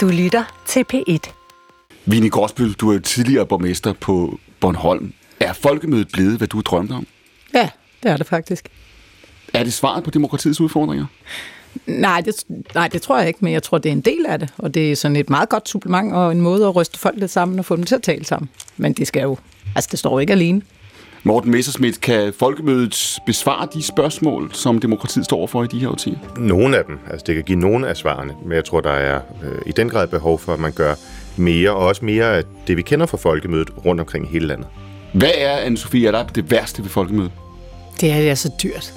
Du lytter til P1. Vinnie Gråsbøl, du er jo tidligere borgmester på Bornholm. Er folkemødet blevet, hvad du drømte om? Ja, det er det faktisk. Er det svaret på demokratiets udfordringer? Nej det, nej, det tror jeg ikke, men jeg tror, det er en del af det. Og det er sådan et meget godt supplement og en måde at ryste folk lidt sammen og få dem til at tale sammen. Men det skal jo, altså det står jo ikke alene. Morten Messerschmidt, kan folkemødet besvare de spørgsmål, som demokratiet står for i de her årtier? Nogle af dem. Altså det kan give nogle af svarene, men jeg tror, der er øh, i den grad behov for, at man gør mere, og også mere af det, vi kender fra folkemødet rundt omkring hele landet. Hvad er, Anne-Sophie, er der det værste ved folkemødet? Det er, det er så dyrt.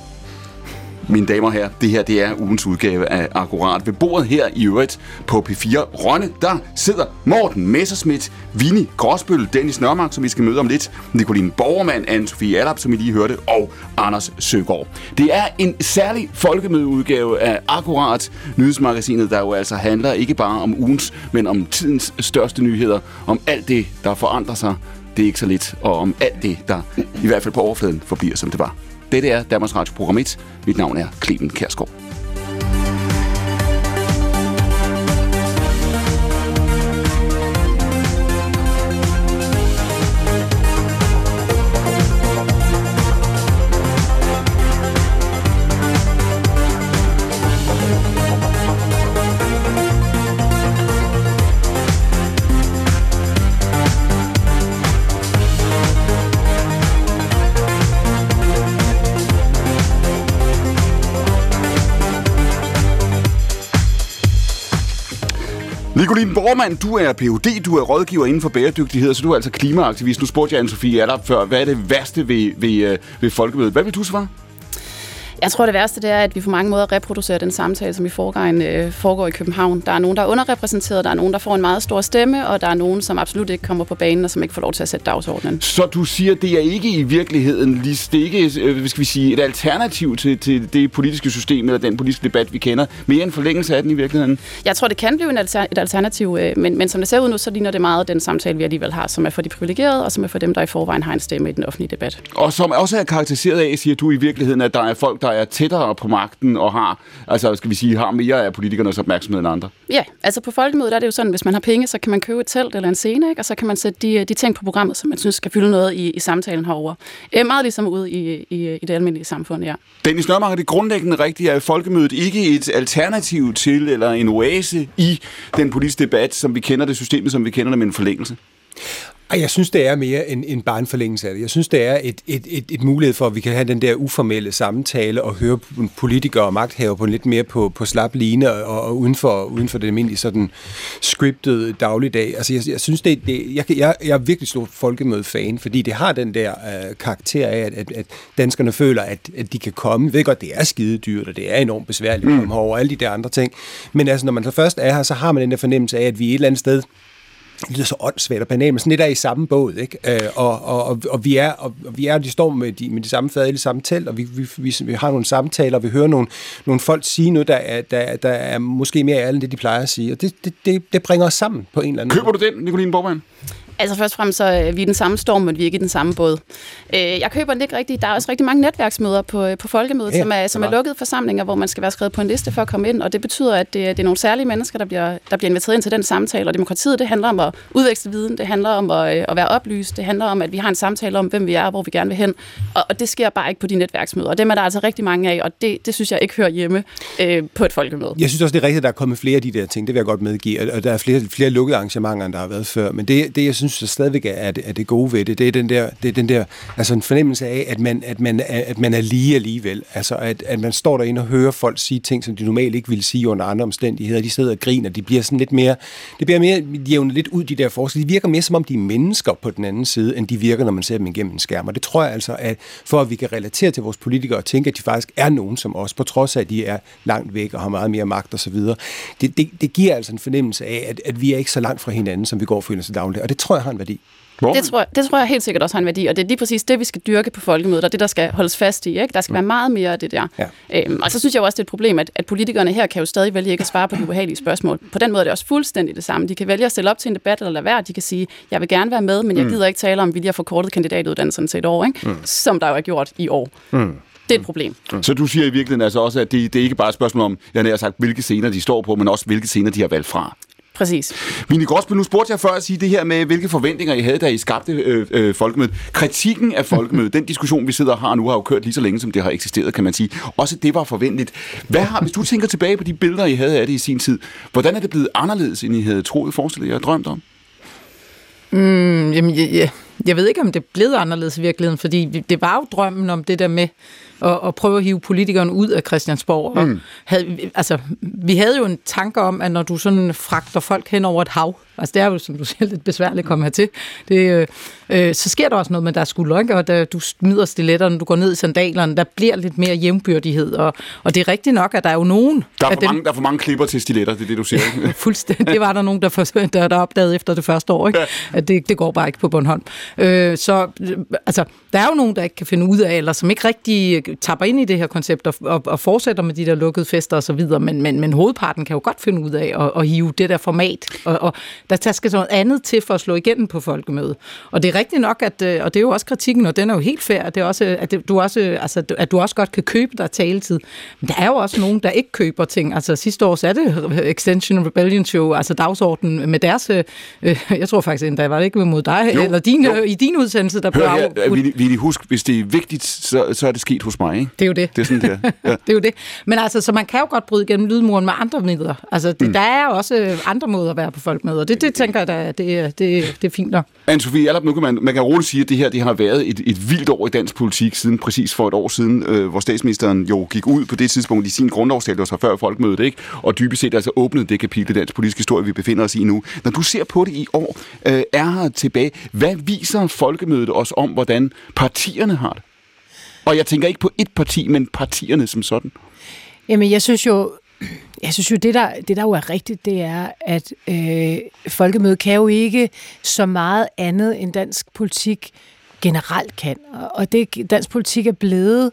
Mine damer og herrer, det her det er ugens udgave af Akkurat. Ved bordet her i øvrigt på P4 Rønne, der sidder Morten Messerschmidt, Vini Gråsbøl, Dennis Nørmark, som vi skal møde om lidt, Nicoline Borgermand, anne-Sophie Allap, som I lige hørte, og Anders Søgaard. Det er en særlig folkemødeudgave af Akkurat, nyhedsmagasinet, der jo altså handler ikke bare om ugens, men om tidens største nyheder, om alt det, der forandrer sig. Det er ikke så lidt, og om alt det, der i hvert fald på overfladen forbliver, som det var. Dette er Danmarks Radio Program 1. Mit navn er Clemen Kærsgaard. Nicoline Bormann, du er Ph.D., du er rådgiver inden for bæredygtighed, så du er altså klimaaktivist. Nu spurgte jeg Anne-Sophie Allap før, hvad er det værste ved, ved, øh, ved folkemødet? Hvad vil du svare? Jeg tror, det værste det er, at vi på mange måder reproducerer den samtale, som i forvejen øh, foregår i København. Der er nogen, der er underrepræsenteret, der er nogen, der får en meget stor stemme, og der er nogen, som absolut ikke kommer på banen, og som ikke får lov til at sætte dagsordenen. Så du siger, det er ikke i virkeligheden det er ikke, øh, skal vi sige, et alternativ til, til det politiske system, eller den politiske debat, vi kender. Mere en forlængelse af den i virkeligheden? Jeg tror, det kan blive en alter, et alternativ, øh, men, men som det ser ud nu, så ligner det meget den samtale, vi alligevel har, som er for de privilegerede, og som er for dem, der i forvejen har en stemme i den offentlige debat. Og som også er karakteriseret af, siger du i virkeligheden, at der er folk, der er tættere på magten og har, altså skal vi sige, har mere af politikernes opmærksomhed end andre? Ja, altså på folkemødet er det jo sådan, hvis man har penge, så kan man købe et telt eller en scene, ikke? og så kan man sætte de, de ting på programmet, som man synes skal fylde noget i, i samtalen herover. Øh, meget ligesom ud i, i, i det almindelige samfund, ja. Dennis Nørmark, er det grundlæggende rigtige, at folkemødet ikke et alternativ til eller en oase i den politiske debat, som vi kender det, systemet, som vi kender det med en forlængelse? Ej, jeg synes, det er mere en, en bare en forlængelse af det. Jeg synes, det er et, et, et, et mulighed for, at vi kan have den der uformelle samtale og høre politikere og magthaver på lidt mere på, på slap line og, og uden, for, uden for det almindelige sådan scriptet dagligdag. Altså, jeg, jeg synes, det, det jeg, jeg, jeg er virkelig stor folkemøde-fan, fordi det har den der øh, karakter af, at, at, at danskerne føler, at, at de kan komme. Jeg ved godt, det er skide dyrt, og det er enormt besværligt at komme herover, alle de der andre ting. Men altså, når man så først er her, så har man den der fornemmelse af, at vi er et eller andet sted det lyder så åndssvagt og banalt, men sådan lidt er i samme båd, ikke? Øh, og, og, og, og, vi er, og, vi er, de står med de, med de samme fad i det samme telt, og vi, vi, vi, vi har nogle samtaler, og vi hører nogle, nogle folk sige noget, der er, der, der er måske mere ærligt, end det de plejer at sige, og det, det, det, det bringer os sammen på en eller anden Køber måde. du den, Nicoline Borgmann? Altså først og fremmest så er vi i den samme storm, men vi er ikke i den samme båd. Øh, jeg køber den ikke rigtigt. Der er også rigtig mange netværksmøder på, øh, på folkemødet, ja, som, er, som er lukkede forsamlinger, hvor man skal være skrevet på en liste for at komme ind, og det betyder, at det, det er nogle særlige mennesker, der bliver, der bliver inviteret ind til den samtale, og demokratiet, det handler om at udveksle viden, det handler om at, øh, at være oplyst, det handler om, at vi har en samtale om, hvem vi er og hvor vi gerne vil hen, og, og det sker bare ikke på de netværksmøder, og dem er der altså rigtig mange af, og det, det synes jeg ikke hører hjemme øh, på et folkemøde. Jeg synes også, det er rigtigt, at der er kommet flere af de der ting, det vil jeg godt medgive, og der er flere, flere lukkede arrangementer, end der har været før, men det, det jeg synes så stadigvæk er er det, er det gode ved det. Det er den der, det er den der altså en fornemmelse af, at man, at man, at man er lige alligevel. Altså, at, at man står derinde og hører folk sige ting, som de normalt ikke ville sige under andre omstændigheder. De sidder og griner. De bliver sådan lidt mere, det bliver mere jævnet lidt ud, de der forskelle. De virker mere som om, de er mennesker på den anden side, end de virker, når man ser dem igennem en skærm. Og det tror jeg altså, at for at vi kan relatere til vores politikere og tænke, at de faktisk er nogen som os, på trods af, at de er langt væk og har meget mere magt osv., det, det, det giver altså en fornemmelse af, at, at vi er ikke så langt fra hinanden, som vi går og føler sig dagligt. Og det tror jeg har en værdi. Det tror, jeg, det tror jeg helt sikkert også har en værdi, og det er lige præcis det, vi skal dyrke på folkemødet, og det, der skal holdes fast i. Ikke? Der skal mm. være meget mere af det der. Ja. Øhm, og så synes jeg også, det er et problem, at, at politikerne her kan jo stadig vælge ikke at svare på de ubehagelige spørgsmål. På den måde er det også fuldstændig det samme. De kan vælge at stille op til en debat eller lade være. De kan sige, jeg vil gerne være med, men jeg mm. gider ikke tale om, vil jeg forkortet kandidatuddannelsen til et år, ikke? Mm. som der jo er gjort i år. Mm. Det er et problem. Mm. Så du siger i virkeligheden altså også, at det, det er ikke bare et spørgsmål om, jeg har sagt, hvilke scener de står på, men også hvilke scener de har valgt fra. Præcis. Vinnie Gråsbøl, nu spurgte jeg før at sige det her med, hvilke forventninger I havde, da I skabte øh, øh, folkemødet. Kritikken af folkemødet, den diskussion, vi sidder og har nu, har jo kørt lige så længe, som det har eksisteret, kan man sige. Også det var forventeligt. Hvad har, hvis du tænker tilbage på de billeder, I havde af det i sin tid, hvordan er det blevet anderledes, end I havde troet, forestillet jer og drømt om? Mm, jamen, jeg, jeg, jeg ved ikke, om det er blevet anderledes i virkeligheden, fordi det var jo drømmen om det der med at, at prøve at hive politikeren ud af Christiansborg. Og mm. havde, altså, vi havde jo en tanke om, at når du sådan fragter folk hen over et hav, altså det er jo, som du siger, lidt besværligt at komme hertil, det, øh, øh, så sker der også noget med deres skulder, ikke? og da du smider stiletterne, du går ned i sandalerne, der bliver lidt mere jævnbyrdighed, og, og det er rigtigt nok, at der er jo nogen... Der er, for dem, mange, der er for mange klipper til stiletter, det er det, du siger. Ikke? Fuldstændig. Det var der nogen, der, for, der, der opdagede efter det første år, ikke? Ja. at det, det går bare ikke på Bornholm. Øh, så altså, der er jo nogen, der ikke kan finde ud af, eller som ikke rigtig tapper ind i det her koncept og, og, og fortsætter med de der lukkede fester osv., men, men, men hovedparten kan jo godt finde ud af at, at hive det der format, og, og der skal så noget andet til for at slå igennem på folkemødet. Og det er rigtigt nok, at, øh, og det er jo også kritikken, og den er jo helt fair, at, det er også, at, det, du, også, altså, at du også godt kan købe dig taletid. Men der er jo også nogen, der ikke køber ting. Altså sidste år er det Extension Rebellion Show, altså dagsordenen med deres, øh, jeg tror faktisk endda, var det ikke mod dig, jo, eller din, jo. i din udsendelse, der blev af... Vi, vi husk, hvis det er vigtigt, så, så er det sket hos mig, ikke? Det er jo det. Det er sådan, det er. Ja. det er jo det. Men altså, så man kan jo godt bryde igennem lydmuren med andre midler. Altså, det, mm. der er jo også andre måder at være på folk med, og det, det tænker jeg da, det, det, det er fint nok. Anne-Sophie nu kan man, man kan roligt sige, at det her det har været et, et vildt år i dansk politik siden præcis for et år siden, øh, hvor statsministeren jo gik ud på det tidspunkt i sin grundlovstale, der var før folkemødet, ikke? og dybest set altså åbnede det kapitel i dansk politisk historie, vi befinder os i nu. Når du ser på det i år, øh, er her tilbage, hvad viser folkemødet os om, hvordan partierne har det? Og jeg tænker ikke på et parti, men partierne som sådan. Jamen, jeg synes jo, jeg synes jo, det der, det der jo er rigtigt, det er, at øh, folkemødet kan jo ikke så meget andet end dansk politik generelt kan. Og det dansk politik er blevet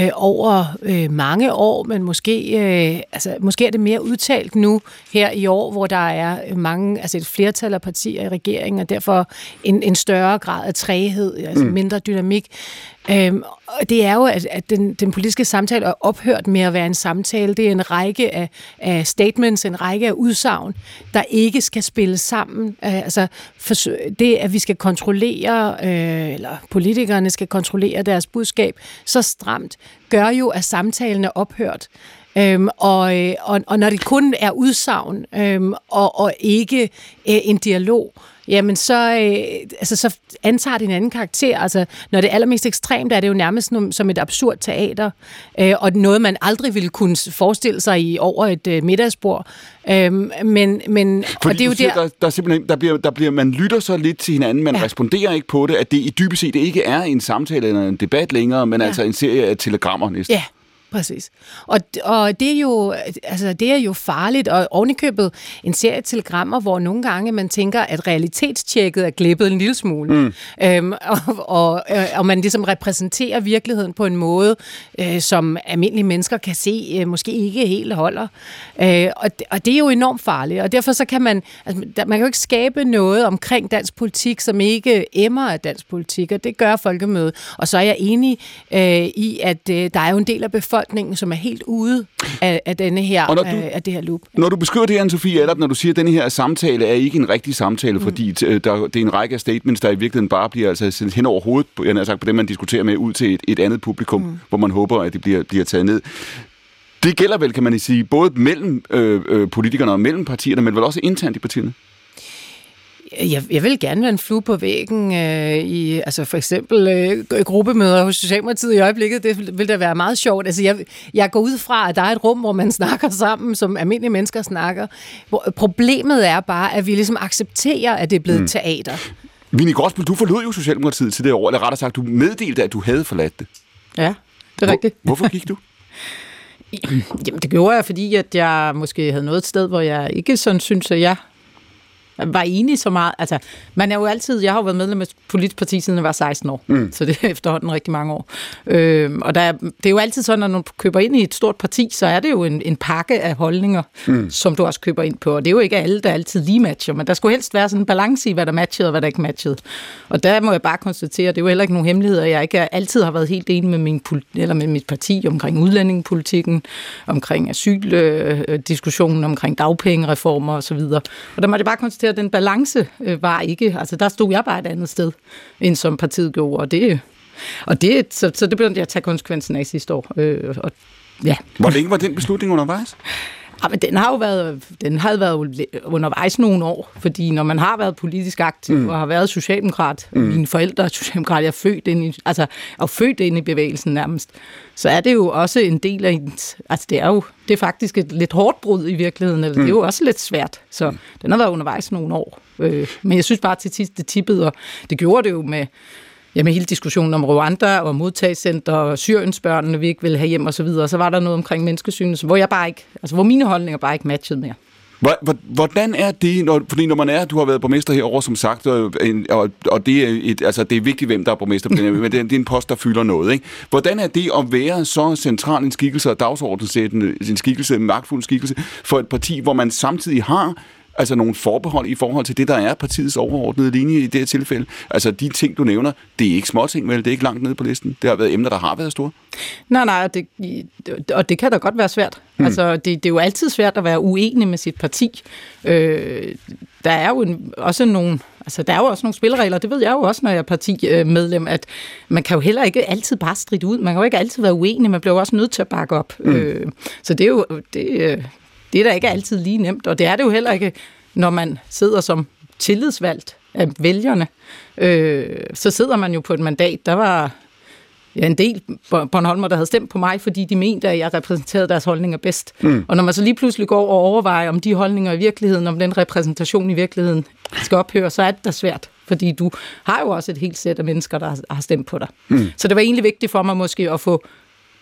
øh, over øh, mange år, men måske, øh, altså, måske er det mere udtalt nu her i år, hvor der er mange, altså et flertal af partier i regeringen, og derfor en, en større grad af træhed, altså mm. mindre dynamik. Øhm, og det er jo, at, at den, den politiske samtale er ophørt med at være en samtale. Det er en række af, af statements, en række af udsagn, der ikke skal spille sammen. Øh, altså for, det, at vi skal kontrollere, øh, eller politikerne skal kontrollere deres budskab så stramt, gør jo, at samtalen er ophørt. Øhm, og, øh, og, og når det kun er udsagn øhm, og, og ikke øh, en dialog, jamen så, øh, altså, så antager det en anden karakter. Altså, når det er allermest ekstremt, er det jo nærmest som et absurd teater, øh, og noget, man aldrig ville kunne forestille sig i over et øh, middagsbord. Øh, men, men, Fordi og det er jo siger, der... Der, der, simpelthen, der, bliver, der bliver, man lytter så lidt til hinanden, man ja. responderer ikke på det, at det i dybest set ikke er en samtale eller en debat længere, men ja. altså en serie af telegrammer næsten. Ja, Præcis. Og, og det, er jo, altså, det er jo farligt, og ovenikøbet en serie telegrammer, hvor nogle gange man tænker, at realitetstjekket er glippet en lille smule. Mm. Øhm, og, og, og man ligesom repræsenterer virkeligheden på en måde, øh, som almindelige mennesker kan se, øh, måske ikke helt holder. Øh, og, og det er jo enormt farligt, og derfor så kan man, altså, man kan jo ikke skabe noget omkring dansk politik, som ikke emmer af dansk politik, og det gør folkemødet. Og så er jeg enig øh, i, at øh, der er jo en del af befolkningen, befolkningen, som er helt ude af, af, denne her, og når du, af det her loop. Når du beskriver det, Anne-Sophie Adap, når du siger, at denne her samtale er ikke en rigtig samtale, mm. fordi der, det er en række af statements, der i virkeligheden bare bliver altså sendt hen over hovedet, på, jeg har sagt, på det, man diskuterer med, ud til et, et andet publikum, mm. hvor man håber, at det bliver, bliver taget ned. Det gælder vel, kan man sige, både mellem øh, øh, politikerne og mellem partierne, men vel også internt i partierne? Jeg, jeg vil gerne være en flue på væggen øh, i, altså for eksempel øh, gruppemøder hos Socialdemokratiet i øjeblikket. Det vil da være meget sjovt. Altså jeg, jeg går ud fra, at der er et rum, hvor man snakker sammen, som almindelige mennesker snakker. Hvor, problemet er bare, at vi ligesom accepterer, at det er blevet mm. teater. Vinnie Gråsbøl, du forlod jo Socialdemokratiet til det år, eller rettere sagt, du meddelte, at du havde forladt det. Ja, det er rigtigt. Hvor, hvorfor gik du? Jamen, det gjorde jeg, fordi at jeg måske havde noget et sted, hvor jeg ikke sådan synes, at jeg var enig så meget. Altså, man er jo altid, jeg har jo været medlem af politisk parti, siden jeg var 16 år, mm. så det er efterhånden rigtig mange år. Øh, og der, det er jo altid sådan, at når du køber ind i et stort parti, så er det jo en, en pakke af holdninger, mm. som du også køber ind på. Og det er jo ikke alle, der altid lige matcher, men der skulle helst være sådan en balance i, hvad der matchede og hvad der ikke matchede. Og der må jeg bare konstatere, det er jo heller ikke nogen hemmelighed, at jeg ikke altid har været helt enig med, min, eller med mit parti omkring udlændingepolitikken, omkring asyldiskussionen, øh, omkring dagpengereformer osv. Og der må jeg bare konstatere, at den balance øh, var ikke, altså der stod jeg bare et andet sted, end som partiet gjorde, og det, og det så, så det begyndte jeg at tage konsekvensen af sidste år. Øh, og, ja. Hvor længe var den beslutning undervejs? Ja, men den har jo været, den har været undervejs nogle år, fordi når man har været politisk aktiv mm. og har været socialdemokrat, mm. mine forældre er socialdemokrat, jeg er født ind i, altså, er født ind i bevægelsen nærmest, så er det jo også en del af ens, altså det er jo det er faktisk et lidt hårdt brud i virkeligheden, eller mm. det er jo også lidt svært, så mm. den har været undervejs nogle år. Øh, men jeg synes bare til sidst, det tippede, og det gjorde det jo med, jamen, hele diskussionen om Rwanda og modtagscenter og Syriensbørnene, vi ikke ville have hjem og så videre. Så var der noget omkring menneskesyn, hvor jeg bare ikke, altså hvor mine holdninger bare ikke matchede mere. Hvordan er det, når, fordi når man er, du har været borgmester herover som sagt, og, og, og det, er et, altså det er vigtigt, hvem der er borgmester på den men det er, det er en post, der fylder noget. Ikke? Hvordan er det at være så central en skikkelse og dagsordensættende, en skikkelse, en magtfuld skikkelse, for et parti, hvor man samtidig har altså nogle forbehold i forhold til det, der er partiets overordnede linje i det her tilfælde. Altså de ting, du nævner, det er ikke småting, vel? Det er ikke langt nede på listen. Det har været emner, der har været store. Nej, nej, det, og det kan da godt være svært. Hmm. Altså, det, det er jo altid svært at være uenig med sit parti. Øh, der er jo en, også nogle Altså, der er jo også nogle spilleregler, det ved jeg jo også, når jeg er partimedlem, at man kan jo heller ikke altid bare stride ud. Man kan jo ikke altid være uenig, man bliver jo også nødt til at bakke op. Mm. Øh, så det er jo, det, øh, det er da ikke altid lige nemt, og det er det jo heller ikke, når man sidder som tillidsvalgt af vælgerne. Øh, så sidder man jo på et mandat. Der var ja, en del Bornholmer, der havde stemt på mig, fordi de mente, at jeg repræsenterede deres holdninger bedst. Mm. Og når man så lige pludselig går og overvejer, om de holdninger i virkeligheden, om den repræsentation i virkeligheden skal ophøre, så er det da svært. Fordi du har jo også et helt sæt af mennesker, der har stemt på dig. Mm. Så det var egentlig vigtigt for mig måske at få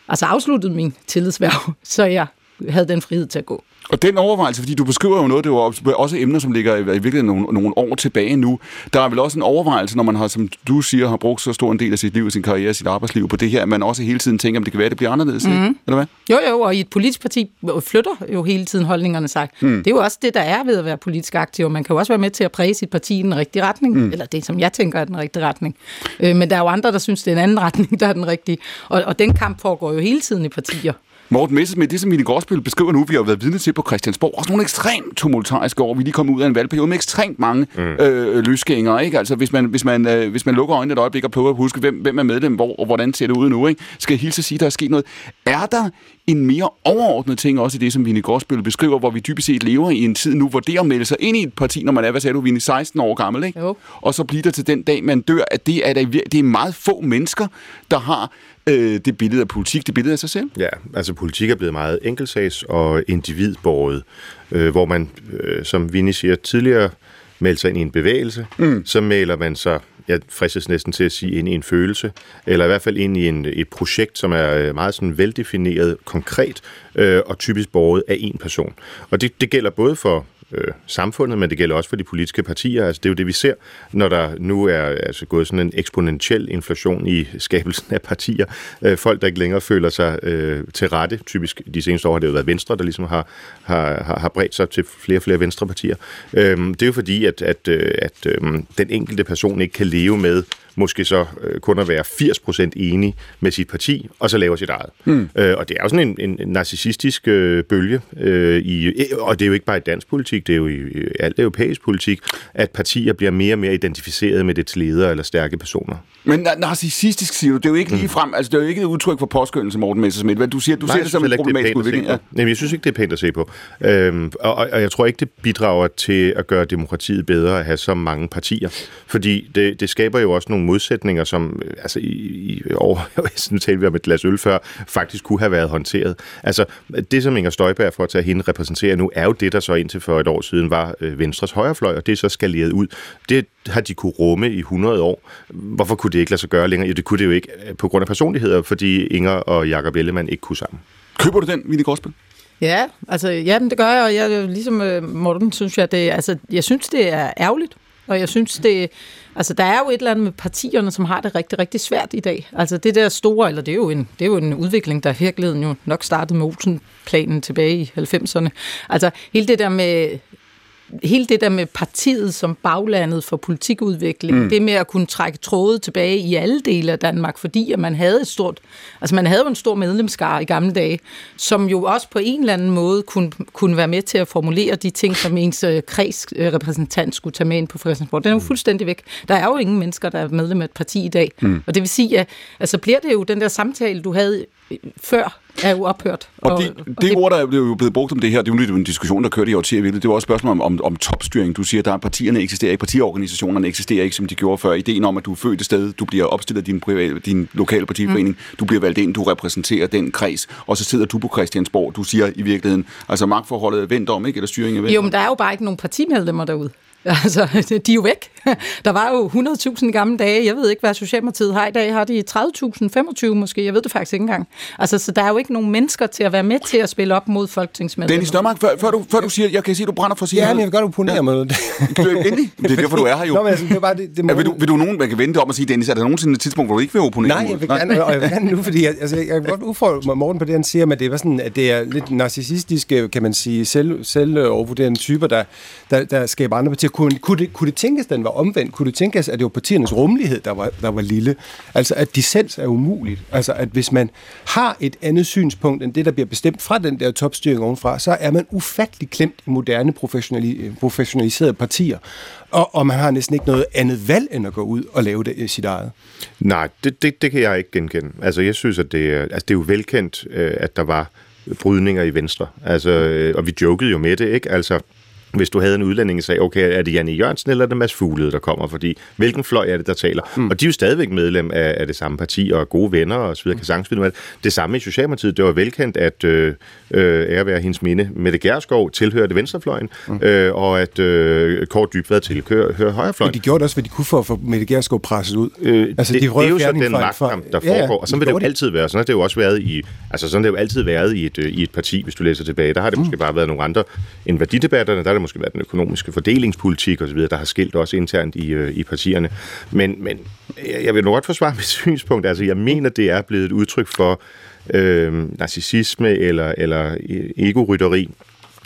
altså afsluttet min tillidsværv, så jeg havde den frihed til at gå. Og den overvejelse, fordi du beskriver jo noget, det var også emner, som ligger i, virkeligheden nogle, nogle år tilbage nu. Der er vel også en overvejelse, når man har, som du siger, har brugt så stor en del af sit liv, sin karriere, sit arbejdsliv på det her, at man også hele tiden tænker, om det kan være, at det bliver anderledes, mm. ikke? eller hvad? Jo, jo, og i et politisk parti flytter jo hele tiden holdningerne sig. Mm. Det er jo også det, der er ved at være politisk aktiv. Man kan jo også være med til at præge sit parti i den rigtige retning, mm. eller det, som jeg tænker er den rigtige retning. Øh, men der er jo andre, der synes, det er en anden retning, der er den rigtige. Og, og den kamp foregår jo hele tiden i partier. Morten Messerschmidt, det som Mille Gråsbøl beskriver nu, vi har været vidne til på Christiansborg, også nogle ekstremt tumultariske år. Vi lige kommet ud af en valgperiode med ekstremt mange mm. øh, løsgængere. Ikke? Altså, hvis man, hvis, man, øh, hvis man lukker øjnene et øjeblik og prøver at huske, hvem, hvem er medlem, hvor og hvordan ser det ud nu, ikke? skal jeg hilse at sige, at der er sket noget. Er der en mere overordnet ting også i det, som Vinnie Gråsbøl beskriver, hvor vi dybest set lever i en tid nu, hvor det at melde sig ind i et parti, når man er, hvad sagde du, Vinnie, 16 år gammel, ikke? Jo. og så bliver der til den dag, man dør, at det er, der, det er meget få mennesker, der har øh, det billede af politik, det billede af sig selv? Ja, altså politik er blevet meget enkeltsags og individborget, øh, hvor man, øh, som Vinnie siger tidligere, melder sig ind i en bevægelse, mm. så melder man sig jeg fristes næsten til at sige, ind i en følelse, eller i hvert fald ind i en, et projekt, som er øh, meget sådan veldefineret, konkret øh, og typisk borget af en person. Og det, det gælder både for øh, samfundet, men det gælder også for de politiske partier. Altså, det er jo det, vi ser, når der nu er altså, gået sådan en eksponentiel inflation i skabelsen af partier. Øh, folk, der ikke længere føler sig øh, til rette. Typisk de seneste år har det jo været Venstre, der ligesom har, har, har bredt sig til flere og flere Venstrepartier. Øh, det er jo fordi, at, at, øh, at øh, den enkelte person ikke kan leve med måske så øh, kun at være 80% enig med sit parti, og så laver sit eget. Mm. Øh, og det er jo sådan en, en narcissistisk øh, bølge, øh, i, og det er jo ikke bare i dansk politik, det er jo i, i alt europæisk politik, at partier bliver mere og mere identificeret med dets ledere eller stærke personer. Men narcissistisk siger du, det er jo ikke lige mm. frem, altså det er jo ikke et udtryk for påskyndelse, Morten Messersmith, du siger, du Nej, ser det som en problematisk udvikling. Ja. Nej, jeg synes ikke, det er pænt at se på. Øhm, og, og jeg tror ikke, det bidrager til at gøre demokratiet bedre at have så mange partier, fordi det, det skaber jo også nogle nogle modsætninger, som øh, altså, i, i år, nu talte vi om et glas øl før, faktisk kunne have været håndteret. Altså, det som Inger Støjberg for at tage hende repræsenterer nu, er jo det, der så indtil for et år siden var øh, Venstres højrefløj, og det er så skaleret ud. Det har de kunne rumme i 100 år. Hvorfor kunne det ikke lade sig gøre længere? Jo, det kunne det jo ikke øh, på grund af personligheder, fordi Inger og Jakob Ellemann ikke kunne sammen. Køber du den, Vinnie Gråsbøl? Ja, altså, ja, det gør jeg, og jeg, ligesom øh, Morten, synes jeg, det, altså, jeg synes, det er ærgerligt, og jeg synes, det, altså, der er jo et eller andet med partierne, som har det rigtig, rigtig svært i dag. Altså, det der store, eller det er jo en, det er jo en udvikling, der i virkeligheden jo nok startede med Olsen-planen tilbage i 90'erne. Altså, hele det der med hele det der med partiet som baglandet for politikudvikling, mm. det med at kunne trække tråde tilbage i alle dele af Danmark, fordi at man havde et stort, altså man havde jo en stor medlemskar i gamle dage, som jo også på en eller anden måde kunne, kunne være med til at formulere de ting, som ens øh, kredsrepræsentant skulle tage med ind på Christiansborg. Den er jo mm. fuldstændig væk. Der er jo ingen mennesker, der er medlem af et parti i dag. Mm. Og det vil sige, at altså bliver det jo den der samtale, du havde før er jo ophørt. Og, og, det, og det, det ord, der er jo blevet brugt om det her, det er jo en diskussion, der kørte i årtier virkelig. Det var også et spørgsmål om, om, om topstyring. Du siger, at der er partierne eksisterer ikke, partiorganisationerne eksisterer ikke, som de gjorde før. Ideen om, at du er født et sted, du bliver opstillet af din, private, din lokale partiforening, mm. du bliver valgt ind, du repræsenterer den kreds, og så sidder du på Christiansborg. Du siger i virkeligheden, altså magtforholdet er vendt om, ikke? Eller styringen er vendt Jo, men der er jo bare ikke nogen partimedlemmer derude. Altså, de er jo væk. Der var jo 100.000 gamle dage. Jeg ved ikke, hvad Socialdemokratiet har i dag. Har de 30.000, 25 måske? Jeg ved det faktisk ikke engang. Altså, så der er jo ikke nogen mennesker til at være med til at spille op mod folketingsmedlemmer. Dennis Nørmark, før, før, du, før du siger, jeg kan sige, at du brænder for at sige Ja, men jeg vil godt opponere ja. med det. Endelig. Det er derfor, du er her jo. Nå, men altså, det er bare, det, det må... ja, vil, du, vil du nogen, man kan vente om at sige, Dennis, er der nogensinde et tidspunkt, hvor du ikke vil opponere? Nej, jeg vil gerne, og jeg vil gerne nu, fordi jeg, altså, jeg kan godt udfordre Morten på det, han siger, men det er sådan, at det er lidt narcissistiske, kan man sige, selv, selvovervurderende typer, der, der, der skaber andre partier. Kunne, kunne, det, kunne det tænkes, den var omvendt? Kunne det tænkes, at det var partiernes rummelighed, der var, der var lille? Altså, at dissens er umuligt. Altså, at hvis man har et andet synspunkt, end det, der bliver bestemt fra den der topstyring ovenfra, så er man ufattelig klemt i moderne professionali- professionaliserede partier. Og, og man har næsten ikke noget andet valg, end at gå ud og lave det øh, sit eget. Nej, det, det, det kan jeg ikke genkende. Altså, jeg synes, at det, altså, det er jo velkendt, øh, at der var brydninger i Venstre. Altså, øh, og vi jokede jo med det, ikke? Altså, hvis du havde en udlændingesag, okay, er det Janne Jørgensen eller er det Mads Fuglede, der kommer? Fordi hvilken fløj er det, der taler? Mm. Og de er jo stadigvæk medlem af, af det samme parti og gode venner og så videre. Mm. Kan sagtens det samme i Socialdemokratiet. Det var velkendt, at øh, øh, ære være hendes minde, Mette Gerskov tilhørte venstrefløjen, mm. øh, og at øh, Kort Dybvad tilhører højrefløjen. Men de gjorde også, hvad de kunne for at få Mette Gerskov presset ud. Øh, altså, det, de det er jo så den magtkamp, der foregår, ja, ja, og sådan vil det jo altid være. Sådan har det jo også været i, altså sådan har det jo altid været i et, øh, i et parti, hvis du læser tilbage. Der har det mm. måske bare været nogle andre end værdidebatterne, der har det måske været den økonomiske fordelingspolitik osv., der har skilt også internt i, øh, i partierne. Men, men jeg vil nu godt forsvare mit synspunkt. Altså, jeg mener, det er blevet et udtryk for øh, narcissisme eller, eller e-, egorytteri,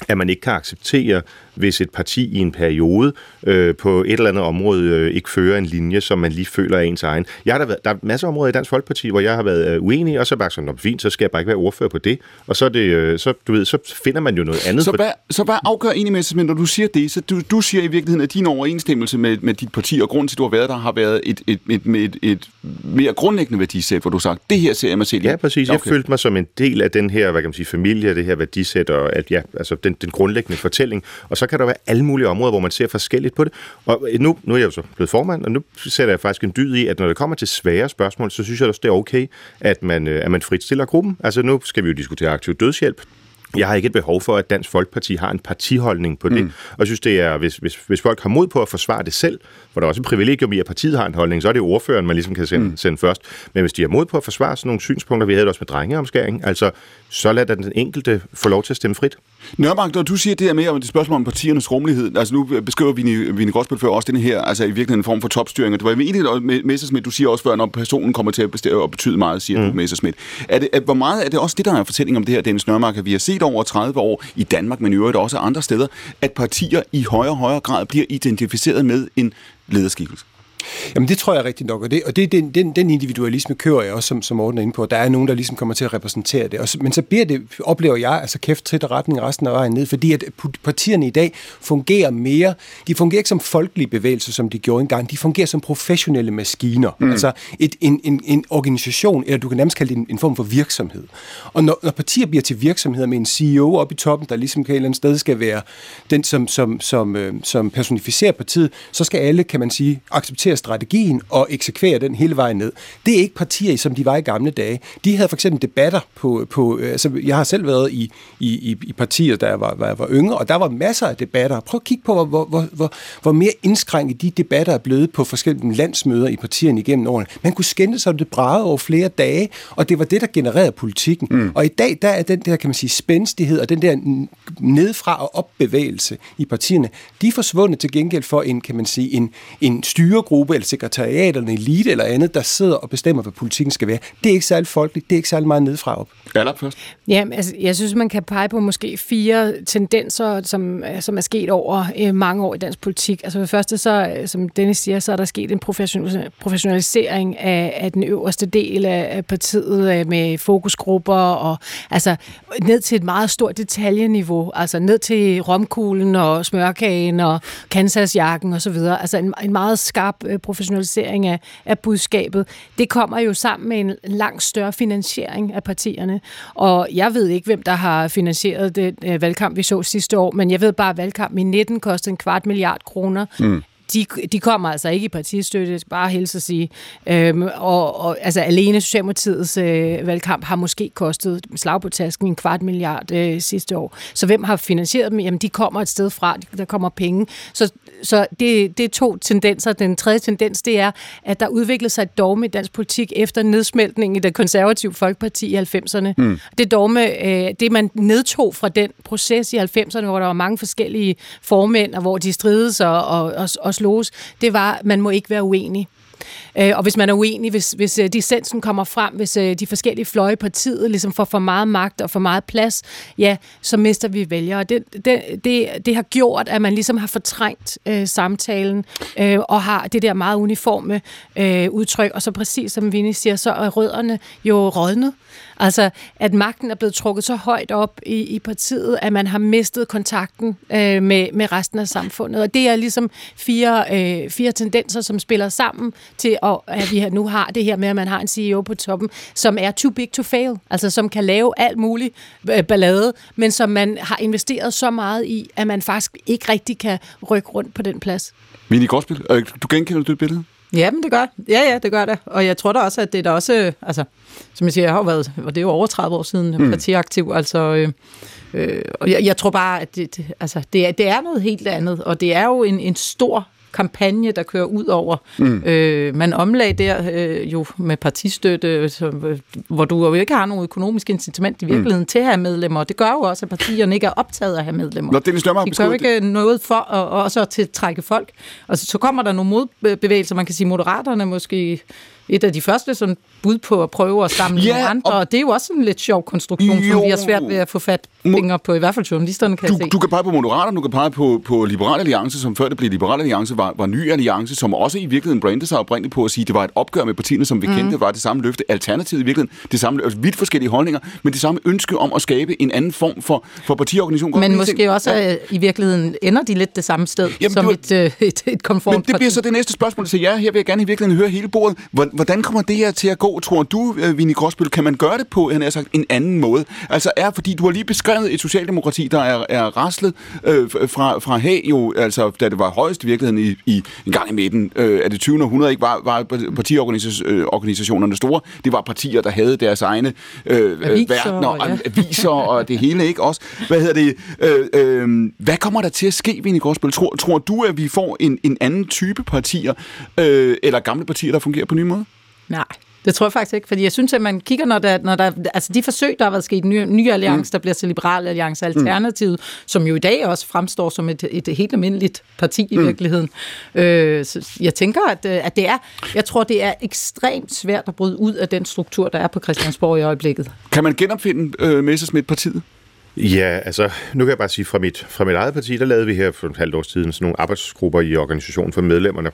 at man ikke kan acceptere hvis et parti i en periode øh, på et eller andet område øh, ikke fører en linje, som man lige føler er ens egen. Jeg har der, været, der er masser af områder i Dansk Folkeparti, hvor jeg har været øh, uenig, og så bare sådan, fint, så skal jeg bare ikke være ordfører på det. Og så, er det, øh, så, du ved, så finder man jo noget andet. Så hvad, så hvad afgør egentlig med, men når du siger det, så du, du siger i virkeligheden, at din overensstemmelse med, med dit parti og grund til, at du har været der, har været et, et, et, et, et, et mere grundlæggende værdisæt, hvor du har sagt, det her ser jeg mig selv Ja, præcis. Okay. Jeg følte mig som en del af den her, hvad kan man sige, familie, det her værdisæt, og at, ja, altså den, den grundlæggende fortælling. Og så kan der være alle mulige områder, hvor man ser forskelligt på det. Og øh, nu, nu er jeg jo så blevet formand, og nu sætter jeg faktisk en dyd i, at når det kommer til svære spørgsmål, så synes jeg også, det er okay, at man, øh, at man fritstiller gruppen. Altså nu skal vi jo diskutere aktiv dødshjælp. Jeg har ikke et behov for, at Dansk Folkeparti har en partiholdning på det. Mm. Og jeg synes, det er, hvis, hvis, hvis folk har mod på at forsvare det selv, for der er også et privilegium i, at partiet har en holdning, så er det ordføreren, man ligesom kan sende, mm. sende først. Men hvis de har mod på at forsvare sådan nogle synspunkter, vi havde det også med drengeomskæring, altså, så lad den enkelte få lov til at stemme frit. Nørmark, når du siger det her med om det spørgsmål om partiernes rummelighed, altså nu beskriver vi Vine Gråsbøl før også den her, altså i virkeligheden en form for topstyring, og det var egentlig med Messersmith, du siger også før, når personen kommer til at, bestemme, og betyde meget, siger mm. du Messersmith. Er det, er, hvor meget er det også det, der er fortælling om det her, Dennis Nørmark, at vi har set over 30 år i Danmark, men i øvrigt også andre steder, at partier i højere og højere grad bliver identificeret med en lederskikkelse? Jamen det tror jeg rigtig nok, og det, og det den, den, den individualisme kører jeg også, som, som Morten er inde på. Der er nogen, der ligesom kommer til at repræsentere det. Og men så bliver det, oplever jeg, altså kæft trit og retning resten af vejen ned, fordi at partierne i dag fungerer mere, de fungerer ikke som folkelige bevægelser, som de gjorde engang, de fungerer som professionelle maskiner. Mm. Altså et, en, en, en organisation, eller du kan nærmest kalde det en, en form for virksomhed. Og når, når partier bliver til virksomheder med en CEO oppe i toppen, der ligesom kan et eller andet sted skal være den, som, som, som, øh, som personificerer partiet, så skal alle, kan man sige, acceptere implementere strategien og eksekvere den hele vejen ned. Det er ikke partier, som de var i gamle dage. De havde for eksempel debatter på... på øh, altså, jeg har selv været i, i, i partier, der var, var, var yngre, og der var masser af debatter. Prøv at kigge på, hvor, hvor, hvor, hvor mere indskrænket de debatter er blevet på forskellige landsmøder i partierne igennem årene. Man kunne skænde sig det bragede over flere dage, og det var det, der genererede politikken. Mm. Og i dag, der er den der, kan man sige, spændstighed og den der nedfra og opbevægelse i partierne, de er forsvundet til gengæld for en, kan man sige, en, en styregruppe sekretariat eller en elite eller andet, der sidder og bestemmer, hvad politikken skal være. Det er ikke særlig folkeligt, det er ikke særlig meget nedfra op. Aller først. Ja, altså, jeg synes, man kan pege på måske fire tendenser, som, som er sket over øh, mange år i dansk politik. Altså for det første, så, øh, som Dennis siger, så er der sket en professionalisering af, af den øverste del af, partiet øh, med fokusgrupper og altså ned til et meget stort detaljeniveau, altså ned til romkuglen og smørkagen og Kansasjakken og så videre. Altså en, en meget skarp øh, professionalisering af, af budskabet. Det kommer jo sammen med en langt større finansiering af partierne. Og jeg ved ikke, hvem der har finansieret det øh, valgkamp, vi så sidste år, men jeg ved bare, at valgkampen i 19 kostede en kvart milliard kroner. Mm de, de kommer altså ikke i partistøtte, bare hilse at sige. Øhm, og, og altså alene Socialdemokratiets øh, valgkamp har måske kostet slag på tasken en kvart milliard øh, sidste år. Så hvem har finansieret dem? Jamen, de kommer et sted fra, der kommer penge. Så, så det, det er to tendenser. Den tredje tendens, det er, at der udviklede sig et dogme i dansk politik efter nedsmeltningen i det konservative Folkeparti i 90'erne. Mm. Det dogme, øh, det man nedtog fra den proces i 90'erne, hvor der var mange forskellige formænd, og hvor de strides og, og, og, og slås, det var, at man må ikke være uenig. Øh, og hvis man er uenig, hvis, hvis øh, dissensen kommer frem, hvis øh, de forskellige fløje i partiet ligesom får for meget magt og for meget plads, ja, så mister vi vælgere. Det, det, det, det har gjort, at man ligesom har fortrængt øh, samtalen øh, og har det der meget uniforme øh, udtryk. Og så præcis som Vinnie siger, så er rødderne jo rådnet. Altså, at magten er blevet trukket så højt op i, i partiet, at man har mistet kontakten øh, med, med resten af samfundet. Og det er ligesom fire, øh, fire tendenser, som spiller sammen til, at, at vi nu har det her med, at man har en CEO på toppen, som er too big to fail. Altså, som kan lave alt muligt øh, ballade, men som man har investeret så meget i, at man faktisk ikke rigtig kan rykke rundt på den plads. Mini Gråsbøl, øh, du genkender du det billede? Ja, men det gør Ja, ja, det gør det. Og jeg tror da også, at det er da også, altså, som jeg siger, jeg har været, og det er jo over 30 år siden, mm. partiaktiv, altså, øh, øh, og jeg, jeg tror bare, at det, det, altså, det, er, det er noget helt andet, og det er jo en, en stor kampagne, der kører ud over. Mm. Øh, man omlagde der øh, jo med partistøtte, så, øh, hvor du jo ikke har nogen økonomisk incitament i mm. virkeligheden mm. til at have medlemmer. Det gør jo også, at partierne ikke er optaget af at have medlemmer. Nå, Dennis Lømmer De gør ikke det. noget for at, også at tiltrække folk. Altså, så kommer der nogle modbevægelser, man kan sige, moderaterne måske et af de første sådan bud på at prøve at samle ja, nogle andre, og, og det er jo også en lidt sjov konstruktion, jo, som vi har svært ved at få fat fingre på, i hvert fald journalisterne kan du, se. Du kan pege på Moderaterne, du kan pege på, på Liberal Alliance, som før det blev Liberal Alliance, var, var ny alliance, som også i virkeligheden brandede sig oprindeligt på at sige, at det var et opgør med partierne, som vi mm. kendte, var det samme løfte. Alternativet i virkeligheden, det samme løfte, vidt forskellige holdninger, men det samme ønske om at skabe en anden form for, for partiorganisation. Men måske ting. også ja. i virkeligheden ender de lidt det samme sted, Jamen, som var, et, øh, et, et konformt Men det bliver så det næste spørgsmål, så ja, her vil jeg gerne i virkeligheden høre hele bordet. Hvordan kommer det her til at gå, tror du, øh, Vinnie Gråsbøl? Kan man gøre det på en, sagt, en anden måde? Altså er, fordi du har lige beskrevet et socialdemokrati, der er, er raslet øh, fra, fra Haag, jo, altså da det var højst i virkeligheden i, i en gang i midten øh, af det 20. århundrede, ikke var, var partiorganisationerne store. Det var partier, der havde deres egne øh, aviser, verdener, og ja. aviser og det hele, ikke også? Hvad hedder det? Øh, øh, hvad kommer der til at ske, Vinnie Gråsbøl? Tror, tror du, at vi får en, en anden type partier, øh, eller gamle partier, der fungerer på ny måde? Nej, det tror jeg faktisk ikke, fordi jeg synes, at man kigger, når der, når der altså de forsøg, der har været sket, nye, nye alliance, mm. der bliver til Liberal Alliance Alternativet, mm. som jo i dag også fremstår som et, et helt almindeligt parti i mm. virkeligheden. Øh, så jeg tænker, at, øh, at det er, jeg tror, det er ekstremt svært at bryde ud af den struktur, der er på Christiansborg i øjeblikket. Kan man genopfinde øh, Messersmith-partiet? Ja, altså, nu kan jeg bare sige, fra mit, fra mit eget parti, der lavede vi her for et halvt år siden sådan nogle arbejdsgrupper i organisationen for medlemmerne,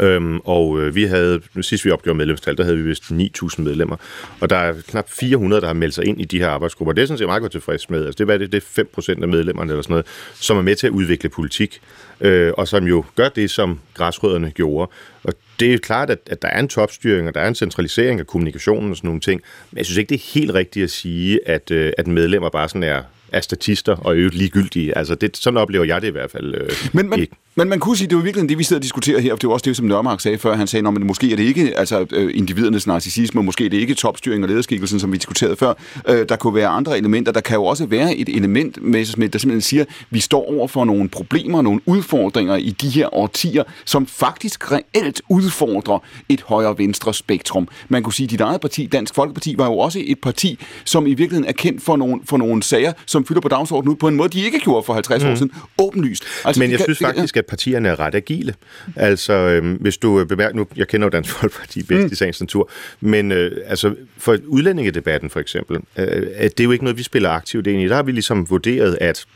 Øhm, og øh, vi havde, sidst vi opgjorde medlemstal, der havde vi vist 9.000 medlemmer. Og der er knap 400, der har meldt sig ind i de her arbejdsgrupper. Det er sådan set meget godt tilfreds med. Altså, det, er, det, det er 5% af medlemmerne eller sådan noget, som er med til at udvikle politik. Øh, og som jo gør det, som græsrødderne gjorde. Og det er klart, at, at der er en topstyring, og der er en centralisering af kommunikationen og sådan nogle ting. Men jeg synes ikke, det er helt rigtigt at sige, at, øh, at medlemmer bare sådan er er statister og øvrigt ligegyldige. Altså, det, sådan oplever jeg det i hvert fald øh, men, men, ikke. Men man kunne sige, det er jo virkelig det, vi sidder og diskuterer her, for det er også det, som Nørmark sagde før. Han sagde, at måske er det ikke altså, øh, individernes narcissisme, måske er det ikke topstyring og lederskikkelsen, som vi diskuterede før. Øh, der kunne være andre elementer. Der kan jo også være et element, med, der simpelthen siger, at vi står over for nogle problemer, nogle udfordringer i de her årtier, som faktisk reelt udfordrer et højre-venstre spektrum. Man kunne sige, at dit eget parti, Dansk Folkeparti, var jo også et parti, som i virkeligheden er kendt for nogle, for nogle sager, som fylder på dagsordenen ud på en måde, de ikke gjorde for 50 mm. år siden. Åbenlyst. Altså, Men jeg kan, synes faktisk, at partierne er ret agile. Altså, øh, hvis du bemærker nu, jeg kender jo Dansk Folkeparti bedst mm. i sagens natur, men øh, altså, for udlændingedebatten for eksempel, øh, det er jo ikke noget, vi spiller aktivt ind i. Der har vi ligesom vurderet, at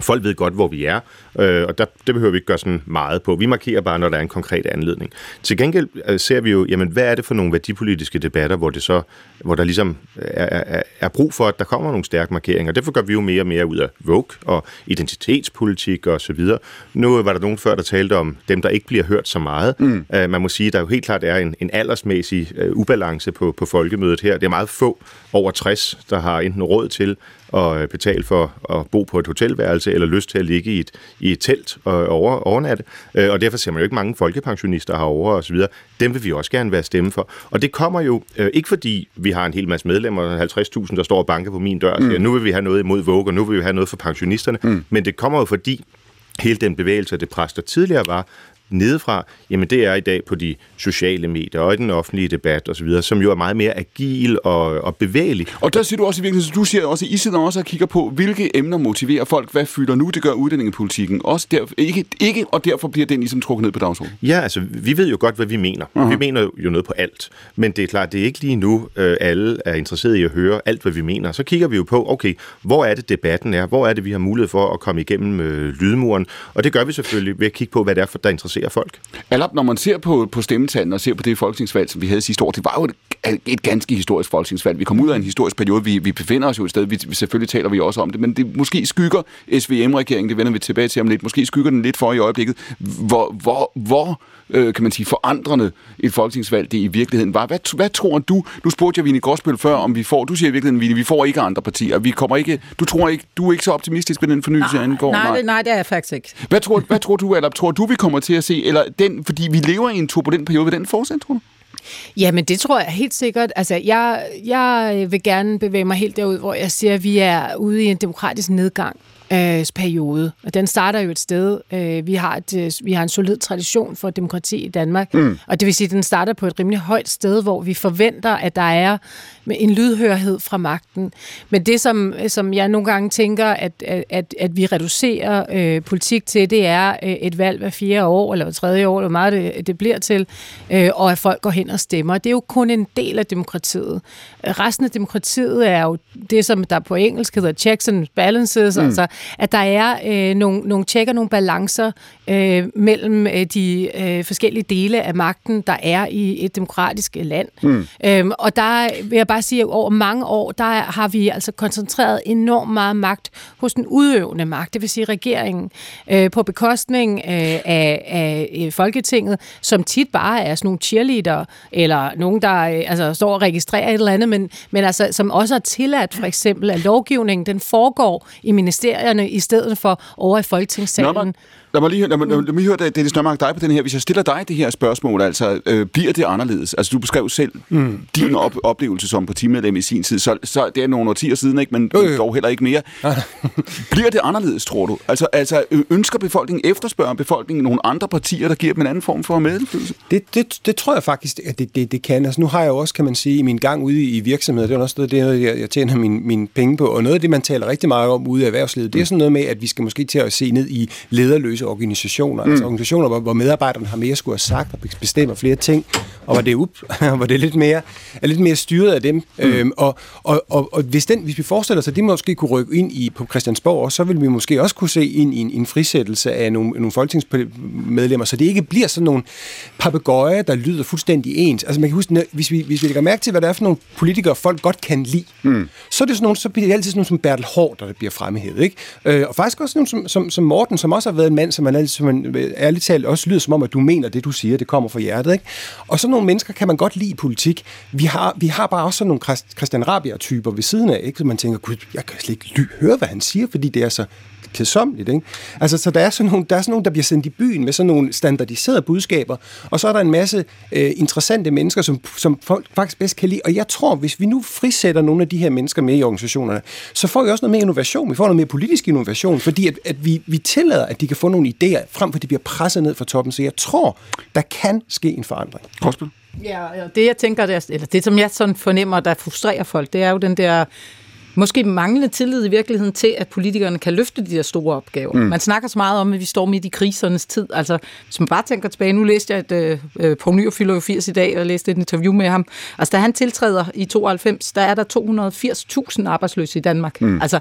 Folk ved godt, hvor vi er, øh, og der, det behøver vi ikke gøre sådan meget på. Vi markerer bare, når der er en konkret anledning. Til gengæld øh, ser vi jo, jamen, hvad er det for nogle værdipolitiske debatter, hvor, det så, hvor der ligesom er, er, er brug for, at der kommer nogle stærke markeringer. Derfor gør vi jo mere og mere ud af Vogue og identitetspolitik og så videre. Nu var der nogen før, der talte om dem, der ikke bliver hørt så meget. Mm. Uh, man må sige, at der jo helt klart er en, en aldersmæssig uh, ubalance på, på folkemødet her. Det er meget få over 60, der har enten råd til at øh, betale for at bo på et hotelværelse, eller lyst til at ligge i et, i et telt og over, overnatte. Øh, og derfor ser man jo ikke mange folkepensionister herovre osv. Dem vil vi også gerne være stemme for. Og det kommer jo øh, ikke fordi, vi har en hel masse medlemmer, 50.000, der står og banker på min dør og siger, mm. nu vil vi have noget imod Vogue, og nu vil vi have noget for pensionisterne. Mm. Men det kommer jo fordi, hele den bevægelse, det pres, der tidligere var, nedefra, jamen det er i dag på de sociale medier og i den offentlige debat osv., som jo er meget mere agil og, og bevægelig. Og der siger du også i virkeligheden, du siger også, I sidder også og kigger på, hvilke emner motiverer folk, hvad fylder nu, det gør uddannelsespolitikken også der, ikke, ikke, og derfor bliver den ligesom trukket ned på dagsordenen. Ja, altså vi ved jo godt, hvad vi mener. Uh-huh. Vi mener jo noget på alt, men det er klart, det er ikke lige nu, øh, alle er interesseret i at høre alt, hvad vi mener. Så kigger vi jo på, okay, hvor er det debatten er, hvor er det, vi har mulighed for at komme igennem øh, lydmuren, og det gør vi selvfølgelig ved at kigge på, hvad det er, for, der interesserer interesserer folk. Allop, når man ser på, på stemmetallene og ser på det folketingsvalg, som vi havde sidste år, det var jo et, et ganske historisk folketingsvalg. Vi kom ud af en historisk periode. Vi, vi befinder os jo et sted, vi, selvfølgelig taler vi også om det, men det måske skygger SVM-regeringen, det vender vi tilbage til om lidt, måske skygger den lidt for i øjeblikket, hvor, hvor, hvor øh, kan man sige, forandrende et folketingsvalg det i virkeligheden var. Hvad, hvad tror du? Du spurgte jeg Vini Gråsbøl før, om vi får, du siger i virkeligheden, Vini, vi får ikke andre partier. Vi kommer ikke, du tror ikke, du er ikke så optimistisk med den fornyelse nej, angår? Nej, nej. Det, nej, det er jeg faktisk ikke. Hvad tror, hvad tror du, eller tror du, vi kommer til at se, eller den, fordi vi lever i en turbulent periode, vil den fortsætte, tror du? Jamen, det tror jeg helt sikkert. Altså, jeg, jeg vil gerne bevæge mig helt derud, hvor jeg siger, at vi er ude i en demokratisk nedgang øh, periode. Og den starter jo et sted. Øh, vi, har et, øh, vi har en solid tradition for demokrati i Danmark, mm. og det vil sige, at den starter på et rimelig højt sted, hvor vi forventer, at der er en lydhørhed fra magten. Men det, som, som jeg nogle gange tænker, at, at, at vi reducerer øh, politik til, det er øh, et valg hver fire år, eller hver tredje år, eller hvor meget det, det bliver til, øh, og at folk går hen og stemmer. Det er jo kun en del af demokratiet. Resten af demokratiet er jo det, som der på engelsk hedder checks and balances, mm. altså at der er øh, nogle, nogle tjekker, nogle balancer øh, mellem øh, de øh, forskellige dele af magten, der er i et demokratisk land. Mm. Øhm, og der vil jeg bare sige, at over mange år, der har vi altså koncentreret enormt meget magt hos den udøvende magt, det vil sige regeringen, øh, på bekostning øh, af, af øh, Folketinget, som tit bare er sådan nogle cheerleader, eller nogen, der øh, altså, står og registrerer et eller andet, men, men altså, som også har tilladt for eksempel, at lovgivningen den foregår i ministerierne i stedet for over i Folketingssalen. Nå, Lad mig lige, lad mig, lad mig høre, Dennis Nørmark, dig på den her. Hvis jeg stiller dig det her spørgsmål, altså, øh, bliver det anderledes? Altså, du beskrev selv mm. din op- oplevelse som partimedlem i sin tid, så, så det er nogle årtier siden, ikke? men jo, jo. dog heller ikke mere. bliver det anderledes, tror du? Altså, altså ønsker befolkningen, efterspørger befolkningen nogle andre partier, der giver dem en anden form for medindflydelse? Det, det, det tror jeg faktisk, at det, det, det kan. Altså, nu har jeg også, kan man sige, i min gang ude i virksomheder, det er også noget, det, jeg, jeg tjener mine min penge på, og noget af det, man taler rigtig meget om ude i erhvervslivet, det er sådan noget med, at vi skal måske til at se ned i lederløse religiøse organisationer, altså mm. altså organisationer, hvor, hvor medarbejderne har mere skulle have sagt og bestemmer flere ting, og hvor det er, up, hvor det er lidt mere, er lidt mere styret af dem. Mm. Øhm, og, og, og, og hvis, den, hvis vi forestiller os, at det måske kunne rykke ind i på Christiansborg, så vil vi måske også kunne se ind i en, en frisættelse af nogle, nogle folketingsmedlemmer, så det ikke bliver sådan nogle papegøjer, der lyder fuldstændig ens. Altså man kan huske, hvis vi, hvis vi lægger mærke til, hvad der er for nogle politikere, folk godt kan lide, mm. så er det sådan nogle, så bliver det altid sådan nogle som Bertel Hård, der bliver fremhævet. Ikke? Øh, og faktisk også nogle som, som, som Morten, som også har været en mand, som man, som man øh, ærligt talt også lyder som om, at du mener det, du siger, det kommer fra hjertet. Ikke? Og sådan nogle mennesker kan man godt lide i politik. Vi har, vi har bare også sådan nogle Christian Rabia-typer ved siden af, ikke? så man tænker, gud, jeg kan slet ikke ly- høre, hvad han siger, fordi det er så kedsomligt. Ikke? Altså, så der er, sådan nogle, der er sådan nogle, der bliver sendt i byen med sådan nogle standardiserede budskaber, og så er der en masse øh, interessante mennesker, som, som folk faktisk bedst kan lide. Og jeg tror, hvis vi nu frisætter nogle af de her mennesker med i organisationerne, så får vi også noget mere innovation. Vi får noget mere politisk innovation, fordi at, at vi, vi tillader, at de kan få nogle idéer, frem for at de bliver presset ned fra toppen. Så jeg tror, der kan ske en forandring. Korsbøl? Ja, det jeg tænker, det er, eller det som jeg sådan fornemmer, der frustrerer folk, det er jo den der måske manglende tillid i virkeligheden til, at politikerne kan løfte de der store opgaver. Mm. Man snakker så meget om, at vi står midt i krisernes tid. Altså, hvis man bare tænker tilbage, nu læste jeg et, øh, på Nyr fylder 80 i dag, og læste et interview med ham. Altså, da han tiltræder i 92, der er der 280.000 arbejdsløse i Danmark. Mm. Altså,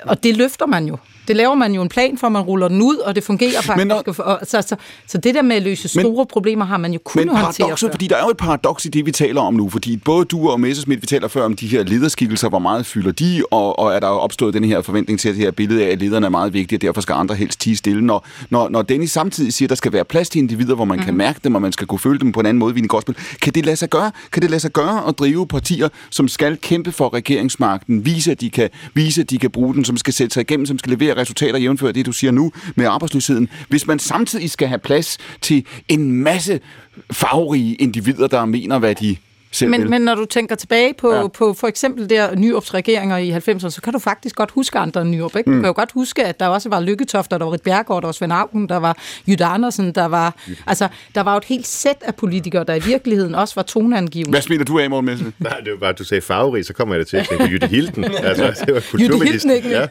og det løfter man jo. Det laver man jo en plan for, man ruller den ud, og det fungerer faktisk. Men når, og, så, så, så det der med at løse store men, problemer har man jo kunnet men håndtere før. fordi der er jo et paradoks i det, vi taler om nu, fordi både du og Messersmith, vi taler før om de her lederskikkelser, hvor meget fylder de, og, og er der opstået den her forventning til, at det her billede af, at lederne er meget vigtige, og derfor skal andre helst tige stille. Når, når, når Dennis samtidig siger, at der skal være plads til individer, hvor man mm. kan mhm. mærke dem, og man skal kunne føle dem på en anden måde, vi gospel, kan det lade sig gøre? Kan det lade sig gøre at drive partier, som skal kæmpe for regeringsmagten, vise, at de kan, vise, at de kan bruge den, som skal sætte sig igennem, som skal levere resultater jævnfører det, du siger nu med arbejdsløsheden, hvis man samtidig skal have plads til en masse farverige individer, der mener, hvad de selv men, men når du tænker tilbage på, ja. på for eksempel der Nyrups regeringer i 90'erne, så kan du faktisk godt huske andre end Nyrup. Ikke? Du mm. kan jo godt huske, at der også var Lykketoft, der var Rit Bjergård, der var Svend Augen, der var Jytte Andersen, der var, altså, der var jo et helt sæt af politikere, der i virkeligheden også var toneangivende. Hvad smiler du af, Morten Messe? Nej, det var bare, at du sagde farverig, så kommer jeg da til at tænke på Jytte Hilden. altså, det var Jytte Hilden, ikke? Ja.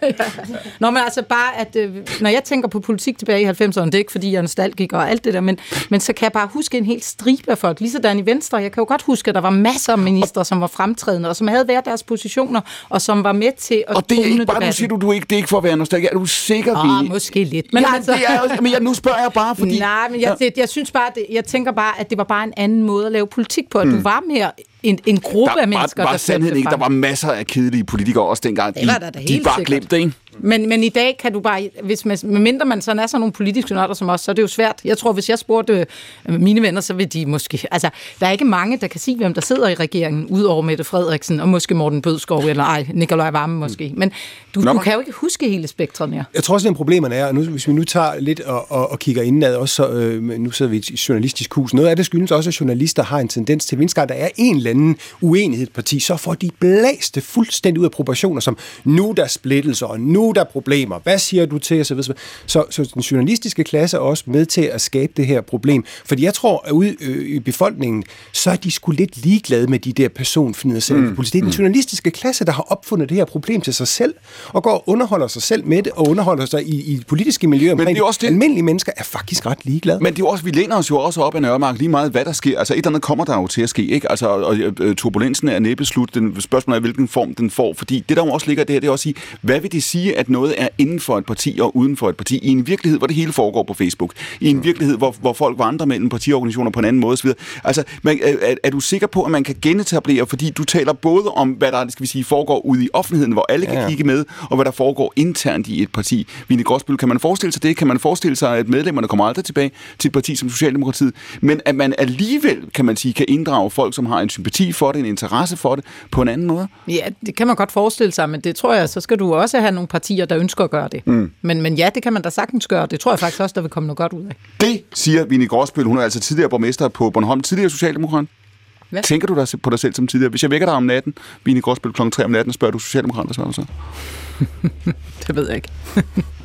Nå, men altså bare, at øh, når jeg tænker på politik tilbage i 90'erne, det er ikke fordi, jeg er nostalgiker og alt det der, men, men så kan jeg bare huske en helt stribe af folk. Ligesådan i Venstre, jeg kan jo godt huske, at der var masser af ministre, som var fremtrædende, og som havde været deres positioner, og som var med til at Og det er ikke bare, nu siger du, du ikke, det er ikke for at være nostalgisk. Er du sikker, ah, vi... måske lidt. Men, Jamen, altså... det er, men jeg, nu spørger jeg bare, fordi... Nej, men jeg, det, jeg synes bare, det, jeg tænker bare, at det var bare en anden måde at lave politik på, at mm. du var mere en, en gruppe der af mennesker, var, var der ikke. Der var masser af kedelige politikere også dengang. De, det var der, der de bare glemte, ikke? Men, men i dag kan du bare, hvis man, medmindre man sådan er sådan nogle politiske nørder som os, så er det jo svært. Jeg tror, hvis jeg spurgte øh, mine venner, så vil de måske... Altså, der er ikke mange, der kan sige, hvem der sidder i regeringen, udover Mette Frederiksen, og måske Morten Bødskov, eller ej, Nikolaj Varme måske. Men du, Nå, du kan jo ikke huske hele spektret mere. Jeg tror også, at problemerne er, nu, hvis vi nu tager lidt og, og, og kigger indad, også så, øh, nu sidder vi i et journalistisk hus, noget af det skyldes også, at journalister har en tendens til, at der er en eller anden uenighedsparti, så får de blæste fuldstændig ud af proportioner, som nu der splittelser, og nu der problemer, hvad siger du til. Så, så, så den journalistiske klasse er også med til at skabe det her problem. Fordi jeg tror, at ude øh, i befolkningen, så er de sgu lidt ligeglade med de der personfnider mm. Det er den mm. journalistiske klasse, der har opfundet det her problem til sig selv, og går og underholder sig selv med det, og underholder sig i, i politiske miljøer. Men det er også det. Almindelige mennesker er faktisk ret ligeglade. Men det er også, vi læner os jo også op af Nørremark lige meget, hvad der sker. Altså et eller andet kommer der jo til at ske, ikke? Altså, og, øh, turbulensen er næppe slut. Den spørgsmål er, hvilken form den får. Fordi det, der jo også ligger det her, det er også sige, hvad vil det sige, at noget er inden for et parti og uden for et parti, i en virkelighed, hvor det hele foregår på Facebook, i en virkelighed, hvor, hvor folk vandrer mellem partiorganisationer på en anden måde osv. Altså, man, er, er, du sikker på, at man kan genetablere, fordi du taler både om, hvad der skal vi sige, foregår ude i offentligheden, hvor alle kan ja. kigge med, og hvad der foregår internt i et parti. Vine Gråsbøl, kan man forestille sig det? Kan man forestille sig, at medlemmerne kommer aldrig tilbage til et parti som Socialdemokratiet, men at man alligevel, kan man sige, kan inddrage folk, som har en sympati for det, en interesse for det, på en anden måde? Ja, det kan man godt forestille sig, men det tror jeg, så skal du også have nogle partier, der ønsker at gøre det. Mm. Men, men ja, det kan man da sagtens gøre, det tror jeg faktisk også, der vil komme noget godt ud af. Det siger Vinnie Gråsbøl. Hun er altså tidligere borgmester på Bornholm, tidligere socialdemokrat. Hvad? Tænker du dig på dig selv som tidligere? Hvis jeg vækker dig om natten, Vinnie Gråsbøl kl. 3 om natten, spørger du socialdemokrat, hvad svarer du så? det ved jeg ikke.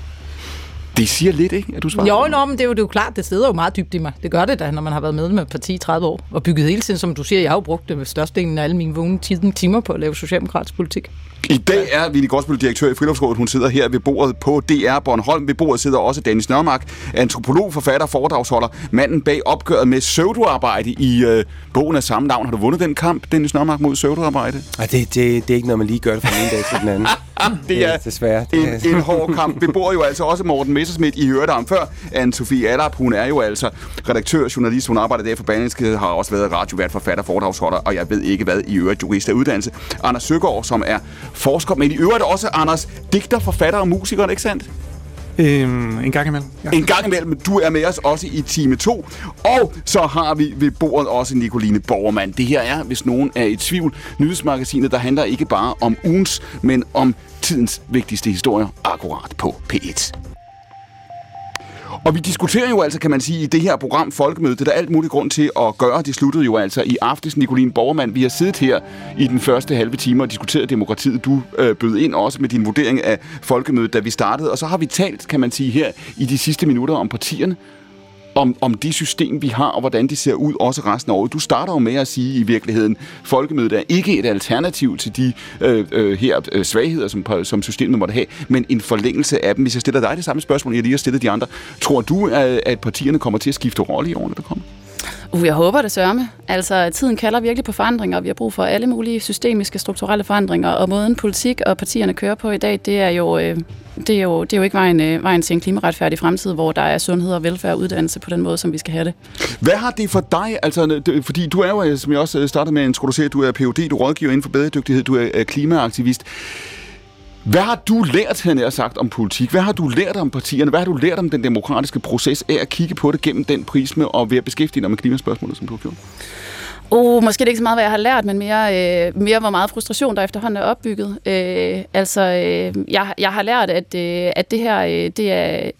Det siger lidt, ikke, at du svarer? Jo, nå, men det er jo, det er jo klart, det sidder jo meget dybt i mig. Det gør det da, når man har været medlem af parti i 30 år, og bygget hele tiden, som du siger, jeg har jo brugt det med størstedelen af alle mine vågne timer på at lave socialdemokratisk politik. I dag er Ville Gråsbøl direktør i Friluftsrådet. Hun sidder her ved bordet på DR Bornholm. Ved bordet sidder også Dennis Nørmark, antropolog, forfatter, foredragsholder. Manden bag opgøret med søvduarbejde i øh, bogen af samme navn. Har du vundet den kamp, Dennis Nørmark, mod søvduarbejde? Nej, det, det, det er ikke noget, man lige gør det fra en dag til den anden. det er desværre. En, en hård kamp. Vi bor jo altså også Morten Messersmith. I hørte ham før. Anne-Sophie Allap, hun er jo altså redaktør, journalist. Hun arbejder der for Berlingske, har også været radiovært, forfatter, foredragsholder, og jeg ved ikke hvad i øvrigt jurist af uddannelse. Anders Søgaard, som er forsker, men i øvrigt også, Anders, digter, forfatter og musiker, ikke sandt? Øhm, en gang imellem. Ja. En gang imellem. Du er med os også i time 2. Og så har vi ved bordet også Nicoline Borgermand. Det her er, hvis nogen er i tvivl, nyhedsmagasinet, der handler ikke bare om ugens, men om tidens vigtigste historier, akkurat på P1. Og vi diskuterer jo altså, kan man sige, i det her program Folkemøde, det er der alt muligt grund til at gøre. Det sluttede jo altså i aftes, Nicoline Borgermand. Vi har siddet her i den første halve time og diskuteret demokratiet. Du øh, bød ind også med din vurdering af Folkemødet, da vi startede. Og så har vi talt, kan man sige, her i de sidste minutter om partierne om, om det system, vi har, og hvordan det ser ud også resten af året. Du starter jo med at sige i virkeligheden, folkemødet er ikke et alternativ til de øh, øh, her øh, svagheder, som, som systemet måtte have, men en forlængelse af dem. Hvis jeg stiller dig det samme spørgsmål, jeg lige har stillet de andre, tror du, at, at partierne kommer til at skifte rolle i årene, der kommer? Uh, jeg håber det sørme. Altså, tiden kalder virkelig på forandringer, og vi har brug for alle mulige systemiske, strukturelle forandringer, og måden politik og partierne kører på i dag, det er jo, øh, det er jo, det er jo ikke vejen, øh, vejen til en klimaretfærdig fremtid, hvor der er sundhed og velfærd og uddannelse på den måde, som vi skal have det. Hvad har det for dig, altså, fordi du er jo, øh, som jeg også øh, startede med at introducere, du er Ph.D., du rådgiver inden for bæredygtighed, du er klimaaktivist. Hvad har du lært, han har sagt, om politik? Hvad har du lært om partierne? Hvad har du lært om den demokratiske proces af at kigge på det gennem den prisme og ved at beskæftige dig med klimaspørgsmålet, som du har gjort? Oh, måske det ikke så meget, hvad jeg har lært, men mere, øh, mere hvor meget frustration, der efterhånden er opbygget. Øh, altså, øh, jeg, jeg har lært, at, øh, at det her øh, det er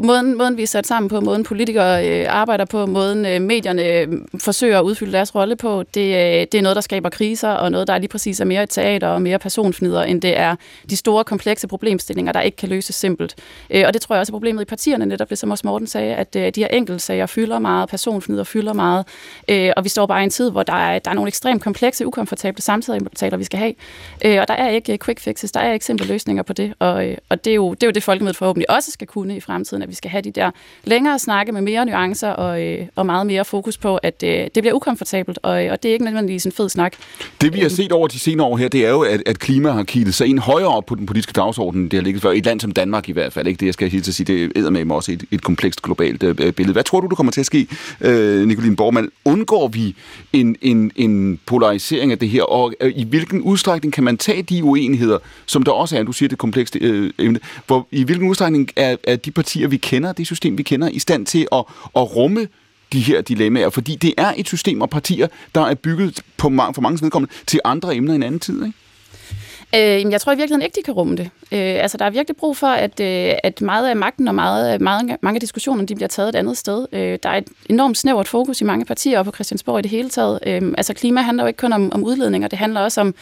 måden, måden vi er sat sammen på, måden politikere øh, arbejder på, måden øh, medierne øh, forsøger at udfylde deres rolle på, det, øh, det er noget, der skaber kriser, og noget, der lige præcis er mere et teater og mere personfnider, end det er de store, komplekse problemstillinger, der ikke kan løses simpelt. Øh, og det tror jeg også er problemet i partierne, netop det, som også Morten sagde, at øh, de her enkeltsager fylder meget, personfnider fylder meget, øh, og vi står bare i en tid, hvor der er, der er nogle ekstremt komplekse, ukomfortable samtaler, vi skal have, øh, og der er ikke øh, quick fixes, der er ikke simple løsninger på det, og, øh, og det, er jo, det er jo det, folkemødet forhåbentlig også skal kunne i fremtiden fremtiden, at vi skal have de der længere snakke med mere nuancer og, øh, og meget mere fokus på, at øh, det bliver ukomfortabelt, og, øh, og det er ikke nødvendigvis en fed snak. Det vi har set over de senere år her, det er jo, at, at klima har kildet sig ind højere op på den politiske dagsorden, det har ligget før, i et land som Danmark i hvert fald. Ikke? Det jeg skal helt til sige, det er med også et, et komplekst globalt øh, øh billede. Hvad tror du, du kommer til at ske, øh, Nicoline Borgmann? Undgår vi en, en, en polarisering af det her, og øh, i hvilken udstrækning kan man tage de uenigheder, som der også er, du siger det komplekse øh, emne, hvor i hvilken udstrækning er, er de partier, partier, vi kender, det system, vi kender, i stand til at, at rumme de her dilemmaer, fordi det er et system og partier, der er bygget på, for mange vedkommende til andre emner i en anden tid, ikke? Øh, jeg tror i virkeligheden ikke, de kan rumme det. Øh, altså, der er virkelig brug for, at, øh, at meget af magten og meget, øh, meget, mange af diskussionerne de bliver taget et andet sted. Øh, der er et enormt snævert fokus i mange partier og på Christiansborg i det hele taget. Øh, altså, klima handler jo ikke kun om, om udledninger, det handler også om,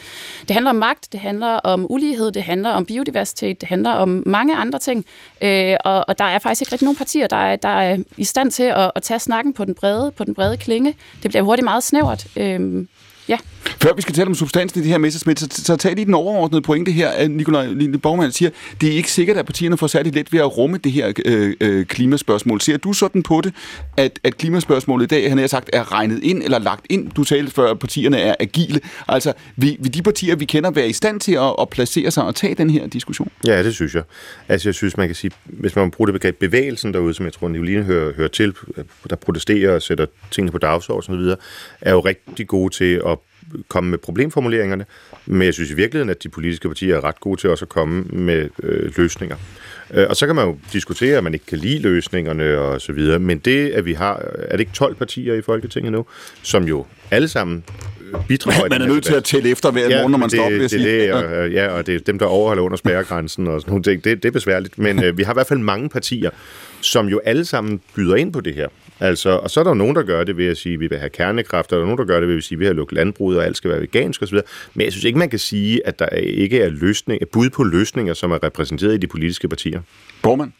det handler om magt, det handler om ulighed, det handler om biodiversitet, det handler om mange andre ting. Øh, og, og der er faktisk ikke rigtig nogen partier, der er, der er i stand til at, at tage snakken på den brede, på den brede klinge. Det bliver hurtigt meget snævert. Øh, Ja. Før vi skal tale om substansen i det her Messerschmidt, så, så tag lige den overordnede pointe her, at Nikolaj Lille Borgmann siger, det er ikke sikkert, at partierne får særligt let ved at rumme det her øh, øh, klimaspørgsmål. Ser du sådan på det, at, at klimaspørgsmålet i dag, han har sagt, er regnet ind eller lagt ind? Du talte før, at partierne er agile. Altså, vil, vil de partier, vi kender, være i stand til at, at placere sig og tage den her diskussion? Ja, det synes jeg. Altså, jeg synes, man kan sige, hvis man bruger det begreb bevægelsen derude, som jeg tror, Nicoline hører, hører til, der protesterer og sætter tingene på dagsordenen osv., er jo rigtig gode til at komme med problemformuleringerne, men jeg synes i virkeligheden, at de politiske partier er ret gode til også at komme med øh, løsninger. Øh, og så kan man jo diskutere, at man ikke kan lide løsningerne og så videre, men det, at vi har, er det ikke 12 partier i Folketinget nu, som jo alle sammen bidrager Man er nødt til at tælle efter hver ja, morgen, når man det, står op, det, det, det, og, ja, og det er dem, der overholder under spærregrænsen og sådan nogle ting. Det, det er besværligt, men øh, vi har i hvert fald mange partier, som jo alle sammen byder ind på det her. Altså, og så er der jo nogen, der gør det ved at sige, at vi vil have kernekraft, og der er nogen, der gør det ved at sige, at vi vil have lukket landbruget, og alt skal være vegansk osv. Men jeg synes ikke, man kan sige, at der ikke er løsning, bud på løsninger, som er repræsenteret i de politiske partier. Bormann?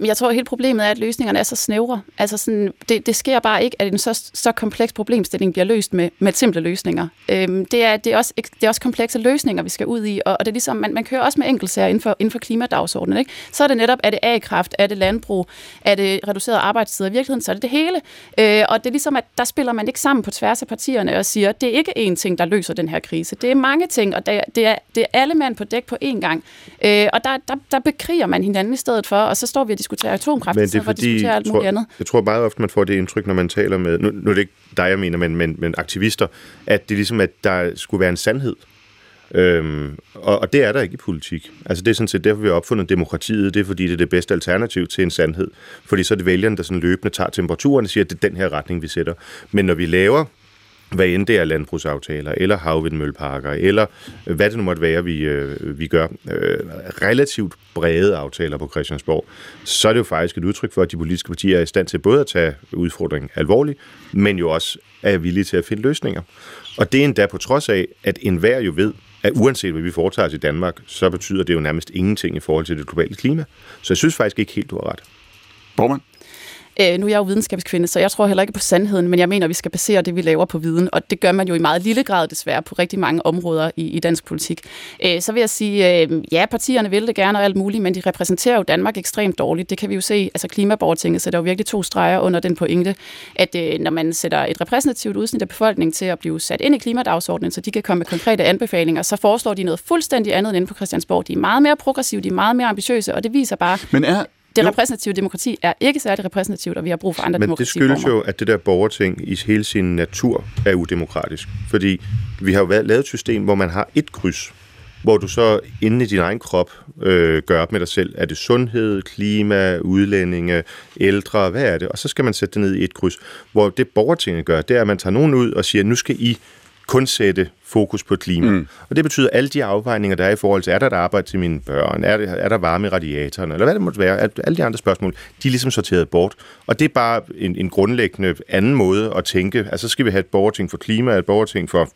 Men jeg tror, at hele problemet er, at løsningerne er så snævre. Altså sådan, det, det sker bare ikke, at en så, så kompleks problemstilling bliver løst med, med simple løsninger. Øhm, det, er, det, er også, det er også komplekse løsninger, vi skal ud i, og, og det er ligesom, man, man kører også med enkeltsager inden for, inden for klimadagsordenen. Ikke? Så er det netop, er det A-kraft, er det landbrug, er det reduceret arbejdstid, i virkeligheden så er det det hele. Øh, og det er ligesom, at der spiller man ikke sammen på tværs af partierne og siger, det er ikke én ting, der løser den her krise. Det er mange ting, og det det er, det er alle mand på dæk på én gang. Øh, og der, der, der bekriger man hinanden i stedet for, og så står vi og diskutere atomkraft, men det er fordi, diskutere alt muligt andet. Jeg tror meget ofte, man får det indtryk, når man taler med, nu, nu er det ikke dig, jeg mener, men, men, men aktivister, at det ligesom, at der skulle være en sandhed. Øhm, og, og det er der ikke i politik. Altså det er sådan set derfor, vi har opfundet demokratiet. Det er fordi, det er det bedste alternativ til en sandhed. Fordi så er det vælgerne, der sådan løbende tager temperaturen og siger, at det er den her retning, vi sætter. Men når vi laver hvad end det er landbrugsaftaler, eller havvindmølleparker, eller øh, hvad det nu måtte være, vi, øh, vi gør, øh, relativt brede aftaler på Christiansborg, så er det jo faktisk et udtryk for, at de politiske partier er i stand til både at tage udfordringen alvorligt, men jo også er villige til at finde løsninger. Og det er endda på trods af, at enhver jo ved, at uanset hvad vi foretager os i Danmark, så betyder det jo nærmest ingenting i forhold til det globale klima. Så jeg synes faktisk ikke helt, du har ret. Borgmann? Øh, nu er jeg jo videnskabskvinde, så jeg tror heller ikke på sandheden, men jeg mener, at vi skal basere det, vi laver på viden, og det gør man jo i meget lille grad desværre på rigtig mange områder i, i dansk politik. Øh, så vil jeg sige, øh, ja, partierne vil det gerne og alt muligt, men de repræsenterer jo Danmark ekstremt dårligt. Det kan vi jo se, altså klimaborgertinget sætter jo virkelig to streger under den pointe, at øh, når man sætter et repræsentativt udsnit af befolkningen til at blive sat ind i klimadagsordenen, så de kan komme med konkrete anbefalinger, så foreslår de noget fuldstændig andet end på Christiansborg. De er meget mere progressive, de er meget mere ambitiøse, og det viser bare, Men er, det Jo. repræsentative demokrati er ikke særlig repræsentativt, og vi har brug for andre Men det skyldes jo, at det der borgerting i hele sin natur er udemokratisk. Fordi vi har jo lavet et system, hvor man har et kryds, hvor du så inde i din egen krop øh, gør op med dig selv. Er det sundhed, klima, udlændinge, ældre, hvad er det? Og så skal man sætte det ned i et kryds. Hvor det borgertinget gør, det er, at man tager nogen ud og siger, nu skal I kun sætte fokus på klima. Mm. Og det betyder, at alle de afvejninger, der er i forhold til, er der et arbejde til mine børn, er, det, er der varme i radiatoren, eller hvad det måtte være, at alle de andre spørgsmål, de er ligesom sorteret bort. Og det er bare en, en grundlæggende anden måde at tænke. Altså, så skal vi have et borgerting for klima, et borgerting for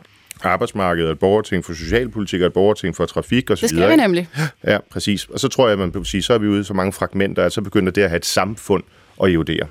arbejdsmarkedet, et borgerting for socialpolitik, og et borgerting for trafik osv. Det skal vi nemlig. Ja, præcis. Og så tror jeg, at man vil sige, så er vi ude i så mange fragmenter, at så begynder det at have et samfund at erodere.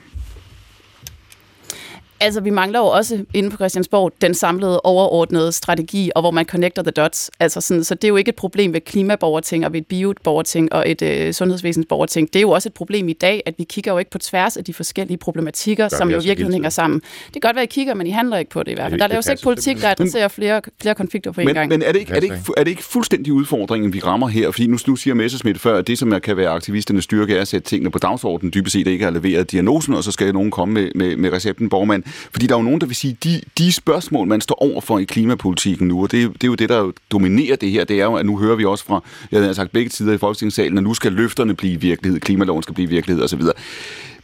Altså, vi mangler jo også inde på Christiansborg den samlede overordnede strategi, og hvor man connecter the dots. Altså sådan, så det er jo ikke et problem ved klimaborgerting og ved et bioborgerting og et øh, sundhedsvæsensborgerting. Det er jo også et problem i dag, at vi kigger jo ikke på tværs af de forskellige problematikker, Gør som jo virkelig hænger sammen. Det kan godt være, at I kigger, men I handler ikke på det i hvert fald. Der laves ikke politik, der adresserer flere, flere konflikter på en Men, gang. men er, det ikke, er, det ikke, er det ikke fuldstændig udfordringen, vi rammer her? Fordi nu, nu siger Messersmith før, at det, som kan være aktivisternes styrke, er at sætte tingene på dagsordenen, dybest set ikke har leveret diagnosen, og så skal nogen komme med, med, med recepten, Borgman. Fordi der er jo nogen, der vil sige, de, de spørgsmål, man står over for i klimapolitikken nu, og det, det er jo det, der dominerer det her, det er jo, at nu hører vi også fra, jeg har sagt begge tider i Folketingssalen, at nu skal løfterne blive virkelighed, klimaloven skal blive virkelighed osv.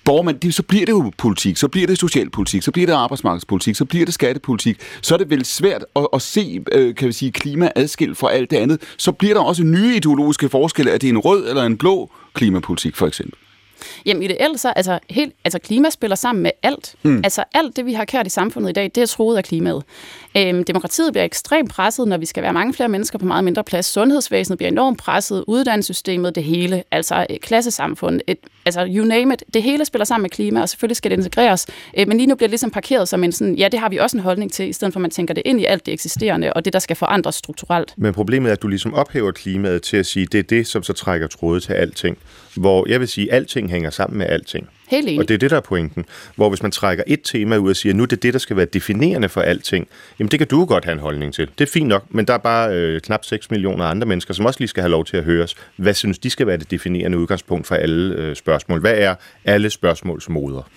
Borgermand, det, så bliver det jo politik, så bliver det socialpolitik, så bliver det arbejdsmarkedspolitik, så bliver det skattepolitik. Så er det vel svært at, at se, øh, kan vi sige, klima adskilt fra alt det andet. Så bliver der også nye ideologiske forskelle. at det er en rød eller en blå klimapolitik, for eksempel? Jamen ideelt så, altså, helt, altså klima spiller sammen med alt. Mm. Altså alt det, vi har kært i samfundet i dag, det er troet af klimaet. Øhm, demokratiet bliver ekstremt presset, når vi skal være mange flere mennesker på meget mindre plads. Sundhedsvæsenet bliver enormt presset, uddannelsessystemet, det hele, altså øh, klassesamfund, et, altså you name it, det hele spiller sammen med klima, og selvfølgelig skal det integreres. Øh, men lige nu bliver det ligesom parkeret som en sådan, ja, det har vi også en holdning til, i stedet for at man tænker det ind i alt det eksisterende, og det, der skal forandres strukturelt. Men problemet er, at du ligesom ophæver klimaet til at sige, det er det, som så trækker tråde til alting. Hvor jeg vil sige, at alting hænger sammen med alting. Helt enig. Og det er det, der er pointen. Hvor hvis man trækker et tema ud og siger, nu er det det, der skal være definerende for alting, jamen det kan du godt have en holdning til. Det er fint nok, men der er bare øh, knap 6 millioner andre mennesker, som også lige skal have lov til at høres. Hvad synes de skal være det definerende udgangspunkt for alle øh, spørgsmål? Hvad er alle spørgsmåls moder?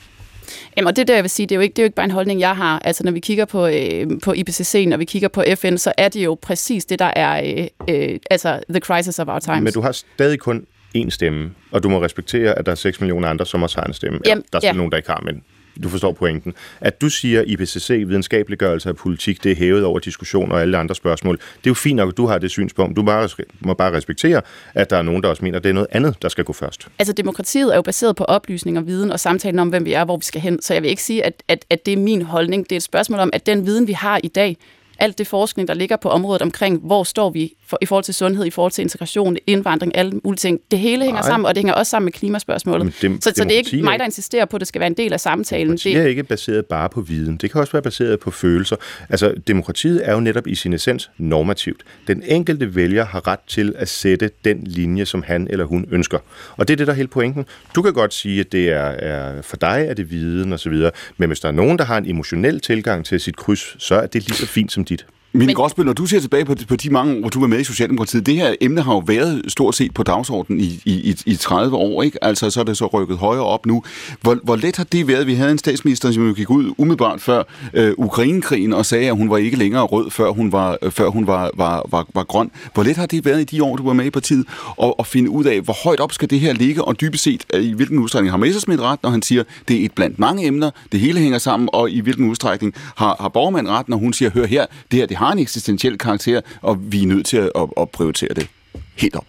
Jamen, og det der, jeg vil sige, det er jo ikke, det er jo ikke bare en holdning, jeg har. Altså, når vi kigger på, øh, på IPCC, når vi kigger på FN, så er det jo præcis det, der er øh, øh, altså, the crisis of our times. Men du har stadig kun én stemme, og du må respektere, at der er 6 millioner andre, som også har en stemme. Jamen, der er ja. nogen, der ikke har, men du forstår pointen. At du siger, IPCC, videnskabeliggørelse af politik, det er hævet over diskussion og alle andre spørgsmål. Det er jo fint nok, at du har det synspunkt. Du bare, må bare respektere, at der er nogen, der også mener, at det er noget andet, der skal gå først. Altså, demokratiet er jo baseret på oplysning og viden og samtalen om, hvem vi er, hvor vi skal hen. Så jeg vil ikke sige, at, at, at det er min holdning. Det er et spørgsmål om, at den viden, vi har i dag, alt det forskning, der ligger på området omkring, hvor står vi for, i forhold til sundhed, i forhold til integration, indvandring, alle mulige ting. Det hele hænger Nej. sammen, og det hænger også sammen med klimaspørgsmålet. Men dem- så, så det er demokrati ikke mig, der insisterer på, at det skal være en del af samtalen. Det er ikke baseret bare på viden. Det kan også være baseret på følelser. Altså, demokratiet er jo netop i sin essens normativt. Den enkelte vælger har ret til at sætte den linje, som han eller hun ønsker. Og det er det, der er hele pointen. Du kan godt sige, at det er, er for dig er det viden osv., men hvis der er nogen, der har en emotionel tilgang til sit kryds, så er det lige så fint som Appetit. Dit. Mine Gråsbøl, når du ser tilbage på, på de mange hvor du var med i Socialdemokratiet, det her emne har jo været stort set på dagsordenen i, i, i 30 år, ikke? Altså, så er det så rykket højere op nu. Hvor, hvor let har det været? Vi havde en statsminister, som jo gik ud umiddelbart før øh, Ukrainekrigen og sagde, at hun var ikke længere rød, før hun var, øh, før hun var, var, var, var grøn. Hvor let har det været i de år, du var med i partiet, at, at finde ud af, hvor højt op skal det her ligge, og dybest set, øh, i hvilken udstrækning har Messersmith ret, når han siger, det er et blandt mange emner, det hele hænger sammen, og i hvilken udstrækning har, har Borgman ret, når hun siger, hør her, det her det har en eksistentiel karakter, og vi er nødt til at, at, at prioritere det helt op.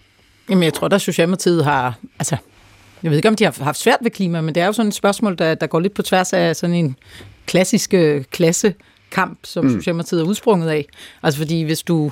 Jamen, jeg tror, at Socialdemokratiet har... Altså, jeg ved ikke, om de har haft svært ved klima, men det er jo sådan et spørgsmål, der, der går lidt på tværs af sådan en klassisk klassekamp, som mm. Socialdemokratiet er udsprunget af. Altså, fordi hvis du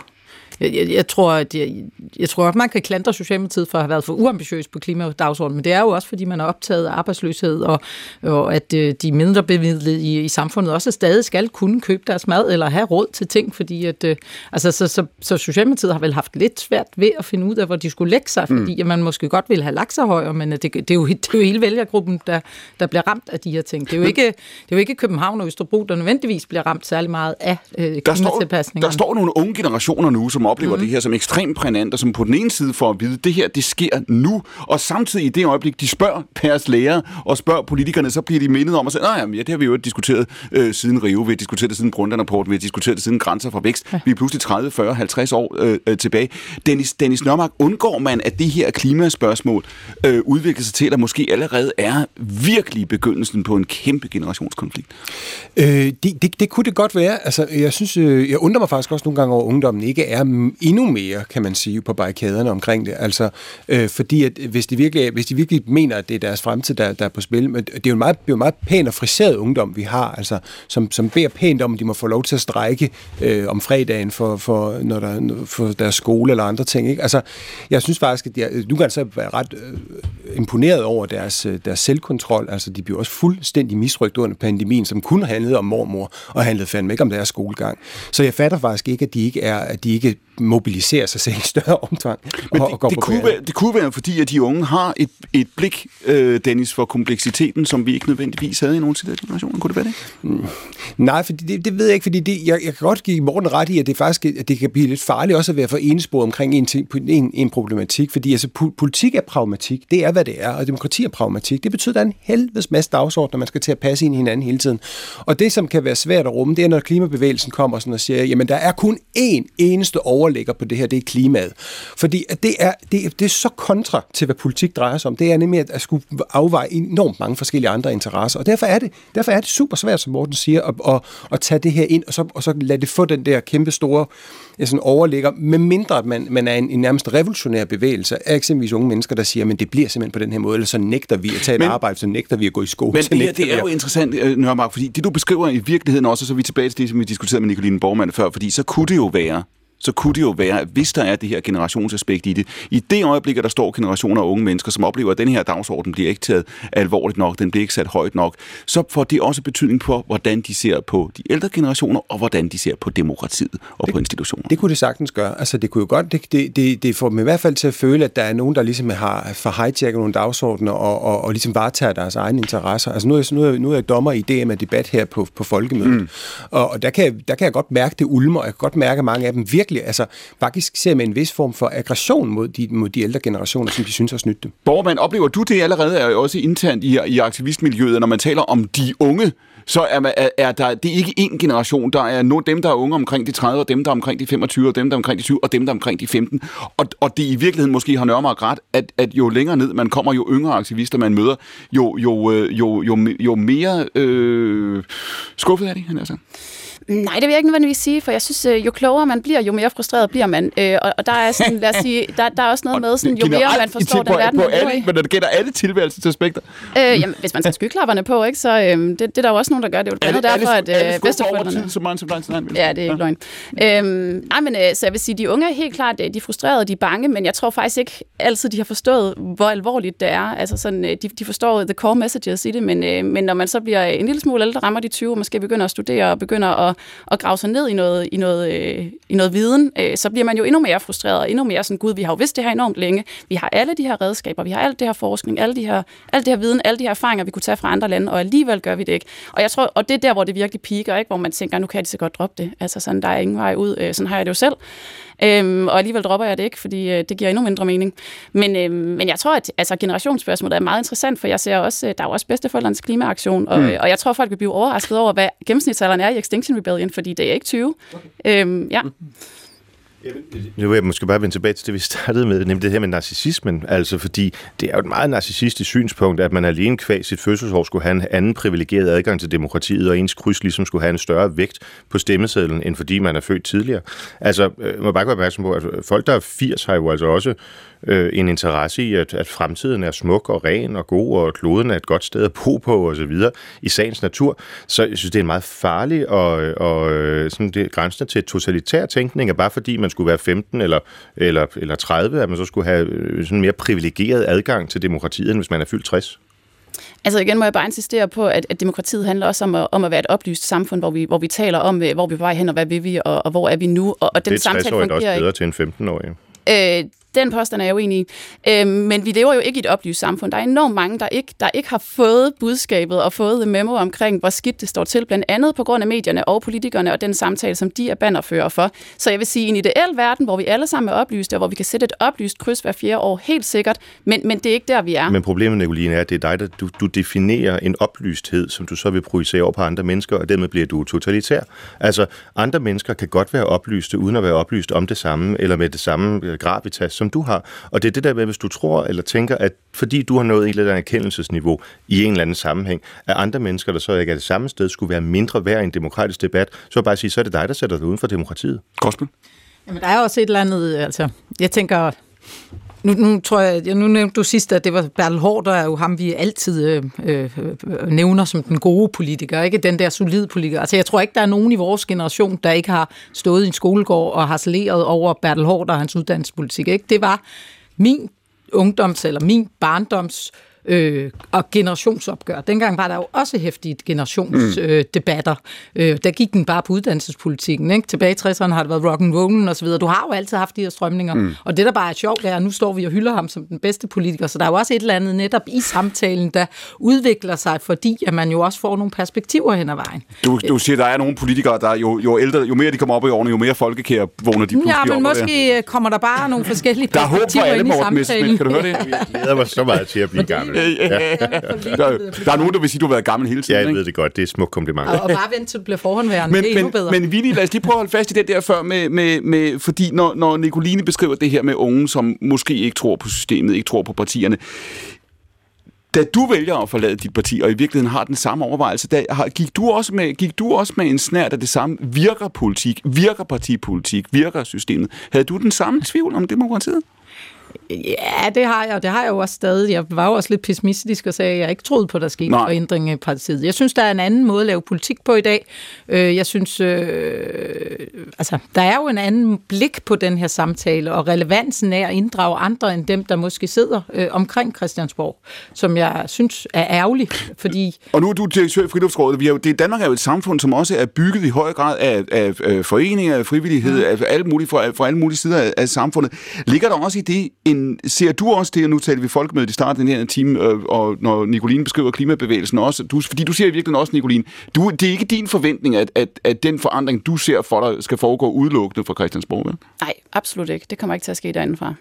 jeg, jeg, jeg, tror, at jeg, jeg tror at man kan klandre Socialdemokratiet for at have været for uambitiøs på klimadagsordenen, men det er jo også, fordi man er optaget af arbejdsløshed, og, og at øh, de mindre bemidlede i, i samfundet også stadig skal kunne købe deres mad eller have råd til ting, fordi at, øh, altså, så, så, så Socialdemokratiet har vel haft lidt svært ved at finde ud af, hvor de skulle lægge sig, mm. fordi mm. at man måske godt ville have lagt sig højere, men det, det, er jo, det er jo hele vælgergruppen, der, der bliver ramt af de her ting. Det er jo ikke, det er jo ikke København og Østerbro, der nødvendigvis bliver ramt særlig meget af øh, der står, der står nogle unge generationer nu, som oplever mm. det her som ekstremt prænant, og som på den ene side får at vide, at det her, det sker nu, og samtidig i det øjeblik, de spørger deres lærer og spørger politikerne, så bliver de mindet om at sige, nej, ja, det har vi jo diskuteret øh, siden Rio, vi har diskuteret det siden Brundtland-rapport, vi har diskuteret det siden Grænser for Vækst, ja. vi er pludselig 30, 40, 50 år øh, øh, tilbage. Dennis, Dennis Nørmark, undgår man, at det her klimaspørgsmål øh, udvikler sig til, at der måske allerede er virkelig begyndelsen på en kæmpe generationskonflikt? Øh, det, det, det kunne det godt være. Altså, jeg synes, øh, jeg undrer mig faktisk også nogle gange over, at ungdommen ikke er endnu mere, kan man sige, på barrikaderne omkring det. Altså, øh, fordi at øh, hvis de, virkelig, hvis de virkelig mener, at det er deres fremtid, der, der er på spil, men det er jo en meget, det er jo meget pæn og friseret ungdom, vi har, altså, som, som beder pænt om, at de må få lov til at strække øh, om fredagen for, for, når der, for deres skole eller andre ting. Ikke? Altså, jeg synes faktisk, at øh, jeg, nu kan jeg så være ret øh, imponeret over deres, øh, deres selvkontrol. Altså, de bliver også fuldstændig misrygt under pandemien, som kun handlede om mormor, og handlede fandme ikke om deres skolegang. Så jeg fatter faktisk ikke, at de ikke, er, at de ikke mobiliserer sig selv i større omfang. Men og, det, og det, kunne være, det kunne være, fordi at de unge har et, et blik, øh, Dennis, for kompleksiteten, som vi ikke nødvendigvis havde i nogle tidligere generationer. Kunne det være det? Mm. Nej, for det, det ved jeg ikke, fordi det, jeg, jeg kan godt give Morten ret i, at det faktisk at det kan blive lidt farligt også at være for enespor omkring en, ting, en, en problematik, fordi altså, politik er pragmatik, det er, hvad det er, og demokrati er pragmatik. Det betyder, at der er en helvedes masse dagsordner, man skal til at passe ind i hinanden hele tiden. Og det, som kan være svært at rumme, det er, når klimabevægelsen kommer sådan og siger, jamen der er kun én eneste overligger på det her, det er klimaet. Fordi det, er, det, er, det er så kontra til, hvad politik drejer sig om. Det er nemlig at, at skulle afveje enormt mange forskellige andre interesser. Og derfor er det, derfor er det super svært, som Morten siger, at, at, at tage det her ind, og så, og så lade det få den der kæmpe store sådan overligger, med mindre at man, man er en, en nærmest revolutionær bevægelse af eksempelvis unge mennesker, der siger, men det bliver simpelthen på den her måde, eller så nægter vi at tage et arbejde, så nægter vi at gå i skole. Men det, her, det er jo interessant, øh, Nørmark, fordi det du beskriver i virkeligheden også, så er vi tilbage til det, som vi diskuterede med Nicoline Borgmann før, fordi så kunne det jo være, så kunne det jo være, at hvis der er det her generationsaspekt i det, i det øjeblik, at der står generationer af unge mennesker, som oplever, at den her dagsorden bliver ikke taget alvorligt nok, den bliver ikke sat højt nok, så får det også betydning på, hvordan de ser på de ældre generationer, og hvordan de ser på demokratiet og det, på institutioner. Det kunne det sagtens gøre. Altså, det kunne jo godt, det, det, det, det får dem i hvert fald til at føle, at der er nogen, der ligesom har for hijacket nogle dagsordner og, og, og ligesom varetager deres egne interesser. Altså, nu er, nu er, nu er jeg dommer i DM-debat her på, på folkemødet, mm. og, og der, kan, der kan jeg godt mærke det ulmer, og jeg kan godt mærke, at mange af dem virkelig virkelig altså, faktisk ser med en vis form for aggression mod de, mod de ældre generationer, som de synes har snydt dem. Borgman, oplever du det allerede er også internt i, i aktivistmiljøet, når man taler om de unge, så er, er, er der, det er ikke én generation. Der er nogle, dem, der er unge omkring de 30, og dem, der er omkring de 25, og dem, der er omkring de 20, og dem, der er omkring de 15. Og, og det i virkeligheden måske har nørmere ret, at, at jo længere ned man kommer, jo yngre aktivister man møder, jo, jo, jo, jo, jo, jo mere øh, skuffet er de, han er sagt. Nej, det vil jeg ikke nødvendigvis sige, for jeg synes, øh, jo klogere man bliver, jo mere frustreret bliver man. Øh, og, og der er sådan, lad os sige, der, der er også noget med, sådan, jo mere man forstår den verden, man lever i. Men det gælder alle tilværelsesaspekter. Øh, jamen, hvis man tager skyklapperne på, ikke, så øh, det, det er der jo også nogen, der gør. Det er jo blandt derfor, at øh, bedsteforældrene... Så meget, så lang tid, Ja, det er ikke løgn. Øhm, nej, men øh, så jeg vil sige, de unge er helt klart, de er frustrerede, de er bange, men jeg tror faktisk ikke altid, de har forstået, hvor alvorligt det er. Altså sådan, de, de forstår the core messages i det, men, øh, men når man så bliver en lille smule ældre, rammer de 20, og måske begynder at studere og begynder at at grave sig ned i noget, i noget, øh, i noget viden, øh, så bliver man jo endnu mere frustreret, og endnu mere sådan, gud, vi har jo vidst det her enormt længe, vi har alle de her redskaber, vi har alt det her forskning, alle de her, alt det her viden, alle de her erfaringer, vi kunne tage fra andre lande, og alligevel gør vi det ikke. Og jeg tror, og det er der, hvor det virkelig piker, ikke? hvor man tænker, nu kan de så godt droppe det. Altså sådan, der er ingen vej ud. Øh, sådan har jeg det jo selv. Øhm, og alligevel dropper jeg det ikke, fordi øh, det giver endnu mindre mening. Men, øh, men jeg tror, at altså, generationsspørgsmålet er meget interessant, for jeg ser også, øh, der er jo også bedsteforældrenes klimaaktion, og, mm. og jeg tror, folk vil blive overrasket over, hvad gennemsnitsalderen er i Extinction Rebellion, fordi det er ikke 20. Øhm, ja. Nu vil jeg måske bare vende tilbage til det, vi startede med, nemlig det her med narcissismen. Altså, fordi det er jo et meget narcissistisk synspunkt, at man alene kvæg sit fødselsår skulle have en anden privilegeret adgang til demokratiet, og ens kryds ligesom skulle have en større vægt på stemmesedlen, end fordi man er født tidligere. Altså, øh, jeg må bare gå opmærksom på, at folk, der er 80, har jo altså også øh, en interesse i, at, at fremtiden er smuk og ren og god, og kloden er et godt sted at bo på osv. i sagens natur. Så jeg synes, det er en meget farlig og, og øh, sådan det grænsende til totalitær tænkning, at bare fordi man skulle være 15 eller, eller, eller 30, at man så skulle have øh, sådan mere privilegeret adgang til demokratiet, end hvis man er fyldt 60. Altså igen må jeg bare insistere på, at, at demokratiet handler også om at, om at være et oplyst samfund, hvor vi, hvor vi taler om, øh, hvor vi er på vej hen, og hvad vil vi, og, og hvor er vi nu. Og, og den det er 60 år også bedre til en 15-årig. Øh, den påstand er jeg jo i. Øh, men vi lever jo ikke i et oplyst samfund. Der er enormt mange, der ikke, der ikke har fået budskabet og fået memo omkring, hvor skidt det står til, blandt andet på grund af medierne og politikerne og den samtale, som de er bannerfører for. Så jeg vil sige, i en ideel verden, hvor vi alle sammen er oplyste, og hvor vi kan sætte et oplyst kryds hver fjerde år, helt sikkert, men, men det er ikke der, vi er. Men problemet, Nicoline, er, at det er dig, der du, du definerer en oplysthed, som du så vil projicere over på andre mennesker, og dermed bliver du totalitær. Altså, andre mennesker kan godt være oplyste, uden at være oplyst om det samme, eller med det samme gravitas, som du har. Og det er det der med, hvis du tror eller tænker, at fordi du har nået et eller andet erkendelsesniveau i en eller anden sammenhæng, at andre mennesker, der så ikke er det samme sted, skulle være mindre værd i en demokratisk debat, så bare sige, så er det dig, der sætter dig uden for demokratiet. Korsbøl? Jamen, der er også et eller andet, altså, jeg tænker, nu, nu tror jeg, nu nævnte du sidst, at det var Bertel Hård, der er jo ham, vi altid øh, øh, øh, nævner som den gode politiker, ikke den der solide politiker. Altså jeg tror ikke, der er nogen i vores generation, der ikke har stået i en skolegård og har saleret over Bertel Hård og hans uddannelsespolitik. Ikke? Det var min ungdoms eller min barndoms øh, og generationsopgør. Dengang var der jo også hæftige generationsdebatter. Mm. Øh, der gik den bare på uddannelsespolitikken. Ikke? Tilbage i 60'erne har det været rock and roll og så videre. Du har jo altid haft de her strømninger. Mm. Og det, der bare er sjovt, er, at nu står vi og hylder ham som den bedste politiker. Så der er jo også et eller andet netop i samtalen, der udvikler sig, fordi at man jo også får nogle perspektiver hen ad vejen. Du, du siger, der er nogle politikere, der jo, jo ældre, jo mere de kommer op i årene, jo mere folkekære vågner de pludselig Ja, men op måske der. kommer der bare nogle forskellige der perspektiver ind i samtalen. Der er håb for alle, Morten Kan du høre det? Jeg glæder mig så meget til at blive gammel. Ja. der, der er nogen, der vil sige, at du har været gammel hele tiden. Ja, jeg ikke? ved det godt. Det er et smukt kompliment. Og, og bare vente til du bliver forhåndværende. Men, det er endnu men, bedre. men Vinnie, lad os lige prøve at holde fast i det der før, med, med, med, fordi når, når Nicoline beskriver det her med unge, som måske ikke tror på systemet, ikke tror på partierne, da du vælger at forlade dit parti, og i virkeligheden har den samme overvejelse, da, har, gik, du også med, gik du også med en snært af det samme? Virker politik? Virker partipolitik? Virker systemet? Havde du den samme tvivl om demokratiet? Ja, det har jeg, og det har jeg jo også stadig. Jeg var jo også lidt pessimistisk og sagde, at jeg ikke troede på, at der skete en forændring i partiet. Jeg synes, der er en anden måde at lave politik på i dag. Øh, jeg synes, øh, altså, der er jo en anden blik på den her samtale, og relevansen af at inddrage andre end dem, der måske sidder øh, omkring Christiansborg, som jeg synes er ærgerlig, fordi... Og nu er du direktør i Friluftsrådet. Vi har jo, det, Danmark er jo et samfund, som også er bygget i høj grad af, af, af foreninger, af frivillighed, mm. af alle mulige, fra, fra alle mulige sider af, af samfundet. Ligger der også i det en, ser du også det, og nu taler vi folkemødet i starten af den her time, øh, og når Nicoline beskriver klimabevægelsen også, du, fordi du ser i virkeligheden også, Nicoline, du, det er ikke din forventning, at, at, at den forandring, du ser for dig, skal foregå udelukkende fra Christiansborg, vel? Nej, absolut ikke. Det kommer ikke til at ske derindefra.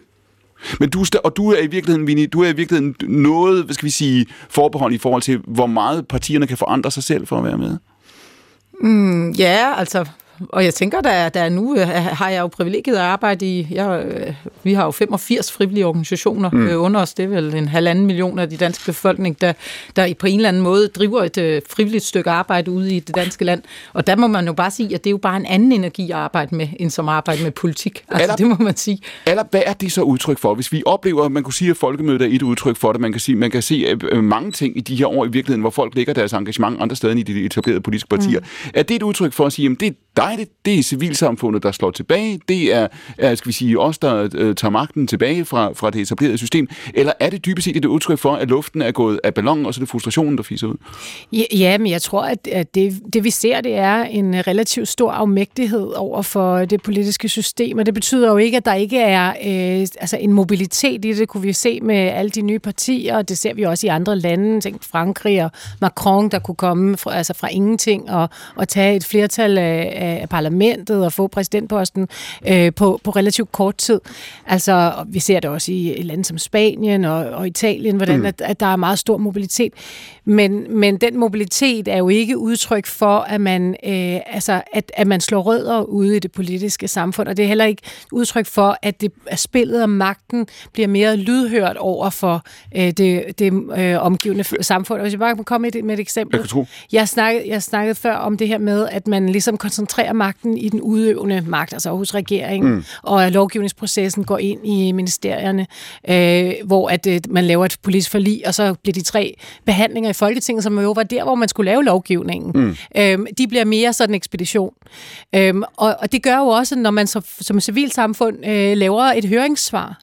Men du, og du er i virkeligheden, Vinnie, du er i virkeligheden noget, hvad skal vi sige, forbehold i forhold til, hvor meget partierne kan forandre sig selv for at være med? Mm, ja, altså og jeg tænker, der, der nu øh, har jeg jo privilegiet at arbejde i, jeg, øh, vi har jo 85 frivillige organisationer mm. øh, under os, det er vel en halvanden million af de danske befolkning, der, der på en eller anden måde driver et øh, frivilligt stykke arbejde ude i det danske land. Og der må man jo bare sige, at det er jo bare en anden energi at arbejde med, end som arbejde med politik. Altså, eller, det må man sige. Eller hvad er det så udtryk for? Hvis vi oplever, man kunne sige, at folkemødet er et udtryk for det, man kan sige, man kan se mange ting i de her år i virkeligheden, hvor folk lægger deres engagement andre steder end i de etablerede politiske partier. Mm. Er det et udtryk for at sige, at det er dig det. Det er civilsamfundet, der slår tilbage. Det er, er skal vi sige, os, der øh, tager magten tilbage fra, fra det etablerede system. Eller er det dybest set et udtryk for, at luften er gået af ballonen, og så er det frustrationen, der fiser ud? Ja, ja men jeg tror, at, at det, det vi ser, det er en relativt stor afmægtighed over for det politiske system, og det betyder jo ikke, at der ikke er øh, altså en mobilitet i det. Det kunne vi se med alle de nye partier, og det ser vi også i andre lande. Tænk Frankrig og Macron, der kunne komme fra, altså fra ingenting og, og tage et flertal af, af parlamentet og få præsidentposten øh, på, på relativt kort tid. Altså, vi ser det også i, i lande som Spanien og, og Italien, hvordan mm. at, at der er meget stor mobilitet. Men, men den mobilitet er jo ikke udtryk for, at man, øh, altså, at, at man slår rødder ude i det politiske samfund, og det er heller ikke udtryk for, at, det, at spillet om magten bliver mere lydhørt over for øh, det, det øh, omgivende samfund. Hvis jeg bare kan komme med et, med et eksempel. Jeg, kan tro. jeg, snakkede, jeg snakkede før om det her med, at man ligesom koncentrerer magten i den udøvende magt, altså hos regeringen, mm. og at lovgivningsprocessen går ind i ministerierne, øh, hvor at øh, man laver et politisk forlig, og så bliver de tre behandlinger i Folketinget, som jo var der, hvor man skulle lave lovgivningen, mm. øhm, de bliver mere sådan en ekspedition. Øhm, og, og det gør jo også, når man så, som civilsamfund øh, laver et høringssvar,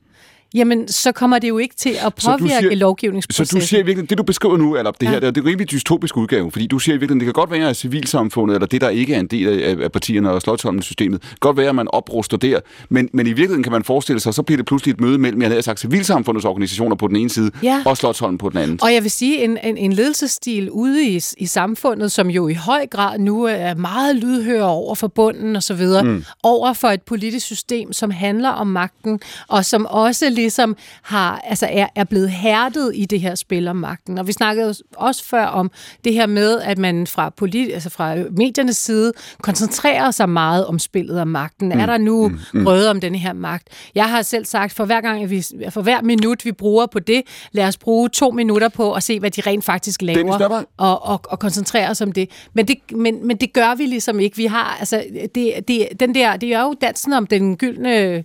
jamen så kommer det jo ikke til at påvirke siger, lovgivningsprocessen. Så du siger virkelig, det du beskriver nu, eller det ja. her, det er, er rimelig dystopisk udgave, fordi du siger virkelig, det kan godt være, at civilsamfundet, eller det, der ikke er en del af, af partierne og slottsholmens-systemet, godt være, at man opruster der, men, men i virkeligheden kan man forestille sig, så bliver det pludselig et møde mellem, jeg havde sagt, civilsamfundets organisationer på den ene side, ja. og Slottsholmen på den anden. Og jeg vil sige, en, en, en ledelsesstil ude i, i samfundet, som jo i høj grad nu er meget lydhør over for bunden og så videre, mm. over for et politisk system, som handler om magten, og som også ligesom har, altså er, er blevet hærdet i det her spil om magten. Og vi snakkede også før om det her med, at man fra, politi- altså fra mediernes side koncentrerer sig meget om spillet om magten. Mm. Er der nu mm. mm. røde om den her magt? Jeg har selv sagt, for hver gang vi, for hver minut vi bruger på det, lad os bruge to minutter på at se, hvad de rent faktisk laver, og, og, og koncentrere os om det. Men det, men, men det gør vi ligesom ikke. Vi har, altså, det, det, den der, det er jo dansen om den gyldne,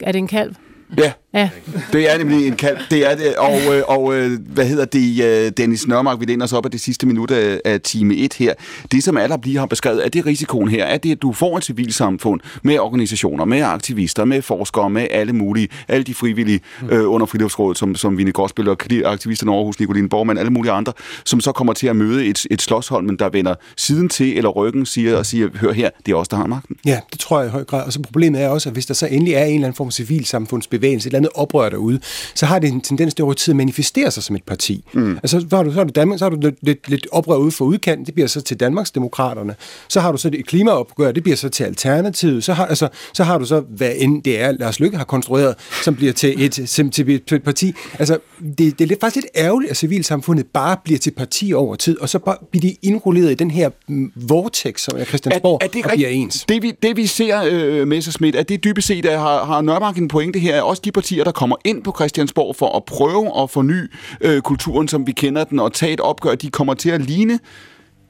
er det en kalv? Ja, Ja. Det er nemlig en kald. Det er det. Og, øh, og øh, hvad hedder det, øh, Dennis Nørmark, vi læner os op af det sidste minut af, af time 1 her. Det, som alle lige har beskrevet, er det risikoen her? Er det, at du får et civilsamfund med organisationer, med aktivister, med forskere, med alle mulige, alle de frivillige øh, under Friluftsrådet, som, som Vine Gårdsbøl og aktivisterne over hos Nicoline Borgmann, alle mulige andre, som så kommer til at møde et, et slåshold, der vender siden til eller ryggen siger, og siger, hør her, det er os, der har magten. Ja, det tror jeg i høj grad. Og så problemet er også, at hvis der så endelig er en eller anden form for civilsamfundsbevægelse, et eller andet oprør derude, så har det en tendens til over tid at manifestere sig som et parti. Mm. Altså, så har du, så har du, Danmark, så har du lidt, lidt, lidt oprør ude for udkanten, det bliver så til Danmarks Demokraterne. Så har du så det klimaopgør, det bliver så til Alternativet. Så har, altså, så har du så, hvad end det er, Lars Lykke har konstrueret, som bliver til et, som, til et, til et parti. Altså, det, det er faktisk lidt ærgerligt, at civilsamfundet bare bliver til parti over tid, og så bare bliver de indrulleret i den her mm, vortex, som er Christiansborg, er, er det og bliver ens. Det vi, det vi ser, øh, Messerschmidt, at det dybest set er, har, har Nørmark en pointe her, også de partier, der kommer ind på Christiansborg for at prøve at forny øh, kulturen, som vi kender den, og tage et opgør, de kommer til at ligne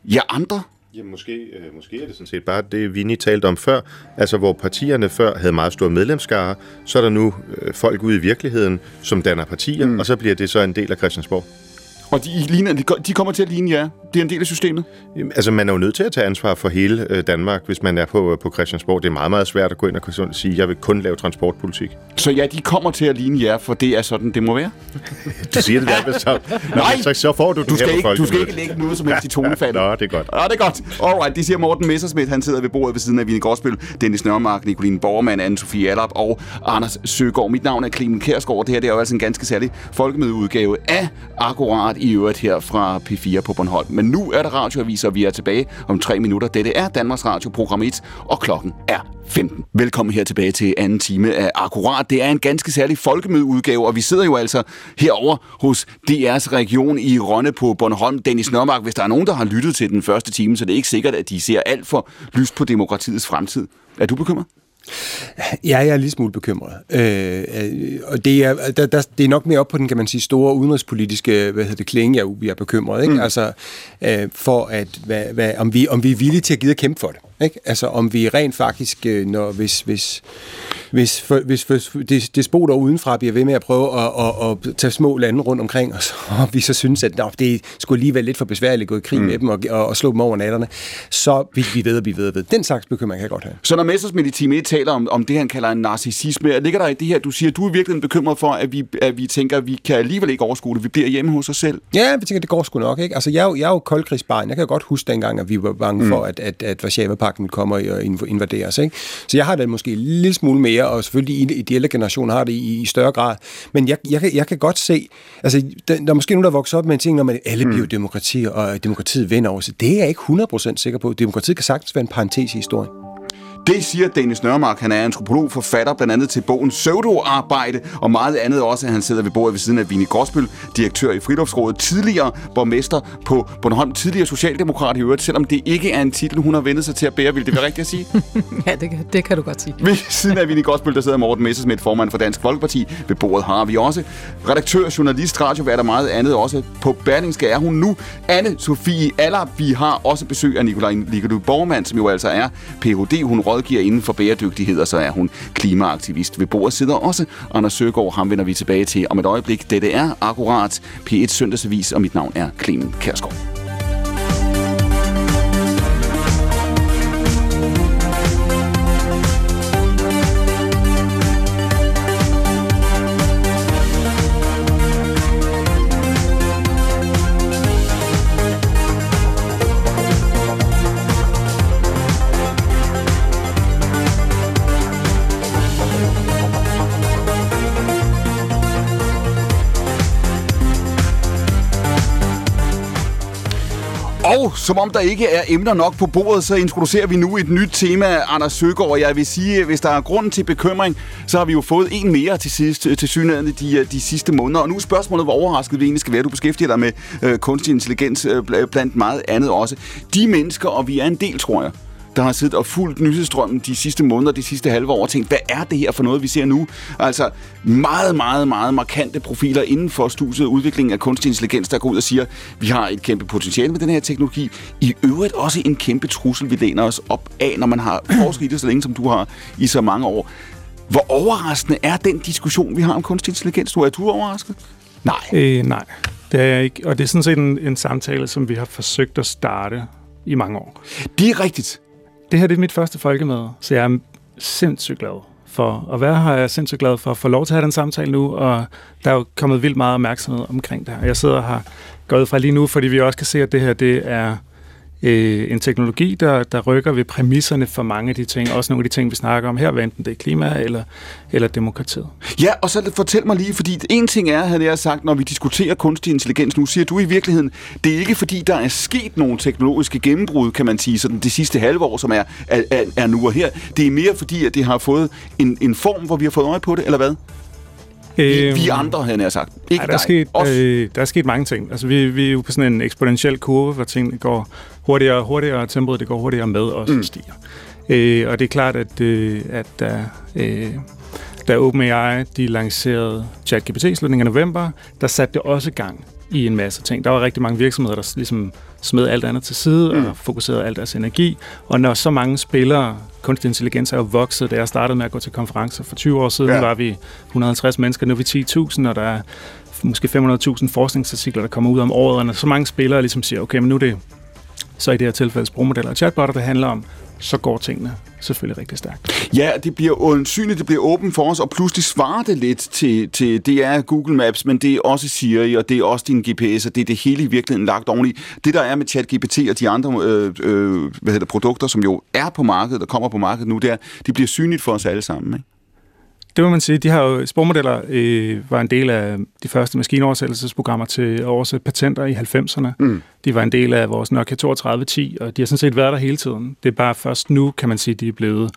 jer andre? Ja, måske, øh, måske er det sådan set bare det, Vinnie talte om før. Altså, hvor partierne før havde meget store medlemskare, så er der nu øh, folk ude i virkeligheden, som danner partier, mm. og så bliver det så en del af Christiansborg. Og de, ligner, de kommer til at ligne jer? Det er en del af systemet? Altså, man er jo nødt til at tage ansvar for hele øh, Danmark, hvis man er på, på Christiansborg. Det er meget, meget svært at gå ind og sige, at jeg vil kun lave transportpolitik. Så ja, de kommer til at ligne jer, for det er sådan, det må være? du siger det der, så, Nej, så, så får du du skal, ikke, du skal ikke lægge noget som helst i tonefaldet. Nå, det er godt. Ja, det er godt. Alright, det siger Morten Messersmith. Han sidder ved bordet ved siden af Vine Gårdsbøl, Dennis Nørmark, Nicoline Borgermann, Anne-Sophie Allap og Anders Søgaard. Mit navn er Clemen Kærsgaard. Det her det er jo altså en ganske særlig folkemødeudgave af Akkurat i øvrigt her fra P4 på Bornholm. Men nu er der radioaviser, og vi er tilbage om tre minutter. Dette er Danmarks Radio, program 1, og klokken er 15. Velkommen her tilbage til anden time af Akkurat. Det er en ganske særlig folkemødeudgave, og vi sidder jo altså herover hos DR's region i Rønne på Bornholm. Dennis Nørmark, hvis der er nogen, der har lyttet til den første time, så det er ikke sikkert, at de ser alt for lyst på demokratiets fremtid. Er du bekymret? Ja, jeg er lidt smule bekymret. Øh, øh, og det er, der, der, det er nok mere op på den, kan man sige, store udenrigspolitiske hvad hedder det, klinge, jeg, jeg er bekymret. Ikke? Mm. Altså, øh, for at, hvad, hvad, om, vi, om vi er villige til at give at kæmpe for det. Ikke? Altså, om vi rent faktisk, øh, når, hvis, hvis hvis, for, hvis, hvis det, despoter udenfra bliver ved med at prøve at, at, at tage små lande rundt omkring, og, så, og vi så synes, at nå, det skulle alligevel lidt for besværligt at gå i krig mm. med dem og, og, og slå dem over natterne, så vil vi ved, at vi ved, ved. Den slags bekymring kan jeg godt have. Så når Messersmith i time 1 taler om, om det, han kalder en narcissisme, ligger der i det her, du siger, du er virkelig bekymret for, at vi, at vi tænker, at vi kan alligevel ikke overskue det, vi bliver hjemme hos os selv? Ja, vi tænker, det går sgu nok, ikke? Altså, jeg, er jo, jeg er jo koldkrigsbarn. Jeg kan godt huske dengang, at vi var bange mm. for, at, at, at Varsava-pakten kommer og invaderer os, ikke? Så jeg har det måske en lille smule mere, og selvfølgelig i, i de ældre generationer har det i, i større grad. Men jeg, jeg, jeg kan godt se, altså, der, der er måske nogen, der vokser op med en ting, når man alle mm. bliver demokrati, og demokratiet vinder over sig. Det er jeg ikke 100% sikker på. Demokratiet kan sagtens være en parentes i historien. Det siger Dennis Nørmark. Han er antropolog, forfatter blandt andet til bogen Pseudoarbejde, og meget andet også. Han sidder ved bordet ved siden af Vini Gråsbøl, direktør i Friluftsrådet, tidligere borgmester på Bornholm, tidligere socialdemokrat i øvrigt, selvom det ikke er en titel, hun har vendt sig til at bære. Vil det være rigtigt at sige? ja, det, det kan du godt sige. Ved siden af Vini Gråsbøl, der sidder Morten Messersmith, formand for Dansk Folkeparti. Ved bordet har vi også redaktør, journalist, radiovært og meget andet også. På Berlingske er hun nu Anne Sofie Aller. Vi har også besøg af Nikolaj Ligadu Borgmann, som jo altså er Ph.D. Hun rådgiver inden for bæredygtighed, og så er hun klimaaktivist. Ved bordet sidder også Anders Søgaard. Ham vender vi tilbage til om et øjeblik. Dette er akkurat P1 Søndagsavis, og mit navn er Clemen Kærsgaard. Og som om der ikke er emner nok på bordet, så introducerer vi nu et nyt tema, Anders Søgaard. Jeg vil sige, hvis der er grund til bekymring, så har vi jo fået en mere til, sidst, øh, til synligheden de, øh, de sidste måneder. Og nu er spørgsmålet, hvor overrasket vi egentlig skal være. Du beskæftiger dig med øh, kunstig intelligens øh, blandt meget andet også. De mennesker, og vi er en del, tror jeg, der har siddet og fulgt nyhedsstrømmen de sidste måneder, de sidste halve år, og tænkt, hvad er det her for noget, vi ser nu? Altså meget, meget, meget markante profiler inden for studiet udvikling af kunstig intelligens, der går ud og siger, vi har et kæmpe potentiale med den her teknologi. I øvrigt også en kæmpe trussel, vi læner os op af, når man har forsket i det så længe, som du har i så mange år. Hvor overraskende er den diskussion, vi har om kunstig intelligens? Du er du overrasket? Nej. Øh, nej, det er jeg ikke. Og det er sådan set en, en samtale, som vi har forsøgt at starte i mange år. Det er rigtigt. Det her det er mit første folkemøde, så jeg er sindssygt glad for at være her. Jeg er sindssygt glad for at få lov til at have den samtale nu, og der er jo kommet vildt meget opmærksomhed omkring det her. Jeg sidder her gået fra lige nu, fordi vi også kan se, at det her det er øh, en teknologi, der, der rykker ved præmisserne for mange af de ting, også nogle af de ting, vi snakker om her, hvad enten det er klima eller, eller demokratiet. Ja, og så fortæl mig lige, fordi en ting er, havde jeg sagt, når vi diskuterer kunstig intelligens nu, siger du i virkeligheden, det er ikke fordi, der er sket nogle teknologiske gennembrud, kan man sige, sådan det sidste halve år, som er, er, er, er nu og her. Det er mere fordi, at det har fået en, en form, hvor vi har fået øje på det, eller hvad? Vi, vi øhm, andre, havde jeg sagt. Ikke ej, der, er sket, øh, der er sket mange ting. Altså, vi, vi er jo på sådan en eksponentiel kurve, hvor tingene går hurtigere og hurtigere, tempoet det går hurtigere med også mm. stiger. Øh, og det er klart, at, øh, at der, øh, da OpenAI de lancerede ChatGPT i slutningen af november, der satte det også gang i en masse ting. Der var rigtig mange virksomheder, der ligesom smed alt andet til side mm. og fokuserede al deres energi. Og når så mange spillere, kunstig intelligens er jo vokset, da jeg startede med at gå til konferencer for 20 år siden, ja. var vi 150 mennesker, nu er vi 10.000, og der er måske 500.000 forskningsartikler, der kommer ud om året, og når så mange spillere ligesom siger, okay, men nu er det så i det her tilfælde sprogmodeller og chatbotter, det handler om, så går tingene selvfølgelig rigtig stærkt. Ja, det bliver undsynligt, det bliver åbent for os, og pludselig svarer det lidt til, til, det er Google Maps, men det er også Siri, og det er også din GPS, og det er det hele i virkeligheden lagt oveni. Det der er med ChatGPT og de andre øh, øh, hvad hedder, produkter, som jo er på markedet og kommer på markedet nu, der, det bliver synligt for os alle sammen. Ikke? Det må man sige. De har jo, sprogmodeller øh, var en del af de første maskinoversættelsesprogrammer til at oversætte patenter i 90'erne. Mm. De var en del af vores Nokia 3210, og de har sådan set været der hele tiden. Det er bare først nu, kan man sige, de er blevet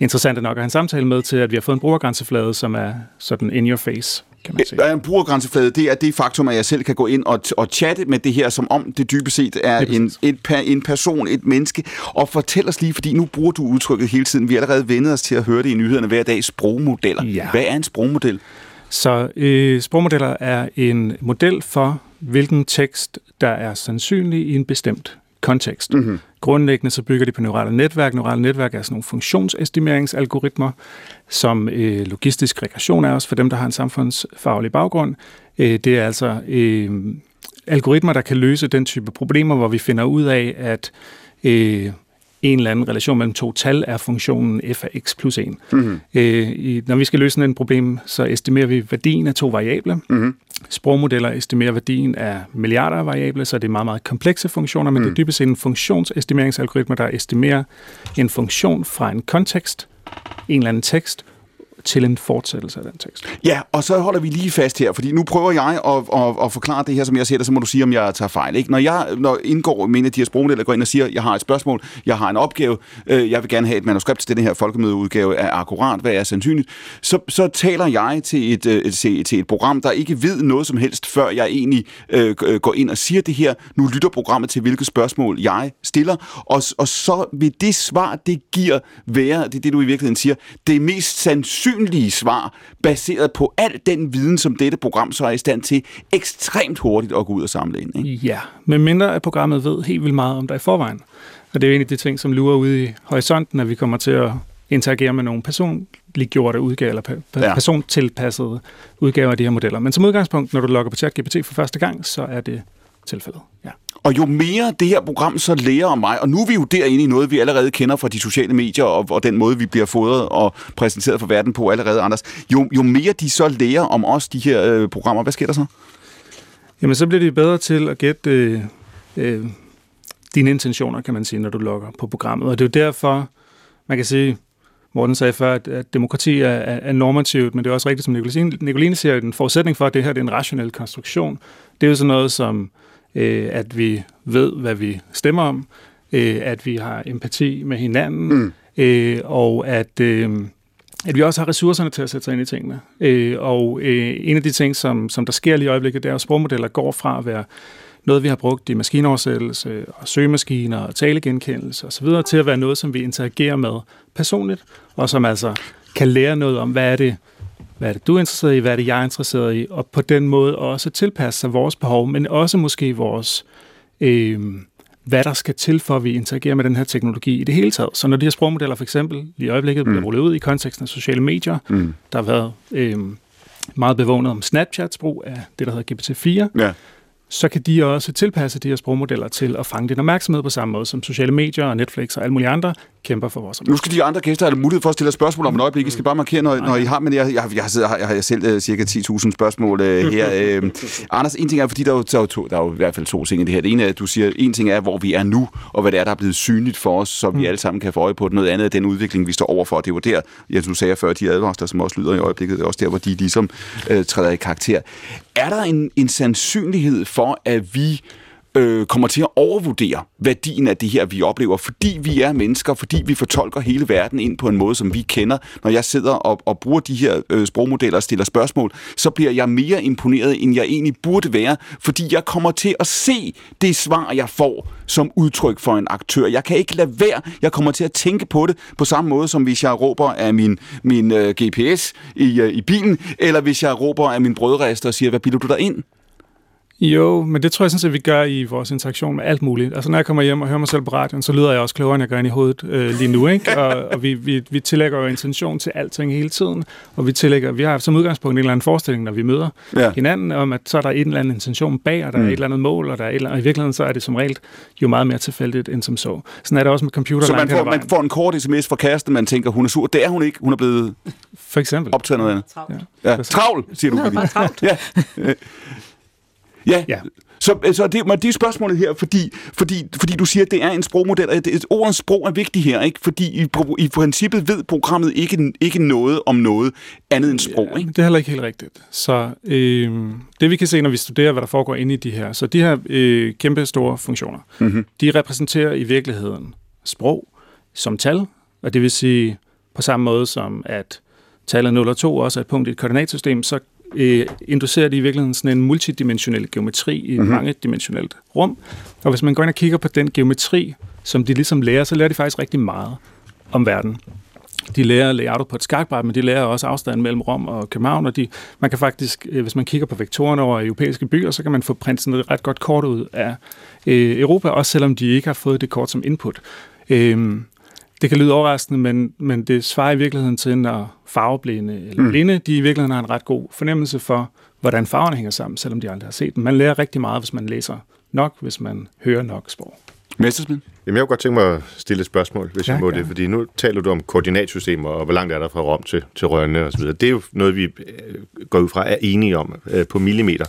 interessante nok at have en samtale med til, at vi har fået en brugergrænseflade, som er sådan in your face kan man sige. Der er en brugergrænseflade, det er det faktum, at jeg selv kan gå ind og, og chatte med det her, som om det dybest set er en, et, en person, et menneske. Og fortæl os lige, fordi nu bruger du udtrykket hele tiden. Vi har allerede vendet os til at høre det i nyhederne hver dag. Sprogmodeller. Ja. Hvad er en sprogmodel? Så øh, sprogmodeller er en model for, hvilken tekst, der er sandsynlig i en bestemt kontekst. Mm-hmm. Grundlæggende så bygger de på neurale netværk. Neurale netværk er sådan nogle funktionsestimeringsalgoritmer, som øh, logistisk regression er også for dem, der har en samfundsfaglig baggrund. Øh, det er altså øh, algoritmer, der kan løse den type problemer, hvor vi finder ud af, at øh, en eller anden relation mellem to tal er funktionen f af x plus 1. Mm-hmm. Øh, i, når vi skal løse sådan et problem, så estimerer vi værdien af to variable. Mm-hmm. Sprogmodeller estimerer værdien af milliarder af variable, så det er meget, meget komplekse funktioner, men mm. det er dybest set en funktionsestimeringsalgoritme, der estimerer en funktion fra en kontekst, en eller anden tekst, til en fortsættelse af den tekst. Ja, og så holder vi lige fast her, fordi nu prøver jeg at, at, at forklare det her, som jeg ser det, så må du sige, om jeg tager fejl. Ikke? Når jeg når indgår med en af de her sprogmodeller, går ind og siger, jeg har et spørgsmål, jeg har en opgave, øh, jeg vil gerne have et manuskript til den her folkemødeudgave af akkurat, hvad er sandsynligt, så, så taler jeg til et, øh, til, til et program, der ikke ved noget som helst, før jeg egentlig øh, øh, går ind og siger det her. Nu lytter programmet til, hvilke spørgsmål jeg stiller, og, og så vil det svar, det giver være, det er det, du i virkeligheden siger, det mest sandsynlige sandsynlige svar, baseret på al den viden, som dette program så er i stand til ekstremt hurtigt at gå ud og samle ind. Ikke? Ja, men mindre at programmet ved helt vildt meget om dig i forvejen. Og det er jo en af de ting, som lurer ude i horisonten, at vi kommer til at interagere med nogle personliggjorte udgaver, eller ja. persontilpassede udgaver af de her modeller. Men som udgangspunkt, når du logger på ChatGPT for første gang, så er det tilfældet. Ja. Og jo mere det her program så lærer om mig, og nu er vi jo derinde i noget, vi allerede kender fra de sociale medier, og, og den måde, vi bliver fodret og præsenteret for verden på allerede, Anders, jo, jo mere de så lærer om os, de her øh, programmer, hvad sker der så? Jamen, så bliver de bedre til at gætte øh, øh, dine intentioner, kan man sige, når du logger på programmet. Og det er jo derfor, man kan sige, Morten sagde før, at, at demokrati er, er, normativt, men det er også rigtigt, som Nicoline, Nicoline siger, at en forudsætning for, at det her det er en rationel konstruktion. Det er jo sådan noget som øh, at vi ved, hvad vi stemmer om, øh, at vi har empati med hinanden, mm. øh, og at, øh, at vi også har ressourcerne til at sætte sig ind i tingene. Øh, og øh, en af de ting, som, som der sker lige i øjeblikket, det er, at sprogmodeller går fra at være noget, vi har brugt i maskinoversættelse og søgemaskiner og talegenkendelse osv., til at være noget, som vi interagerer med personligt, og som altså kan lære noget om, hvad er det, hvad er det, du er interesseret i, hvad er det, jeg er interesseret i, og på den måde også tilpasse sig vores behov, men også måske vores, øh, hvad der skal til, for at vi interagerer med den her teknologi i det hele taget. Så når de her sprogmodeller for eksempel i øjeblikket bliver mm. rullet ud i konteksten af sociale medier, mm. der har været øh, meget bevågnet om Snapchats brug af det, der hedder GPT-4, ja så kan de også tilpasse de her sprogmodeller til at fange din opmærksomhed på samme måde, som sociale medier og Netflix og alle mulige andre kæmper for vores Nu skal de andre gæster have mulighed for at stille spørgsmål om et øjeblik. I skal bare markere, når, når I har, men jeg, jeg, jeg, har, jeg har selv uh, cirka 10.000 spørgsmål uh, her. Uh, Anders, en ting er, fordi der er, der, er to, der er jo i hvert fald to ting i det her. Det ene er, du siger, en ting er, hvor vi er nu, og hvad det er, der er blevet synligt for os, så vi mm. alle sammen kan få øje på det. Noget andet er den udvikling, vi står overfor. Det var der, jeg, du sagde før, de advarsler, som også lyder i øjeblikket, det er også der, hvor de ligesom uh, træder i karakter. Er der en, en sandsynlighed for, at vi øh, kommer til at overvurdere værdien af det her, vi oplever, fordi vi er mennesker, fordi vi fortolker hele verden ind på en måde, som vi kender. Når jeg sidder og, og bruger de her øh, sprogmodeller og stiller spørgsmål, så bliver jeg mere imponeret, end jeg egentlig burde være, fordi jeg kommer til at se det svar, jeg får som udtryk for en aktør. Jeg kan ikke lade være. Jeg kommer til at tænke på det på samme måde, som hvis jeg råber af min, min øh, GPS i, øh, i bilen, eller hvis jeg råber af min brødrester og siger, hvad bilder du der ind? Jo, men det tror jeg sådan set, vi gør i vores interaktion med alt muligt. Altså når jeg kommer hjem og hører mig selv på radioen, så lyder jeg også klogere, end jeg gør ind i hovedet øh, lige nu. Ikke? Og, og vi, vi, vi tillægger jo intention til alting hele tiden, og vi tillægger, vi har som udgangspunkt en eller anden forestilling, når vi møder ja. hinanden, om at så er der en eller anden intention bag, og der mm. er et eller andet mål, og, der er et eller andet, og i virkeligheden så er det som regel jo meget mere tilfældigt end som så. Sådan er det også med computer. Så man får, man får en kort sms fra kæresten, man tænker, hun er sur. Det er hun ikke. Hun er blevet For eksempel. optaget noget andet. Travlt. Ja. Ja. Travl, siger du. Ja, travlt. Ja. Ja. ja. Så, så det, det er spørgsmålet her, fordi, fordi, fordi du siger, at det er en sprogmodel, og det, ordens sprog er vigtigt her, ikke? fordi i, i princippet ved programmet ikke, ikke noget om noget andet end sprog. Ikke? det er heller ikke helt rigtigt. Så øh, det vi kan se, når vi studerer, hvad der foregår inde i de her, så de her øh, kæmpe store funktioner, mm-hmm. de repræsenterer i virkeligheden sprog som tal, og det vil sige på samme måde som at tallet 0 og 2 også er et punkt i et koordinatsystem, så øh, inducerer det i virkeligheden sådan en multidimensionel geometri i et mm-hmm. mangedimensionelt rum. Og hvis man går ind og kigger på den geometri, som de ligesom lærer, så lærer de faktisk rigtig meget om verden. de lærer layoutet på et skakbræt, men de lærer også afstanden mellem Rom og København, og de, man kan faktisk, øh, hvis man kigger på vektorerne over europæiske byer, så kan man få printet et ret godt kort ud af øh, Europa, også selvom de ikke har fået det kort som input. Øh, det kan lyde overraskende, men, men det svarer i virkeligheden til, når farveblinde eller mm. blinde, de i virkeligheden har en ret god fornemmelse for, hvordan farverne hænger sammen, selvom de aldrig har set dem. Man lærer rigtig meget, hvis man læser nok, hvis man hører nok sprog. Messersmith? Jamen, jeg kunne godt tænke mig at stille et spørgsmål, hvis ja, jeg må ja. det, fordi nu taler du om koordinatsystemer, og hvor langt er der fra Rom til, til Rønne og så videre. Det er jo noget, vi øh, går ud fra er enige om øh, på millimeter.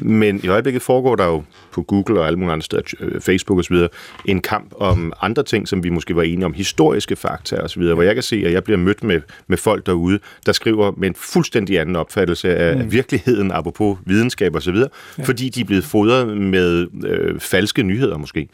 Men i øjeblikket foregår der jo på Google og alle mulige andre steder, øh, Facebook og så videre, en kamp om andre ting, som vi måske var enige om, historiske fakta og så videre, hvor jeg kan se, at jeg bliver mødt med, med folk derude, der skriver med en fuldstændig anden opfattelse af mm. virkeligheden, apropos videnskab og så videre, ja. fordi de er blevet fodret med øh, falske nyheder måske.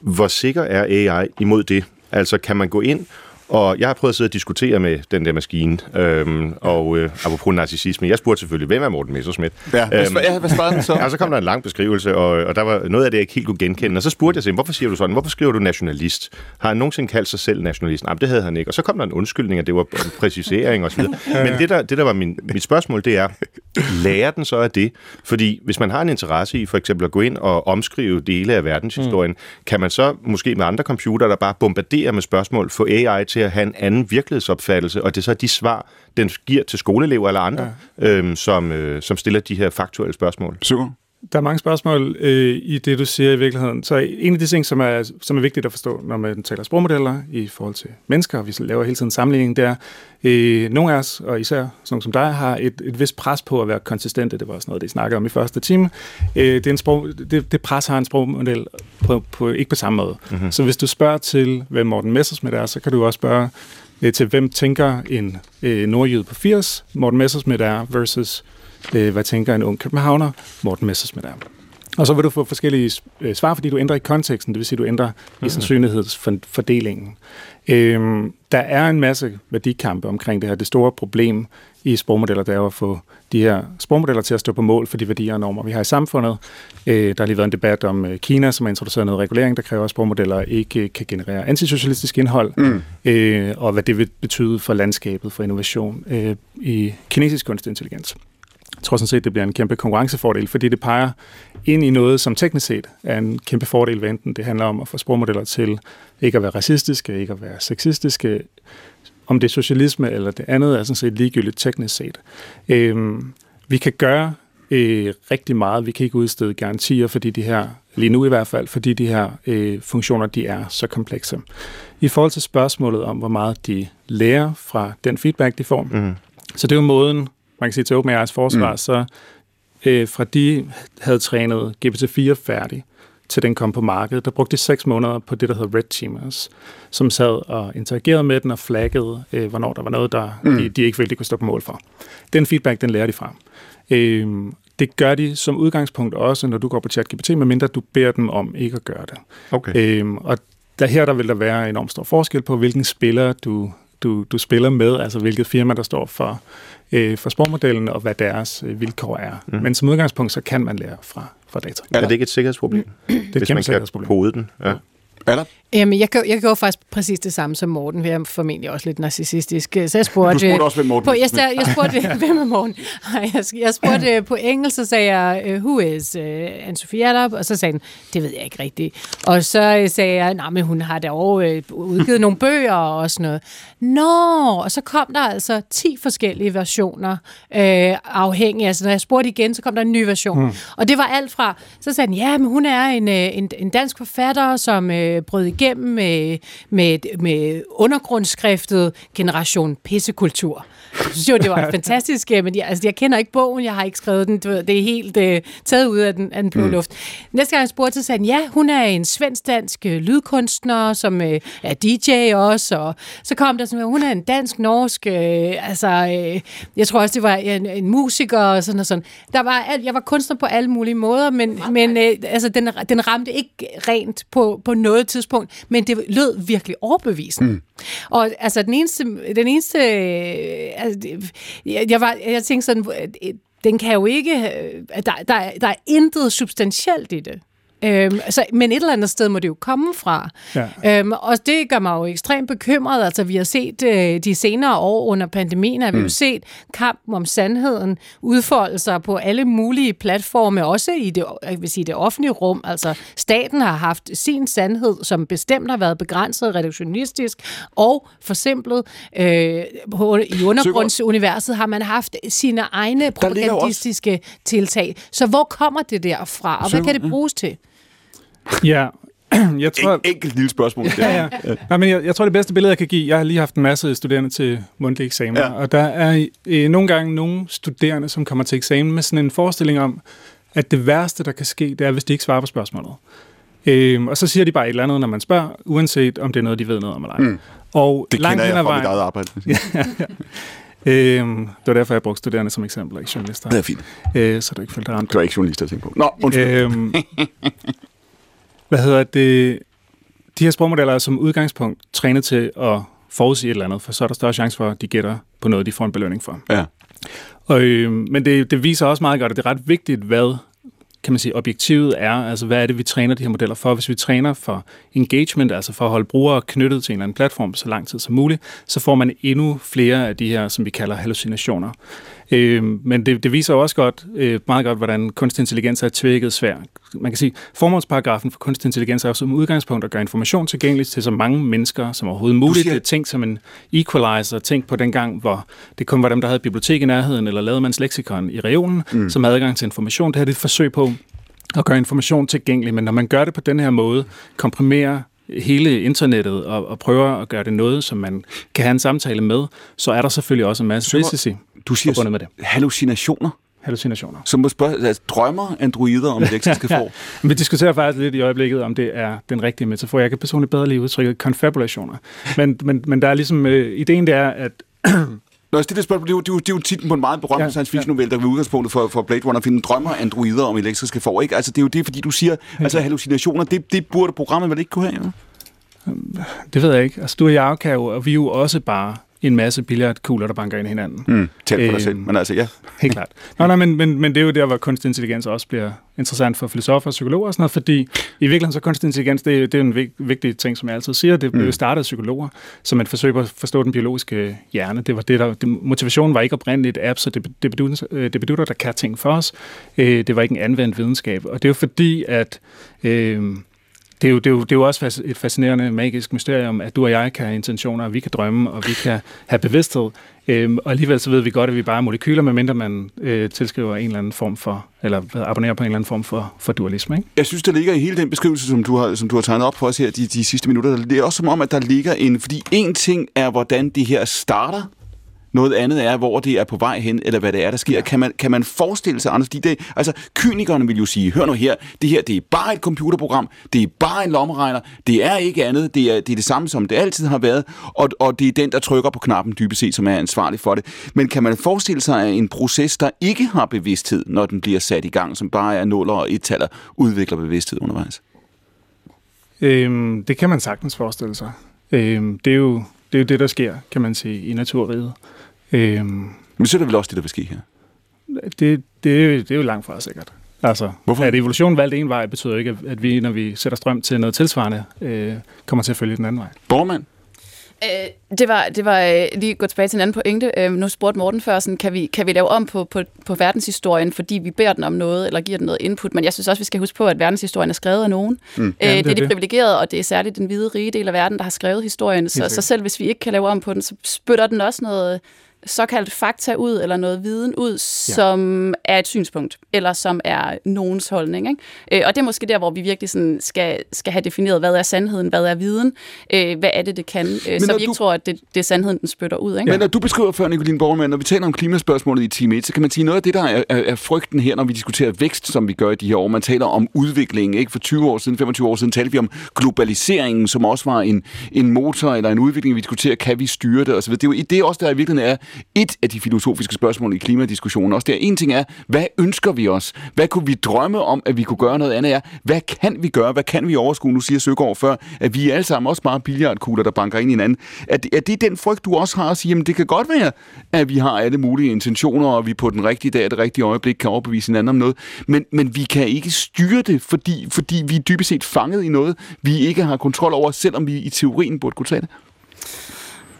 Hvor sikker er AI imod det? Altså, kan man gå ind og jeg har prøvet at sidde og diskutere med den der maskine, øhm, og øh, apropos narcissisme, jeg spurgte selvfølgelig, hvem er Morten Messersmith? Ja, øhm, ja hvad svarede så? og så kom der en lang beskrivelse, og, og der var noget af det, jeg ikke helt kunne genkende. Og så spurgte jeg sig, hvorfor siger du sådan? Hvorfor skriver du nationalist? Har han nogensinde kaldt sig selv nationalist? Nej, det havde han ikke. Og så kom der en undskyldning, at det var en præcisering osv. Men det der, det der var min, mit spørgsmål, det er, lærer den så af det? Fordi hvis man har en interesse i for eksempel at gå ind og omskrive dele af verdenshistorien, mm. kan man så måske med andre computere, der bare bombarderer med spørgsmål, få AI til at have en anden virkelighedsopfattelse, og det er så de svar, den giver til skoleelever eller andre, ja. øhm, som, øh, som stiller de her faktuelle spørgsmål. Super. Der er mange spørgsmål øh, i det, du siger i virkeligheden. Så en af de ting, som er, som er vigtigt at forstå, når man taler sprogmodeller i forhold til mennesker, og vi laver hele tiden sammenligning, det er, øh, nogle af os, og især sådan som dig, har et, et vist pres på at være konsistente. Det var også noget, de snakkede om i første time. Øh, det, er en sprog, det, det pres har en sprogmodel på, på, ikke på samme måde. Mm-hmm. Så hvis du spørger til, hvem Morten Messersmith er, så kan du også spørge øh, til, hvem tænker en øh, nordjyd på 80, Morten Messersmith er, versus øh, hvad tænker en ung københavner, Morten Messersmith er. Og så vil du få forskellige øh, svar, fordi du ændrer i konteksten, det vil sige, du ændrer mm. i sandsynlighedsfordelingen. Øhm, der er en masse værdikampe omkring det her. Det store problem i sprogmodeller, det er at få de her sprogmodeller til at stå på mål for de værdier og normer, vi har i samfundet. Øh, der har lige været en debat om øh, Kina, som har introduceret noget regulering, der kræver, at sprogmodeller ikke kan generere antisocialistisk indhold, mm. øh, og hvad det vil betyde for landskabet for innovation øh, i kinesisk kunstig intelligens. Jeg tror sådan set, det bliver en kæmpe konkurrencefordel, fordi det peger ind i noget, som teknisk set er en kæmpe fordel ved enten det handler om at få sprogmodeller til ikke at være racistiske, ikke at være sexistiske, om det er socialisme eller det andet, er sådan set ligegyldigt teknisk set. Øhm, vi kan gøre øh, rigtig meget. Vi kan ikke udstede garantier, fordi de her, lige nu i hvert fald, fordi de her øh, funktioner, de er så komplekse. I forhold til spørgsmålet om, hvor meget de lærer fra den feedback, de får, mm. så det er jo måden, man kan sige til OpenAI's forsvar, mm. så øh, fra de havde trænet GPT-4 færdig, til den kom på markedet, der brugte de seks måneder på det, der hedder Red Teamers, som sad og interagerede med den og flaggede, øh, hvornår der var noget, der mm. de, de ikke ville, de kunne stå på mål for. Den feedback, den lærer de fra. Øh, det gør de som udgangspunkt også, når du går på ChatGPT, medmindre du beder dem om ikke at gøre det. Okay. Øh, og der her der vil der være enormt stor forskel på, hvilken spiller du, du, du spiller med, altså hvilket firma, der står for øh, for sprogmodellen og hvad deres øh, vilkår er. Mm. Men som udgangspunkt, så kan man lære fra, fra data. Er det ikke et sikkerhedsproblem? det er et kæmpe man sikkerhedsproblem. kan kode den? Ja. Eller? Jamen, jeg, jeg gjorde faktisk præcis det samme som Morten. Jeg er formentlig også lidt narcissistisk. Så jeg spurgte... Du spurgte også, hvem Morten på, jeg, jeg, jeg spurgte, hvem er Morten? Jeg, jeg spurgte øh, på engelsk, så sagde jeg, øh, who is uh, Anne-Sophie Adab? Og så sagde han, det ved jeg ikke rigtigt. Og så sagde jeg, nej, men hun har også udgivet nogle bøger og sådan noget. Nå, og så kom der altså 10 forskellige versioner øh, afhængig. Altså, når jeg spurgte igen, så kom der en ny version. Hmm. Og det var alt fra, så sagde han, ja, men hun er en, en, en dansk forfatter, som øh, brød igennem med, med, med undergrundsskriftet Generation Pissekultur. Jeg synes jo, det var fantastisk, men jeg, altså, jeg kender ikke bogen, jeg har ikke skrevet den, det er helt uh, taget ud af den, af den blå mm. luft. Næste gang jeg spurgte, så sagde han, ja, hun er en svensk-dansk uh, lydkunstner, som uh, er DJ også, og så kom der sådan, hun er en dansk-norsk, uh, altså, uh, jeg tror også, det var en, en musiker og sådan og sådan. Der var, alt, jeg var kunstner på alle mulige måder, men, men uh, altså, den, den ramte ikke rent på, på noget tidspunkt, men det lød virkelig overbevisende. Mm. Og altså, den eneste, den eneste altså, jeg, jeg, var, jeg tænkte sådan, øh, den kan jo ikke, øh, der, der, der er intet substantielt i det. Øhm, altså, men et eller andet sted må det jo komme fra. Ja. Øhm, og det gør mig jo ekstremt bekymret. Altså, vi har set øh, de senere år under pandemien, har vi mm. jo set kampen om sandheden udfolde sig på alle mulige platforme, også i det, jeg vil sige, det offentlige rum. Altså, staten har haft sin sandhed, som bestemt har været begrænset reduktionistisk og forsimplet. Øh, på, I undergrundsuniverset har man haft sine egne propagandistiske tiltag. Så hvor kommer det derfra, og hvad kan det bruges til? Ja, jeg tror... En, enkelt lille spørgsmål. ja, ja. ja. men jeg, jeg tror, det bedste billede, jeg kan give, jeg har lige haft en masse studerende til mundtlige eksamen, ja. og der er øh, nogle gange nogle studerende, som kommer til eksamen med sådan en forestilling om, at det værste, der kan ske, det er, hvis de ikke svarer på spørgsmålet. Øhm, og så siger de bare et eller andet, når man spørger, uanset om det er noget, de ved noget om eller ej. Mm. Og det langt kender jeg fra mit eget arbejde. ja, ja. Øhm, det var derfor, jeg brugte studerende som eksempel, ikke journalister. Det er fint. Øh, så du ikke følte dig ramt. Det var ikke journalister, jeg tænkte på. Nå, undskyld. Øhm, hvad hedder det? De her sprogmodeller er som udgangspunkt trænet til at forudsige et eller andet, for så er der større chance for, at de gætter på noget, de får en belønning for. Ja. Og, øh, men det, det viser også meget godt, at det er ret vigtigt, hvad kan man sige, objektivet er, altså hvad er det, vi træner de her modeller for? Hvis vi træner for engagement, altså for at holde brugere knyttet til en eller anden platform så lang tid som muligt, så får man endnu flere af de her, som vi kalder hallucinationer. Øh, men det, det viser også godt, øh, meget godt, hvordan kunstig intelligens er tvækket svær. Man kan sige, formålsparagrafen for kunstig intelligens er som udgangspunkt at gøre information tilgængelig til så mange mennesker som overhovedet muligt. Siger... Tænk som en equalizer. Tænk på den gang, hvor det kun var dem, der havde bibliotek i nærheden, eller lavede mands leksikon i regionen, mm. som havde adgang til information. Det her er et forsøg på at gøre information tilgængelig, men når man gør det på den her måde, komprimerer hele internettet og, og prøver at gøre det noget, som man kan have en samtale med, så er der selvfølgelig også en masse risici du siger med det. hallucinationer? Hallucinationer. Som må spørge, altså, drømmer androider om elektriske får? Vi diskuterer faktisk lidt i øjeblikket, om det er den rigtige metafor. Jeg kan personligt bedre lige udtrykke confabulationer. Men, men, men der er ligesom, øh, ideen det er, at Nå, det, det, spørgsmål, det, er jo, det, er jo, det er jo titlen på en meget berømt ja, science fiction novelle, der er udgangspunktet for, for Blade Runner, finde drømmer androider om elektriske får. Ikke? Altså, det er jo det, fordi du siger, ja. altså hallucinationer, det, det burde programmet vel ikke kunne have? Ja? Det ved jeg ikke. Altså, du og jeg kan jo, og vi er jo også bare en masse billardkugler, der banker ind i hinanden. Mm, tæt på dig øh, selv, men altså ja. Helt klart. Nå, nej, men, men, men det er jo der, hvor kunstig intelligens også bliver interessant for filosofer og psykologer og sådan noget, fordi i virkeligheden så kunstig intelligens, det, det er en vig, vigtig ting, som jeg altid siger, det blev mm. startet af psykologer, som et forsøg på at forstå den biologiske hjerne. Det var det, der, det, motivationen var ikke oprindeligt app, så det, det bedutter, der kan ting for os. Øh, det var ikke en anvendt videnskab, og det er jo fordi, at øh, det er, jo, det, er jo, det er jo også et fascinerende magisk mysterium, at du og jeg kan have intentioner, og vi kan drømme, og vi kan have bevidsthed. Øhm, og alligevel så ved vi godt, at vi bare er molekyler, medmindre man øh, tilskriver en eller anden form for, eller abonnerer på en eller anden form for, for dualisme. Ikke? Jeg synes, der ligger i hele den beskrivelse, som du har, som du har tegnet op for os her de, de sidste minutter, det er også som om, at der ligger en, fordi en ting er, hvordan det her starter, noget andet er, hvor det er på vej hen, eller hvad det er, der sker. Ja. Kan, man, kan man forestille sig, Anders, de det, altså kynikerne vil jo sige, hør nu her, det her det er bare et computerprogram, det er bare en lommeregner, det er ikke andet, det er det, er det samme, som det altid har været, og, og det er den, der trykker på knappen dybest set, som er ansvarlig for det. Men kan man forestille sig en proces, der ikke har bevidsthed, når den bliver sat i gang, som bare er nuller og et-taller, udvikler bevidsthed undervejs? Øhm, det kan man sagtens forestille sig. Øhm, det, er jo, det er jo det, der sker, kan man sige, i naturriget. Øhm, Men så er det vel også det, der vil ske her? Det, det, det er jo langt fra sikkert. Altså, Hvorfor? at evolutionen valgte en vej, betyder ikke, at vi, når vi sætter strøm til noget tilsvarende, øh, kommer til at følge den anden vej. Bormann? Øh, det var, det var øh, lige gå tilbage til en anden pointe. Øh, nu spurgte Morten før, sådan, kan, vi, kan vi lave om på, på, på verdenshistorien, fordi vi beder den om noget, eller giver den noget input? Men jeg synes også, vi skal huske på, at verdenshistorien er skrevet af nogen. Mm. Øh, Jamen, det, det er de privilegerede, og det er særligt den hvide, rige del af verden, der har skrevet historien. Så, så selv hvis vi ikke kan lave om på den, så spytter den også noget såkaldt fakta ud, eller noget viden ud, ja. som er et synspunkt, eller som er nogens holdning. Ikke? Øh, og det er måske der, hvor vi virkelig sådan skal, skal have defineret, hvad er sandheden, hvad er viden, øh, hvad er det, det kan, øh, så vi du... ikke tror, at det, det er sandheden, den spytter ud. Ikke? Men når du beskriver før, Nicoline Borgermann, når vi taler om klimaspørgsmålet i time 1, så kan man sige, noget af det, der er, er, er frygten her, når vi diskuterer vækst, som vi gør i de her år, man taler om udvikling. Ikke? For 20 år siden, 25 år siden, talte vi om globaliseringen, som også var en, en motor eller en udvikling, vi diskuterer, kan vi styre det osv. Det er jo det også der i virkeligheden er et af de filosofiske spørgsmål i klimadiskussionen også. Der en ting er, hvad ønsker vi os? Hvad kunne vi drømme om, at vi kunne gøre noget andet er? Hvad kan vi gøre? Hvad kan vi overskue? Nu siger Søgaard før, at vi er alle sammen også bare billiardkugler, der banker ind i hinanden. Er det, er det den frygt, du også har at sige, jamen det kan godt være, at vi har alle mulige intentioner, og vi på den rigtige dag, det rigtige øjeblik kan overbevise hinanden om noget, men, men vi kan ikke styre det, fordi, fordi vi er dybest set fanget i noget, vi ikke har kontrol over, selvom vi i teorien burde kunne tage det.